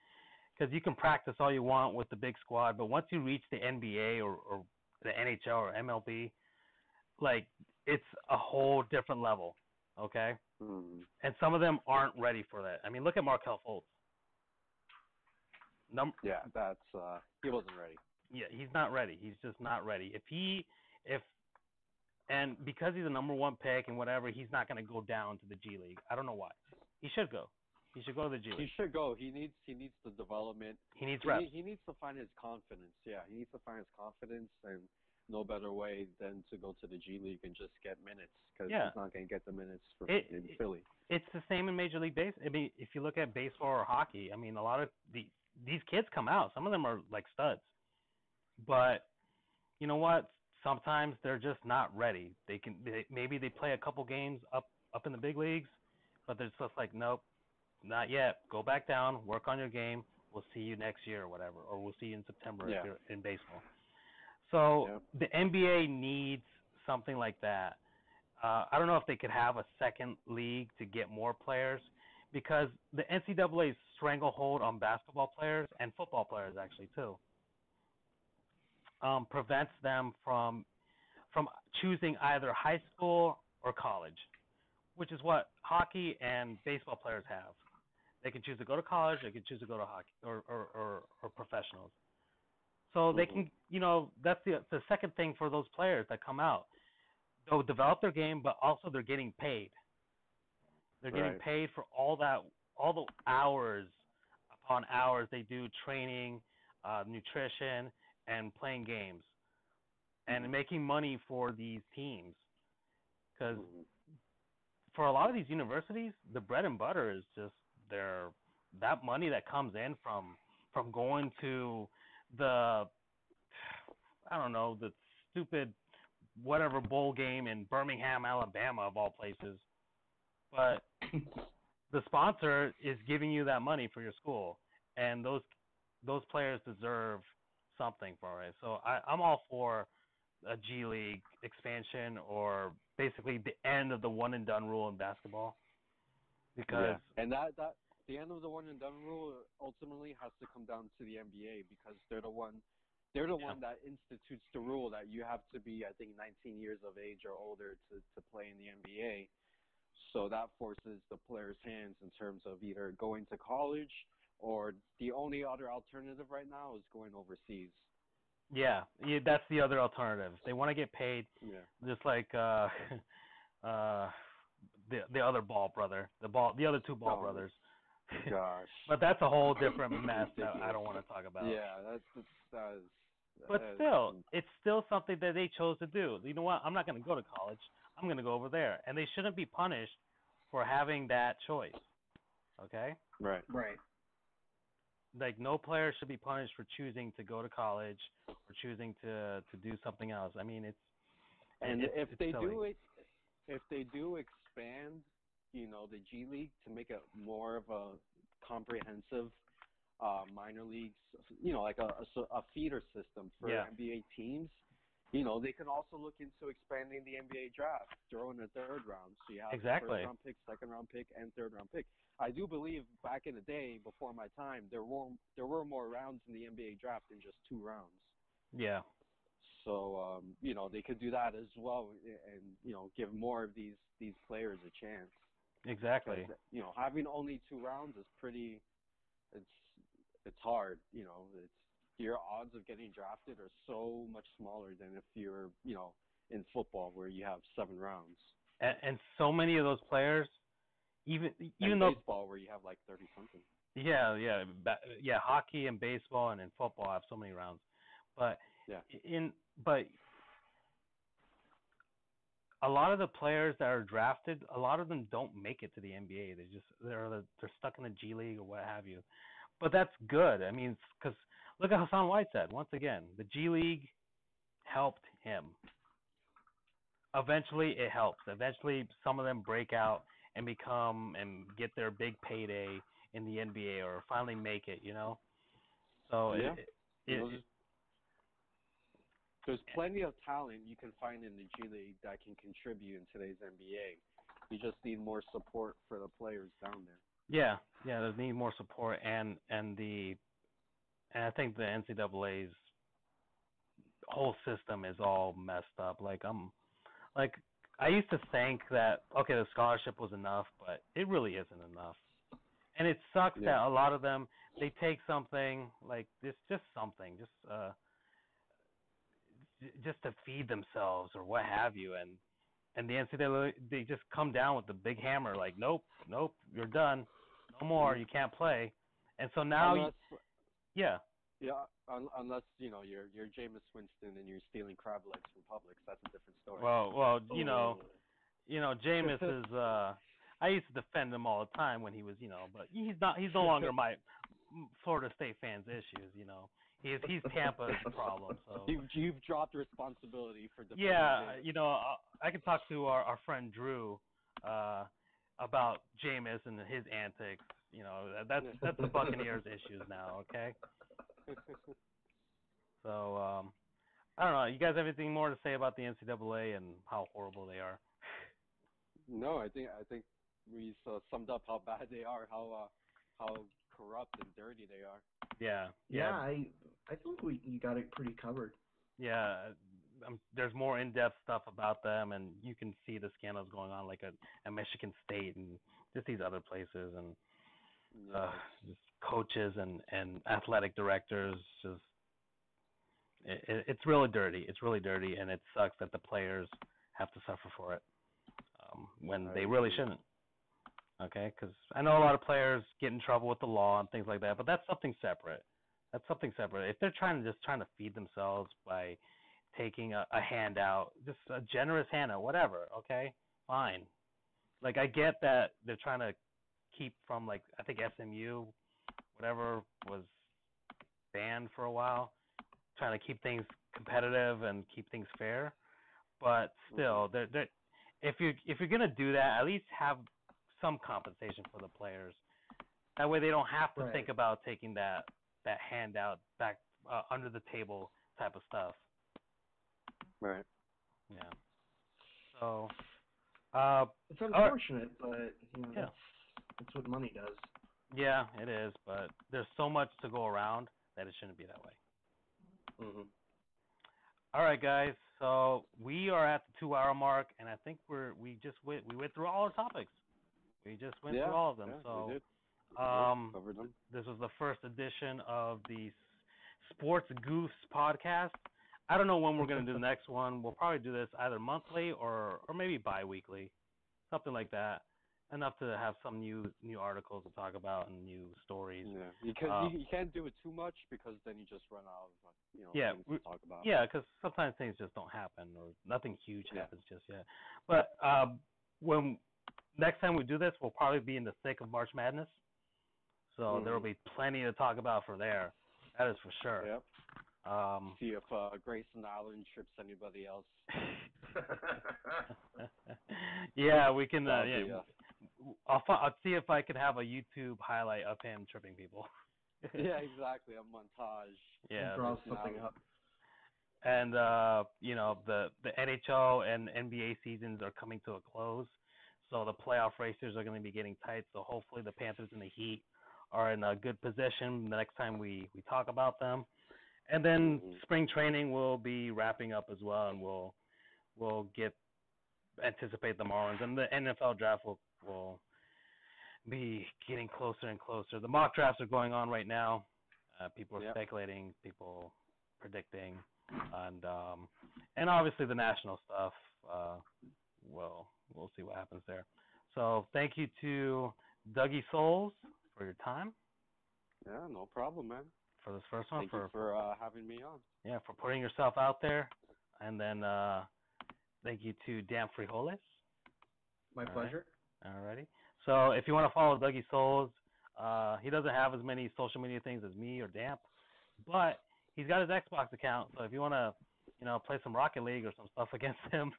Because you can practice all you want with the big squad, but once you reach the NBA or, or the NHL or MLB, like it's a whole different level. Okay, Mm. and some of them aren't ready for that. I mean, look at Markelle Fultz. Num- Yeah, that's uh, he wasn't ready. yeah, he's not ready. He's just not ready. If he, if, and because he's a number one pick and whatever, he's not going to go down to the G League. I don't know why. He should go. He should go to the G League. He should go. He needs he needs the development. He needs He, reps. need- he needs to find his confidence. Yeah, he needs to find his confidence, and no better way than to go to the G League and just get minutes because Yeah. he's not going to get the minutes for It- in Philly. It's the same in Major League Base. I mean, if you look at baseball or hockey, I mean, a lot of the these kids come out. Some of them are like studs, but you know what? Sometimes they're just not ready. They can they, maybe they play a couple games up up in the big leagues, but they're just like, nope, not yet. Go back down, work on your game. We'll see you next year or whatever, or we'll see you in September Yeah. if you're in baseball. So Yep. the NBA needs something like that. Uh, I don't know if they could have a second league to get more players because the NCAA's stranglehold on basketball players and football players actually too um, prevents them from from choosing either high school or college, which is what hockey and baseball players have. They can choose to go to college, they can choose to go to hockey or or, or, or professionals. So they Mhm. can, you know, that's the the second thing for those players that come out. They'll develop their game, but also they're getting paid. They're getting Right. paid for all that, all the hours upon hours they do training, uh, nutrition, and playing games, and Mhm. making money for these teams. Because Mhm. for a lot of these universities, the bread and butter is just that money that comes in from from going to the I don't know the stupid whatever bowl game in Birmingham, Alabama, of all places. But the sponsor is giving you that money for your school, and those those players deserve something for it. So I, I'm all for a G League expansion or basically the end of the one and done rule in basketball. Because Yeah. And that that the end of the one and done rule ultimately has to come down to the NBA because they're the one they're the Yeah. one that institutes the rule that you have to be I think 19 years of age or older to to play in the NBA. So that forces the players' hands in terms of either going to college or the only other alternative right now is going overseas. yeah, yeah, that's the other alternative. They want to get paid Yeah. just like uh uh the the other ball brother, the ball the other two ball Oh, brothers. Gosh. but that's a whole different mess that I don't want to talk about. Yeah, that's that's that is But that is- still, it's still something that they chose to do. You know what? I'm not going to go to college. I'm going to go over there, and they shouldn't be punished for having that choice. Okay? right. Right. Like no player should be punished for choosing to go to college or choosing to to do something else. I mean, it's And it's, if it's they silly. do it, if they do expand, you know, the G League to make it more of a comprehensive uh, minor leagues, you know, like a a feeder system for Yeah. NBA teams. You know, they can also look into expanding the NBA draft, throwing a third round, so you have Exactly. first round pick, second round pick, and third round pick. I do believe back in the day, before my time, there were there were more rounds in the NBA draft than just two rounds. yeah, So um, you know they could do that as well, and you know give more of these these players a chance. Exactly. you know having only two rounds is pretty. It's it's hard. You know it's your odds of getting drafted are so much smaller than if you're you know in football where you have seven rounds. And, and so many of those players, even even and though baseball where you have like thirty something. Yeah, yeah, yeah. Hockey and baseball and in football have so many rounds, but Yeah. in but a lot of the players that are drafted, a lot of them don't make it to the NBA. They just they're they're stuck in the G League or what have you. But that's good. I mean, because look at Hassan Whiteside once again. The G League helped him. Eventually, it helps. Eventually, some of them break out and become and get their big payday in the NBA or finally make it. You know. So Yeah. it, it, it, There's plenty of talent you can find in the G League that can contribute in today's NBA. You just need more support for the players down there. Yeah, yeah, they need more support and and the and I think the NCAA's whole system is all messed up. Like I'm like I used to think that okay, the scholarship was enough, but it really isn't enough. And it sucks Yeah. that a lot of them they take something like this just something, just uh just to feed themselves or what have you and and the NCAA they just come down with the big hammer like nope, nope, you're done. No more, you can't play. And so now you, unless, yeah, yeah, un, unless you know you're you're Jameis Winston and you're stealing crab legs from Publix, that's a different story. well, well, you know, Oh. you know, Jameis is. uh I used to defend him all the time when he was, you know, but he's not. He's no longer my Florida State fans' issues. You know, he's he's Tampa's problem. So you've you've dropped responsibility for defending yeah, you know, uh, I can talk to our our friend Drew uh about Jameis and his antics. You know, that- that's that's the Buccaneers' issues now. Okay. So um I don't know. You guys have anything more to say about the NCAA and how horrible they are? No, I think I think we uh, summed up how bad they are, how uh, how corrupt and dirty they are. Yeah, Yeah, yeah, I I think we you got it pretty covered. yeah. Um, there's more in-depth stuff about them, and you can see the scandals going on, like at, at Michigan State and just these other places, and Yeah. uh, just coaches and and athletic directors. Just it, it, it's really dirty. It's really dirty, and it sucks that the players have to suffer for it um, when I they really shouldn't. Okay, because I know a lot of players get in trouble with the law and things like that, but that's something separate. That's something separate. If they're trying to just trying to feed themselves by taking a, a handout, just a generous handout, whatever. Okay, fine. Like I get that they're trying to keep from like I think SMU, whatever was banned for a while, trying to keep things competitive and keep things fair. But mm-hmm. still, they're, they're, if you if you're gonna do that, at least have some compensation for the players. That way, they don't have to Right. think about taking that that handout back uh, under the table type of stuff. Right. Yeah. So, uh, It's unfortunate, but you know, Yeah. that's, that's what money does. yeah, it is. But there's so much to go around that it shouldn't be that way. hmm All right, guys. So we are at the two-hour mark, and I think we're we just went we went through all our topics. We just went yeah, through all of them. yeah, so we did. um, covered them. this was the first edition of the Sports Goofs podcast. I don't know when we're gonna do the next one. We'll probably do this either monthly or or maybe bi-weekly, something like that. Enough to have some new new articles to talk about and new stories. Yeah, you can Uh, you, you can't do it too much because then you just run out of you know Yeah, things to talk about. Yeah, because sometimes things just don't happen or nothing huge Yeah. happens just yet. But um, when next time we do this, we'll probably be in the thick of March Madness, so there will be plenty to talk about for there. That is for sure. Yep. Um, See if uh, Grayson Allen trips anybody else. yeah, we can. Uh, yeah, be, uh, I'll, fi- I'll see if I can have a YouTube highlight of him tripping people. yeah, exactly. A montage. yeah. draw something Allen. up. and uh, you know the the NHL and NBA seasons are coming to a close, so the playoff races are going to be getting tight. So hopefully the Panthers and the Heat are in a good position the next time we we talk about them, and then Mhm. spring training will be wrapping up as well, and we'll we'll get anticipate the Marlins and the NFL draft will will be getting closer and closer. The mock drafts are going on right now. Uh, people are Yep. speculating, people predicting, and um, and obviously the national stuff. Uh, well, we'll see what happens there. So thank you to Dougie Souls for your time Yeah, no problem, man. for this first one Thank for you for uh, having me on. yeah for putting yourself out there, and then uh, thank you to Dan Frijoles. My All right. pleasure. Alrighty. So if you want to follow Dougie Souls, uh, he doesn't have as many social media things as me or Damp, but he's got his Xbox account. So if you want to, you know, play some Rocket League or some stuff against him,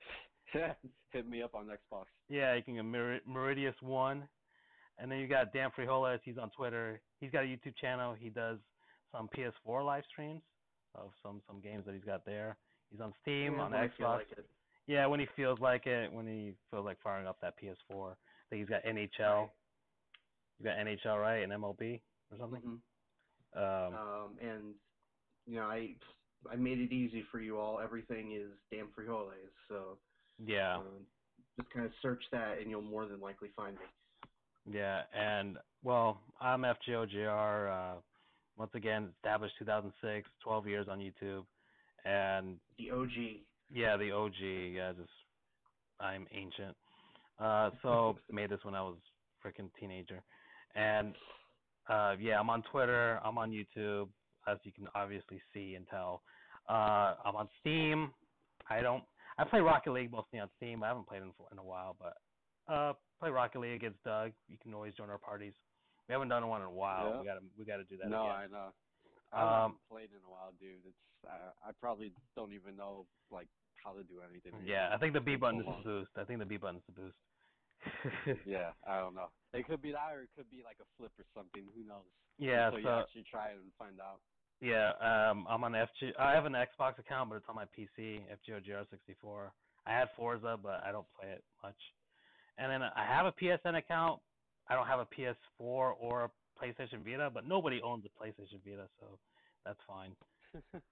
Hit me up on Xbox. yeah, you can get Mer- Meridius One, and then you got Dan Frijoles. He's on Twitter. He's got a YouTube channel. He does some PS4 live streams of some some games that he's got there. He's on Steam, Yeah, on Xbox. like it. Yeah, when he feels like it, when he feels like firing up that PS4. I think he's got NHL. Right. He's got NHL, right, and MLB or something. Mhm. Um, Um, and you know, I I made it easy for you all. Everything is damn frijoles, so yeah, um, just kind of search that, and you'll more than likely find me. yeah, and well, I'm FGOGR. Uh, once again, established 2006, 12 years on YouTube, and The OG. yeah, the OG. Yeah, just I'm ancient. Uh, so made this when I was freaking teenager, and uh, yeah, I'm on Twitter. I'm on YouTube, as you can obviously see and tell. Uh, I'm on Steam. I don't. I play Rocket League mostly on Steam. I haven't played in, in a while, but uh, play Rocket League against Doug. You can always join our parties. We haven't done one in a while. Yeah. We gotta we gotta do that no, again. I know. I Um, haven't played in a while, dude. It's I, I probably don't even know like how to do anything. Yeah, I think the B button is the boost. I think the B button is the boost. Yeah, I don't know. It could be that, or it could be like a flip or something. Who knows? Yeah, So you actually try it and find out. Yeah, um, I'm on FG. I have an Xbox account, but it's on my PC, FGOGR64. I had Forza, but I don't play it much. And then I have a PSN account. I don't have a PS4 or a PlayStation Vita, but nobody owns a PlayStation Vita, so that's fine. it's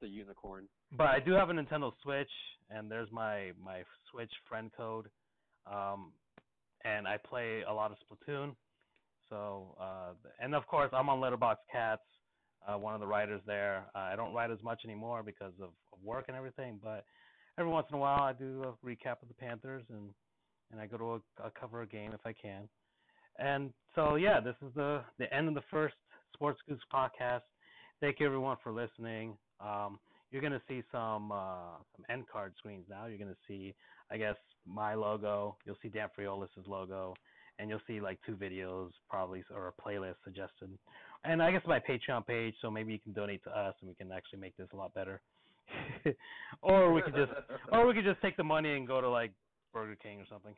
the unicorn. But I do have a Nintendo Switch, and there's my my Switch friend code. Um, and I play a lot of Splatoon. So, uh, and of course, I'm on Letterbox Cats, uh, one of the writers there. Uh, I don't write as much anymore because of, of work and everything, but every once in a while I do a recap of the Panthers and and I go to a, a cover a game if I can. And so, yeah, this is the the end of the first Sports Goofs podcast. Thank you everyone for listening. Um, you're gonna see some uh, some end card screens now. You're gonna see, I guess, my logo. You'll see Dan Frijoles's logo, and you'll see like two videos probably or a playlist suggested. And I guess my Patreon page, so maybe you can donate to us, and we can actually make this a lot better. or we could just, or we could just take the money and go to like Burger King or something.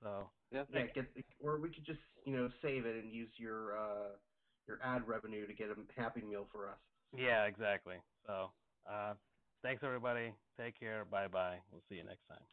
So Yeah. yeah, get or we could just you know save it and use your uh your ad revenue to get a Happy Meal for us. yeah, exactly. So uh, thanks everybody. Take care. Bye bye. We'll see you next time.